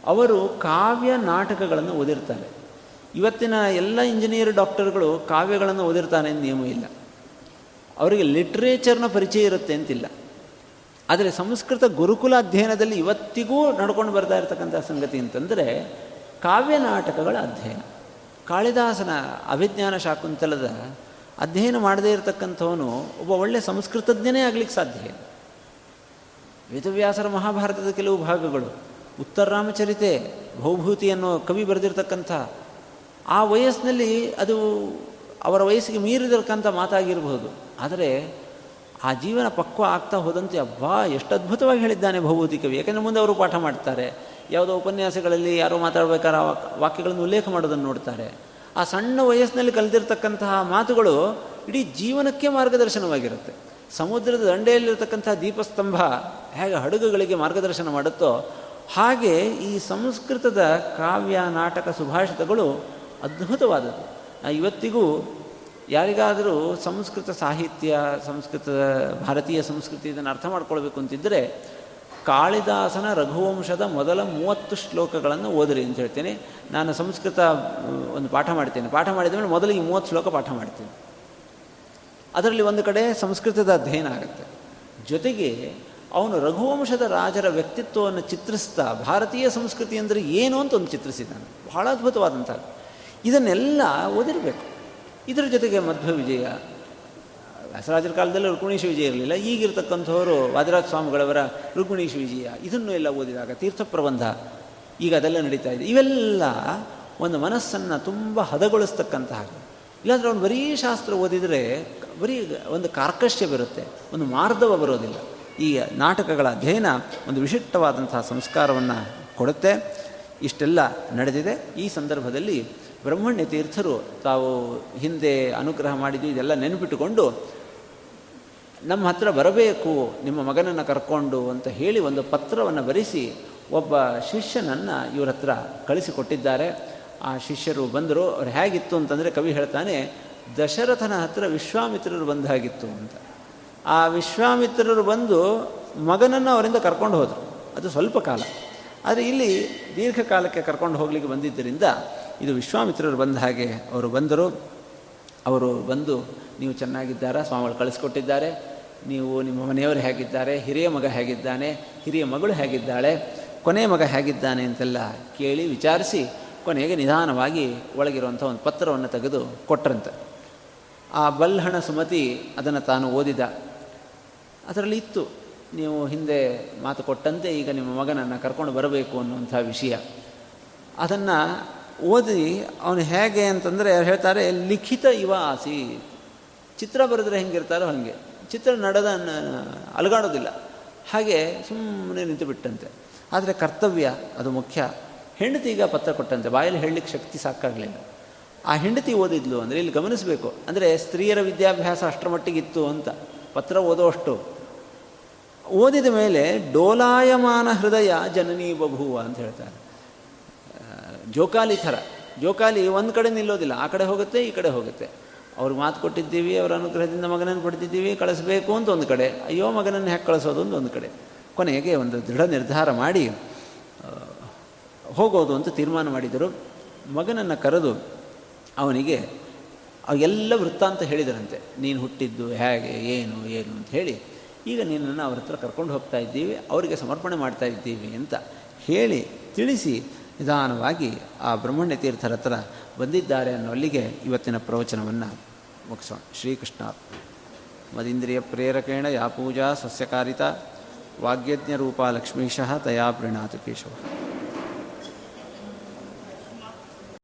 ಅವರು ಕಾವ್ಯ ನಾಟಕಗಳನ್ನು ಓದಿರ್ತಾರೆ. ಇವತ್ತಿನ ಎಲ್ಲ ಇಂಜಿನಿಯರ್ ಡಾಕ್ಟರ್ಗಳು ಕಾವ್ಯಗಳನ್ನು ಓದಿರ್ತಾನೆ ನಿಯಮ ಇಲ್ಲ. ಅವರಿಗೆ ಲಿಟ್ರೇಚರ್ನ ಪರಿಚಯ ಇರುತ್ತೆ ಅಂತಿಲ್ಲ. ಆದರೆ ಸಂಸ್ಕೃತ ಗುರುಕುಲ ಅಧ್ಯಯನದಲ್ಲಿ ಇವತ್ತಿಗೂ ನಡ್ಕೊಂಡು ಬರ್ತಾ ಇರತಕ್ಕಂಥ ಸಂಗತಿ ಅಂತಂದರೆ ಕಾವ್ಯ ನಾಟಕಗಳ ಅಧ್ಯಯನ. ಕಾಳಿದಾಸನ ಅಭಿಜ್ಞಾನ ಶಾಕುಂತಲದ ಅಧ್ಯಯನ ಮಾಡದೇ ಇರತಕ್ಕಂಥವನು ಒಬ್ಬ ಒಳ್ಳೆಯ ಸಂಸ್ಕೃತಜ್ಞನೇ ಆಗಲಿಕ್ಕೆ ಸಾಧ್ಯ ವೇದವ್ಯಾಸರ ಮಹಾಭಾರತದ ಕೆಲವು ಭಾಗಗಳು, ಉತ್ತರ ರಾಮಚರಿತೆ, ಭೌಭೂತಿ ಅನ್ನೋ ಕವಿ ಬರೆದಿರ್ತಕ್ಕಂಥ ಆ ವಯಸ್ಸಿನಲ್ಲಿ ಅದು ಅವರ ವಯಸ್ಸಿಗೆ ಮೀರಿದಕ್ಕಂಥ ಮಾತಾಗಿರಬಹುದು. ಆದರೆ ಆ ಜೀವನ ಪಕ್ವ ಆಗ್ತಾ ಹೋದಂತೆ ಅಬ್ಬಾ, ಎಷ್ಟು ಅದ್ಭುತವಾಗಿ ಹೇಳಿದ್ದಾನೆ ಭೌಭೌತಿಕವಿ ಯಾಕೆಂದರೆ ಮುಂದೆ ಅವರು ಪಾಠ ಮಾಡ್ತಾರೆ. ಯಾವುದೋ ಉಪನ್ಯಾಸಗಳಲ್ಲಿ ಯಾರೋ ಮಾತಾಡಬೇಕಾದ್ರೆ ಆ ವಾಕ್ಯಗಳನ್ನು ಉಲ್ಲೇಖ ಮಾಡೋದನ್ನು ನೋಡ್ತಾರೆ. ಆ ಸಣ್ಣ ವಯಸ್ಸಿನಲ್ಲಿ ಕಲಿತಿರ್ತಕ್ಕಂತಹ ಮಾತುಗಳು ಇಡೀ ಜೀವನಕ್ಕೆ ಮಾರ್ಗದರ್ಶನವಾಗಿರುತ್ತೆ. ಸಮುದ್ರದ ದಂಡೆಯಲ್ಲಿರ್ತಕ್ಕಂಥ ದೀಪಸ್ತಂಭ ಹೇಗೆ ಹಡಗುಗಳಿಗೆ ಮಾರ್ಗದರ್ಶನ ಮಾಡುತ್ತೋ, ಹಾಗೆ ಈ ಸಂಸ್ಕೃತದ ಕಾವ್ಯ, ನಾಟಕ, ಸುಭಾಷಿತಗಳು ಅದ್ಭುತವಾದದ್ದು. ಇವತ್ತಿಗೂ ಯಾರಿಗಾದರೂ ಸಂಸ್ಕೃತ ಸಾಹಿತ್ಯ, ಸಂಸ್ಕೃತ, ಭಾರತೀಯ ಸಂಸ್ಕೃತಿ ಇದನ್ನು ಅರ್ಥ ಮಾಡ್ಕೊಳ್ಬೇಕು ಅಂತಿದ್ದರೆ ಕಾಳಿದಾಸನ ರಘುವಂಶದ ಮೊದಲ ಮೂವತ್ತು ಶ್ಲೋಕಗಳನ್ನು ಓದಿರಿ ಅಂತ ಹೇಳ್ತೇನೆ. ನಾನು ಸಂಸ್ಕೃತ ಒಂದು ಪಾಠ ಮಾಡ್ತೇನೆ. ಪಾಠ ಮಾಡಿದ ಮೇಲೆ ಮೊದಲು ಈ ಮೂವತ್ತು ಶ್ಲೋಕ ಪಾಠ ಮಾಡ್ತೇನೆ. ಅದರಲ್ಲಿ ಒಂದು ಕಡೆ ಸಂಸ್ಕೃತದ ಅಧ್ಯಯನ ಆಗುತ್ತೆ. ಜೊತೆಗೆ ಅವನು ರಘುವಂಶದ ರಾಜರ ವ್ಯಕ್ತಿತ್ವವನ್ನು ಚಿತ್ರಿಸ್ತಾ ಭಾರತೀಯ ಸಂಸ್ಕೃತಿ ಅಂದರೆ ಏನು ಅಂತ ಒಂದು ಚಿತ್ರಿಸಿದ್ದಾನೆ. ಬಹಳ ಅದ್ಭುತವಾದಂಥ ಇದನ್ನೆಲ್ಲ ಓದಿರಬೇಕು. ಇದರ ಜೊತೆಗೆ ಮಧ್ವ ವಿಜಯ. ವ್ಯಾಸರಾಜರ ಕಾಲದಲ್ಲಿ ರುಕ್ಮಿಣೀಶ ವಿಜಯ ಇರಲಿಲ್ಲ. ಈಗಿರ್ತಕ್ಕಂಥವರು ವಾದರಾಜ ಸ್ವಾಮಿಗಳವರ ರುಕ್ಮಿಣೀಶ ವಿಜಯ, ಇದನ್ನು ಎಲ್ಲ ಓದಿದಾಗ ತೀರ್ಥ ಪ್ರಬಂಧ, ಈಗ ಅದೆಲ್ಲ ನಡೀತಾ ಇದೆ. ಇವೆಲ್ಲ ಒಂದು ಮನಸ್ಸನ್ನು ತುಂಬ ಹದಗೊಳಿಸ್ತಕ್ಕಂತಹ ಇಲ್ಲಾಂದರೆ ಅವನು ಬರೀ ಶಾಸ್ತ್ರ ಓದಿದರೆ ಬರೀ ಒಂದು ಕಾರ್ಕಶ್ಯ ಬರುತ್ತೆ, ಒಂದು ಮಾರ್ಧವ ಬರೋದಿಲ್ಲ. ಈ ನಾಟಕಗಳ ಅಧ್ಯಯನ ಒಂದು ವಿಶಿಷ್ಟವಾದಂತಹ ಸಂಸ್ಕಾರವನ್ನು ಕೊಡುತ್ತೆ. ಇಷ್ಟೆಲ್ಲ ನಡೆದಿದೆ. ಈ ಸಂದರ್ಭದಲ್ಲಿ ಬ್ರಹ್ಮಣ್ಯ ತೀರ್ಥರು ತಾವು ಹಿಂದೆ ಅನುಗ್ರಹ ಮಾಡಿದ್ದು ಇದೆಲ್ಲ ನೆನಪಿಟ್ಟುಕೊಂಡು, ನಮ್ಮ ಹತ್ರ ಬರಬೇಕು, ನಿಮ್ಮ ಮಗನನ್ನು ಕರ್ಕೊಂಡು ಅಂತ ಹೇಳಿ ಒಂದು ಪತ್ರವನ್ನು ಬರೆಸಿ ಒಬ್ಬ ಶಿಷ್ಯನನ್ನು ಇವರ ಹತ್ರ ಕಳಿಸಿಕೊಟ್ಟಿದ್ದಾರೆ. ಆ ಶಿಷ್ಯರು ಬಂದರು, ಅವ್ರು ಹೇಗಿತ್ತು? ಅಂತಂದರೆ ಕವಿ ಹೇಳ್ತಾನೆ, ದಶರಥನ ಹತ್ರ ವಿಶ್ವಾಮಿತ್ರರು ಬಂದಾಗಿತ್ತು ಅಂತ. ಆ ವಿಶ್ವಾಮಿತ್ರರು ಬಂದು ಮಗನನ್ನು ಅವರಿಂದ ಕರ್ಕೊಂಡು ಹೋದರು. ಅದು ಸ್ವಲ್ಪ ಕಾಲ. ಆದರೆ ಇಲ್ಲಿ ದೀರ್ಘಕಾಲಕ್ಕೆ ಕರ್ಕೊಂಡು ಹೋಗಲಿಕ್ಕೆ ಬಂದಿದ್ದರಿಂದ ಇದು ವಿಶ್ವಾಮಿತ್ರರು ಬಂದ ಹಾಗೆ ಅವರು ಬಂದರು. ಅವರು ಬಂದು, ನೀವು ಚೆನ್ನಾಗಿದ್ದಾರಾ? ಸ್ವಾಮಿಗಳು ಕಳಿಸ್ಕೊಟ್ಟಿದ್ದಾರೆ. ನೀವು ನಿಮ್ಮ ಮನೆಯವರು ಹೇಗಿದ್ದಾರೆ? ಹಿರಿಯ ಮಗ ಹೇಗಿದ್ದಾನೆ? ಹಿರಿಯ ಮಗಳು ಹೇಗಿದ್ದಾಳೆ? ಕೊನೆಯ ಮಗ ಹೇಗಿದ್ದಾನೆ? ಅಂತೆಲ್ಲ ಕೇಳಿ ವಿಚಾರಿಸಿ ಕೊನೆಗೆ ನಿಧಾನವಾಗಿ ಒಳಗಿರುವಂಥ ಒಂದು ಪತ್ರವನ್ನು ತೆಗೆದು ಕೊಟ್ರಂತೆ. ಆ ಬಲ್ಹಣ ಸುಮತಿ ಅದನ್ನು ತಾನು ಓದಿದ. ಅದರಲ್ಲಿ ಇತ್ತು, ನೀವು ಹಿಂದೆ ಮಾತು ಕೊಟ್ಟಂತೆ, ಈಗ ನಿಮ್ಮ ಮಗನನ್ನು ಕರ್ಕೊಂಡು ಬರಬೇಕು ಅನ್ನುವಂಥ ವಿಷಯ. ಅದನ್ನು ಓದಿ ಅವನು ಹೇಗೆ ಅಂತಂದರೆ ಹೇಳ್ತಾರೆ, ಲಿಖಿತ ಇವ ಆಸಿ ಚಿತ್ರ ಬರೆದ್ರೆ ಹೆಂಗಿರ್ತಾರೋ ಹಾಗೆ. ಚಿತ್ರ ನಡೆದ ಅಲುಗಾಡೋದಿಲ್ಲ. ಹಾಗೆ ಸುಮ್ಮನೆ ನಿಂತು ಬಿಟ್ಟಂತೆ. ಆದರೆ ಕರ್ತವ್ಯ ಅದು ಮುಖ್ಯ. ಹೆಂಡತಿ ಈಗ ಪತ್ರ ಕೊಟ್ಟಂತೆ, ಬಾಯಲ್ಲಿ ಹೇಳಲಿಕ್ಕೆ ಶಕ್ತಿ ಸಾಕಾಗಲಿಲ್ಲ. ಆ ಹೆಂಡತಿ ಓದಿದ್ಲು ಅಂದರೆ ಇಲ್ಲಿ ಗಮನಿಸಬೇಕು. ಅಂದರೆ ಸ್ತ್ರೀಯರ ವಿದ್ಯಾಭ್ಯಾಸ ಅಷ್ಟರ ಮಟ್ಟಿಗಿತ್ತು ಅಂತ. ಪತ್ರ ಓದೋಷ್ಟು. ಓದಿದ ಮೇಲೆ ಡೋಲಾಯಮಾನ ಹೃದಯ ಜನನೀ ಬಭುವ ಅಂತ ಹೇಳ್ತಾರೆ. ಜೋಕಾಲಿ ಥರ. ಜೋಕಾಲಿ ಒಂದು ಕಡೆ ನಿಲ್ಲೋದಿಲ್ಲ. ಆ ಕಡೆ ಹೋಗುತ್ತೆ, ಈ ಕಡೆ ಹೋಗುತ್ತೆ. ಅವ್ರಿಗೆ ಮಾತು ಕೊಟ್ಟಿದ್ದೀವಿ, ಅವರ ಅನುಗ್ರಹದಿಂದ ಮಗನನ್ನು ಕೊಡ್ತಿದ್ದೀವಿ, ಕಳಿಸ್ಬೇಕು ಅಂತ ಒಂದು ಕಡೆ. ಅಯ್ಯೋ, ಮಗನನ್ನು ಹ್ಯಾಕ್ ಕಳಿಸೋದು ಅಂತ ಒಂದು ಕಡೆ. ಕೊನೆಗೆ ಒಂದು ದೃಢ ನಿರ್ಧಾರ ಮಾಡಿ ಹೋಗೋದು ಅಂತ ತೀರ್ಮಾನ ಮಾಡಿದರು. ಮಗನನ್ನು ಕರೆದು, ಅವನಿಗೆ ಎಲ್ಲ ವೃತ್ತಾಂತ ಹೇಳಿದರಂತೆ. ನೀನು ಹುಟ್ಟಿದ್ದು ಹೇಗೆ, ಏನು ಏನು ಅಂತ ಹೇಳಿ, ಈಗ ನಿನ್ನನ್ನು ಅವ್ರ ಹತ್ರ ಕರ್ಕೊಂಡು ಹೋಗ್ತಾ ಇದ್ದೀವಿ, ಅವರಿಗೆ ಸಮರ್ಪಣೆ ಮಾಡ್ತಾ ಇದ್ದೀವಿ ಅಂತ ಹೇಳಿ ತಿಳಿಸಿ ನಿಧಾನವಾಗಿ ಆ ಬ್ರಹ್ಮಣ್ಯ ತೀರ್ಥರ ಹತ್ರ ಬಂದಿದ್ದಾರೆ ಅನ್ನೋಲ್ಲಿಗೆ ಇವತ್ತಿನ ಪ್ರವಚನವನ್ನು ಮುಗಿಸೋಣ. ಶ್ರೀಕೃಷ್ಣ ಮದೀಂದ್ರಿಯ ಪ್ರೇರಕೇಣ ಯಾ ಪೂಜಾ ಸಸ್ಯಕಾರಿತ ವಾಗ್ಯಜ್ಞ ರೂಪ ಲಕ್ಷ್ಮೀಶಃ ತಯಾ ಪ್ರಣಾತು ಕೇಶವ.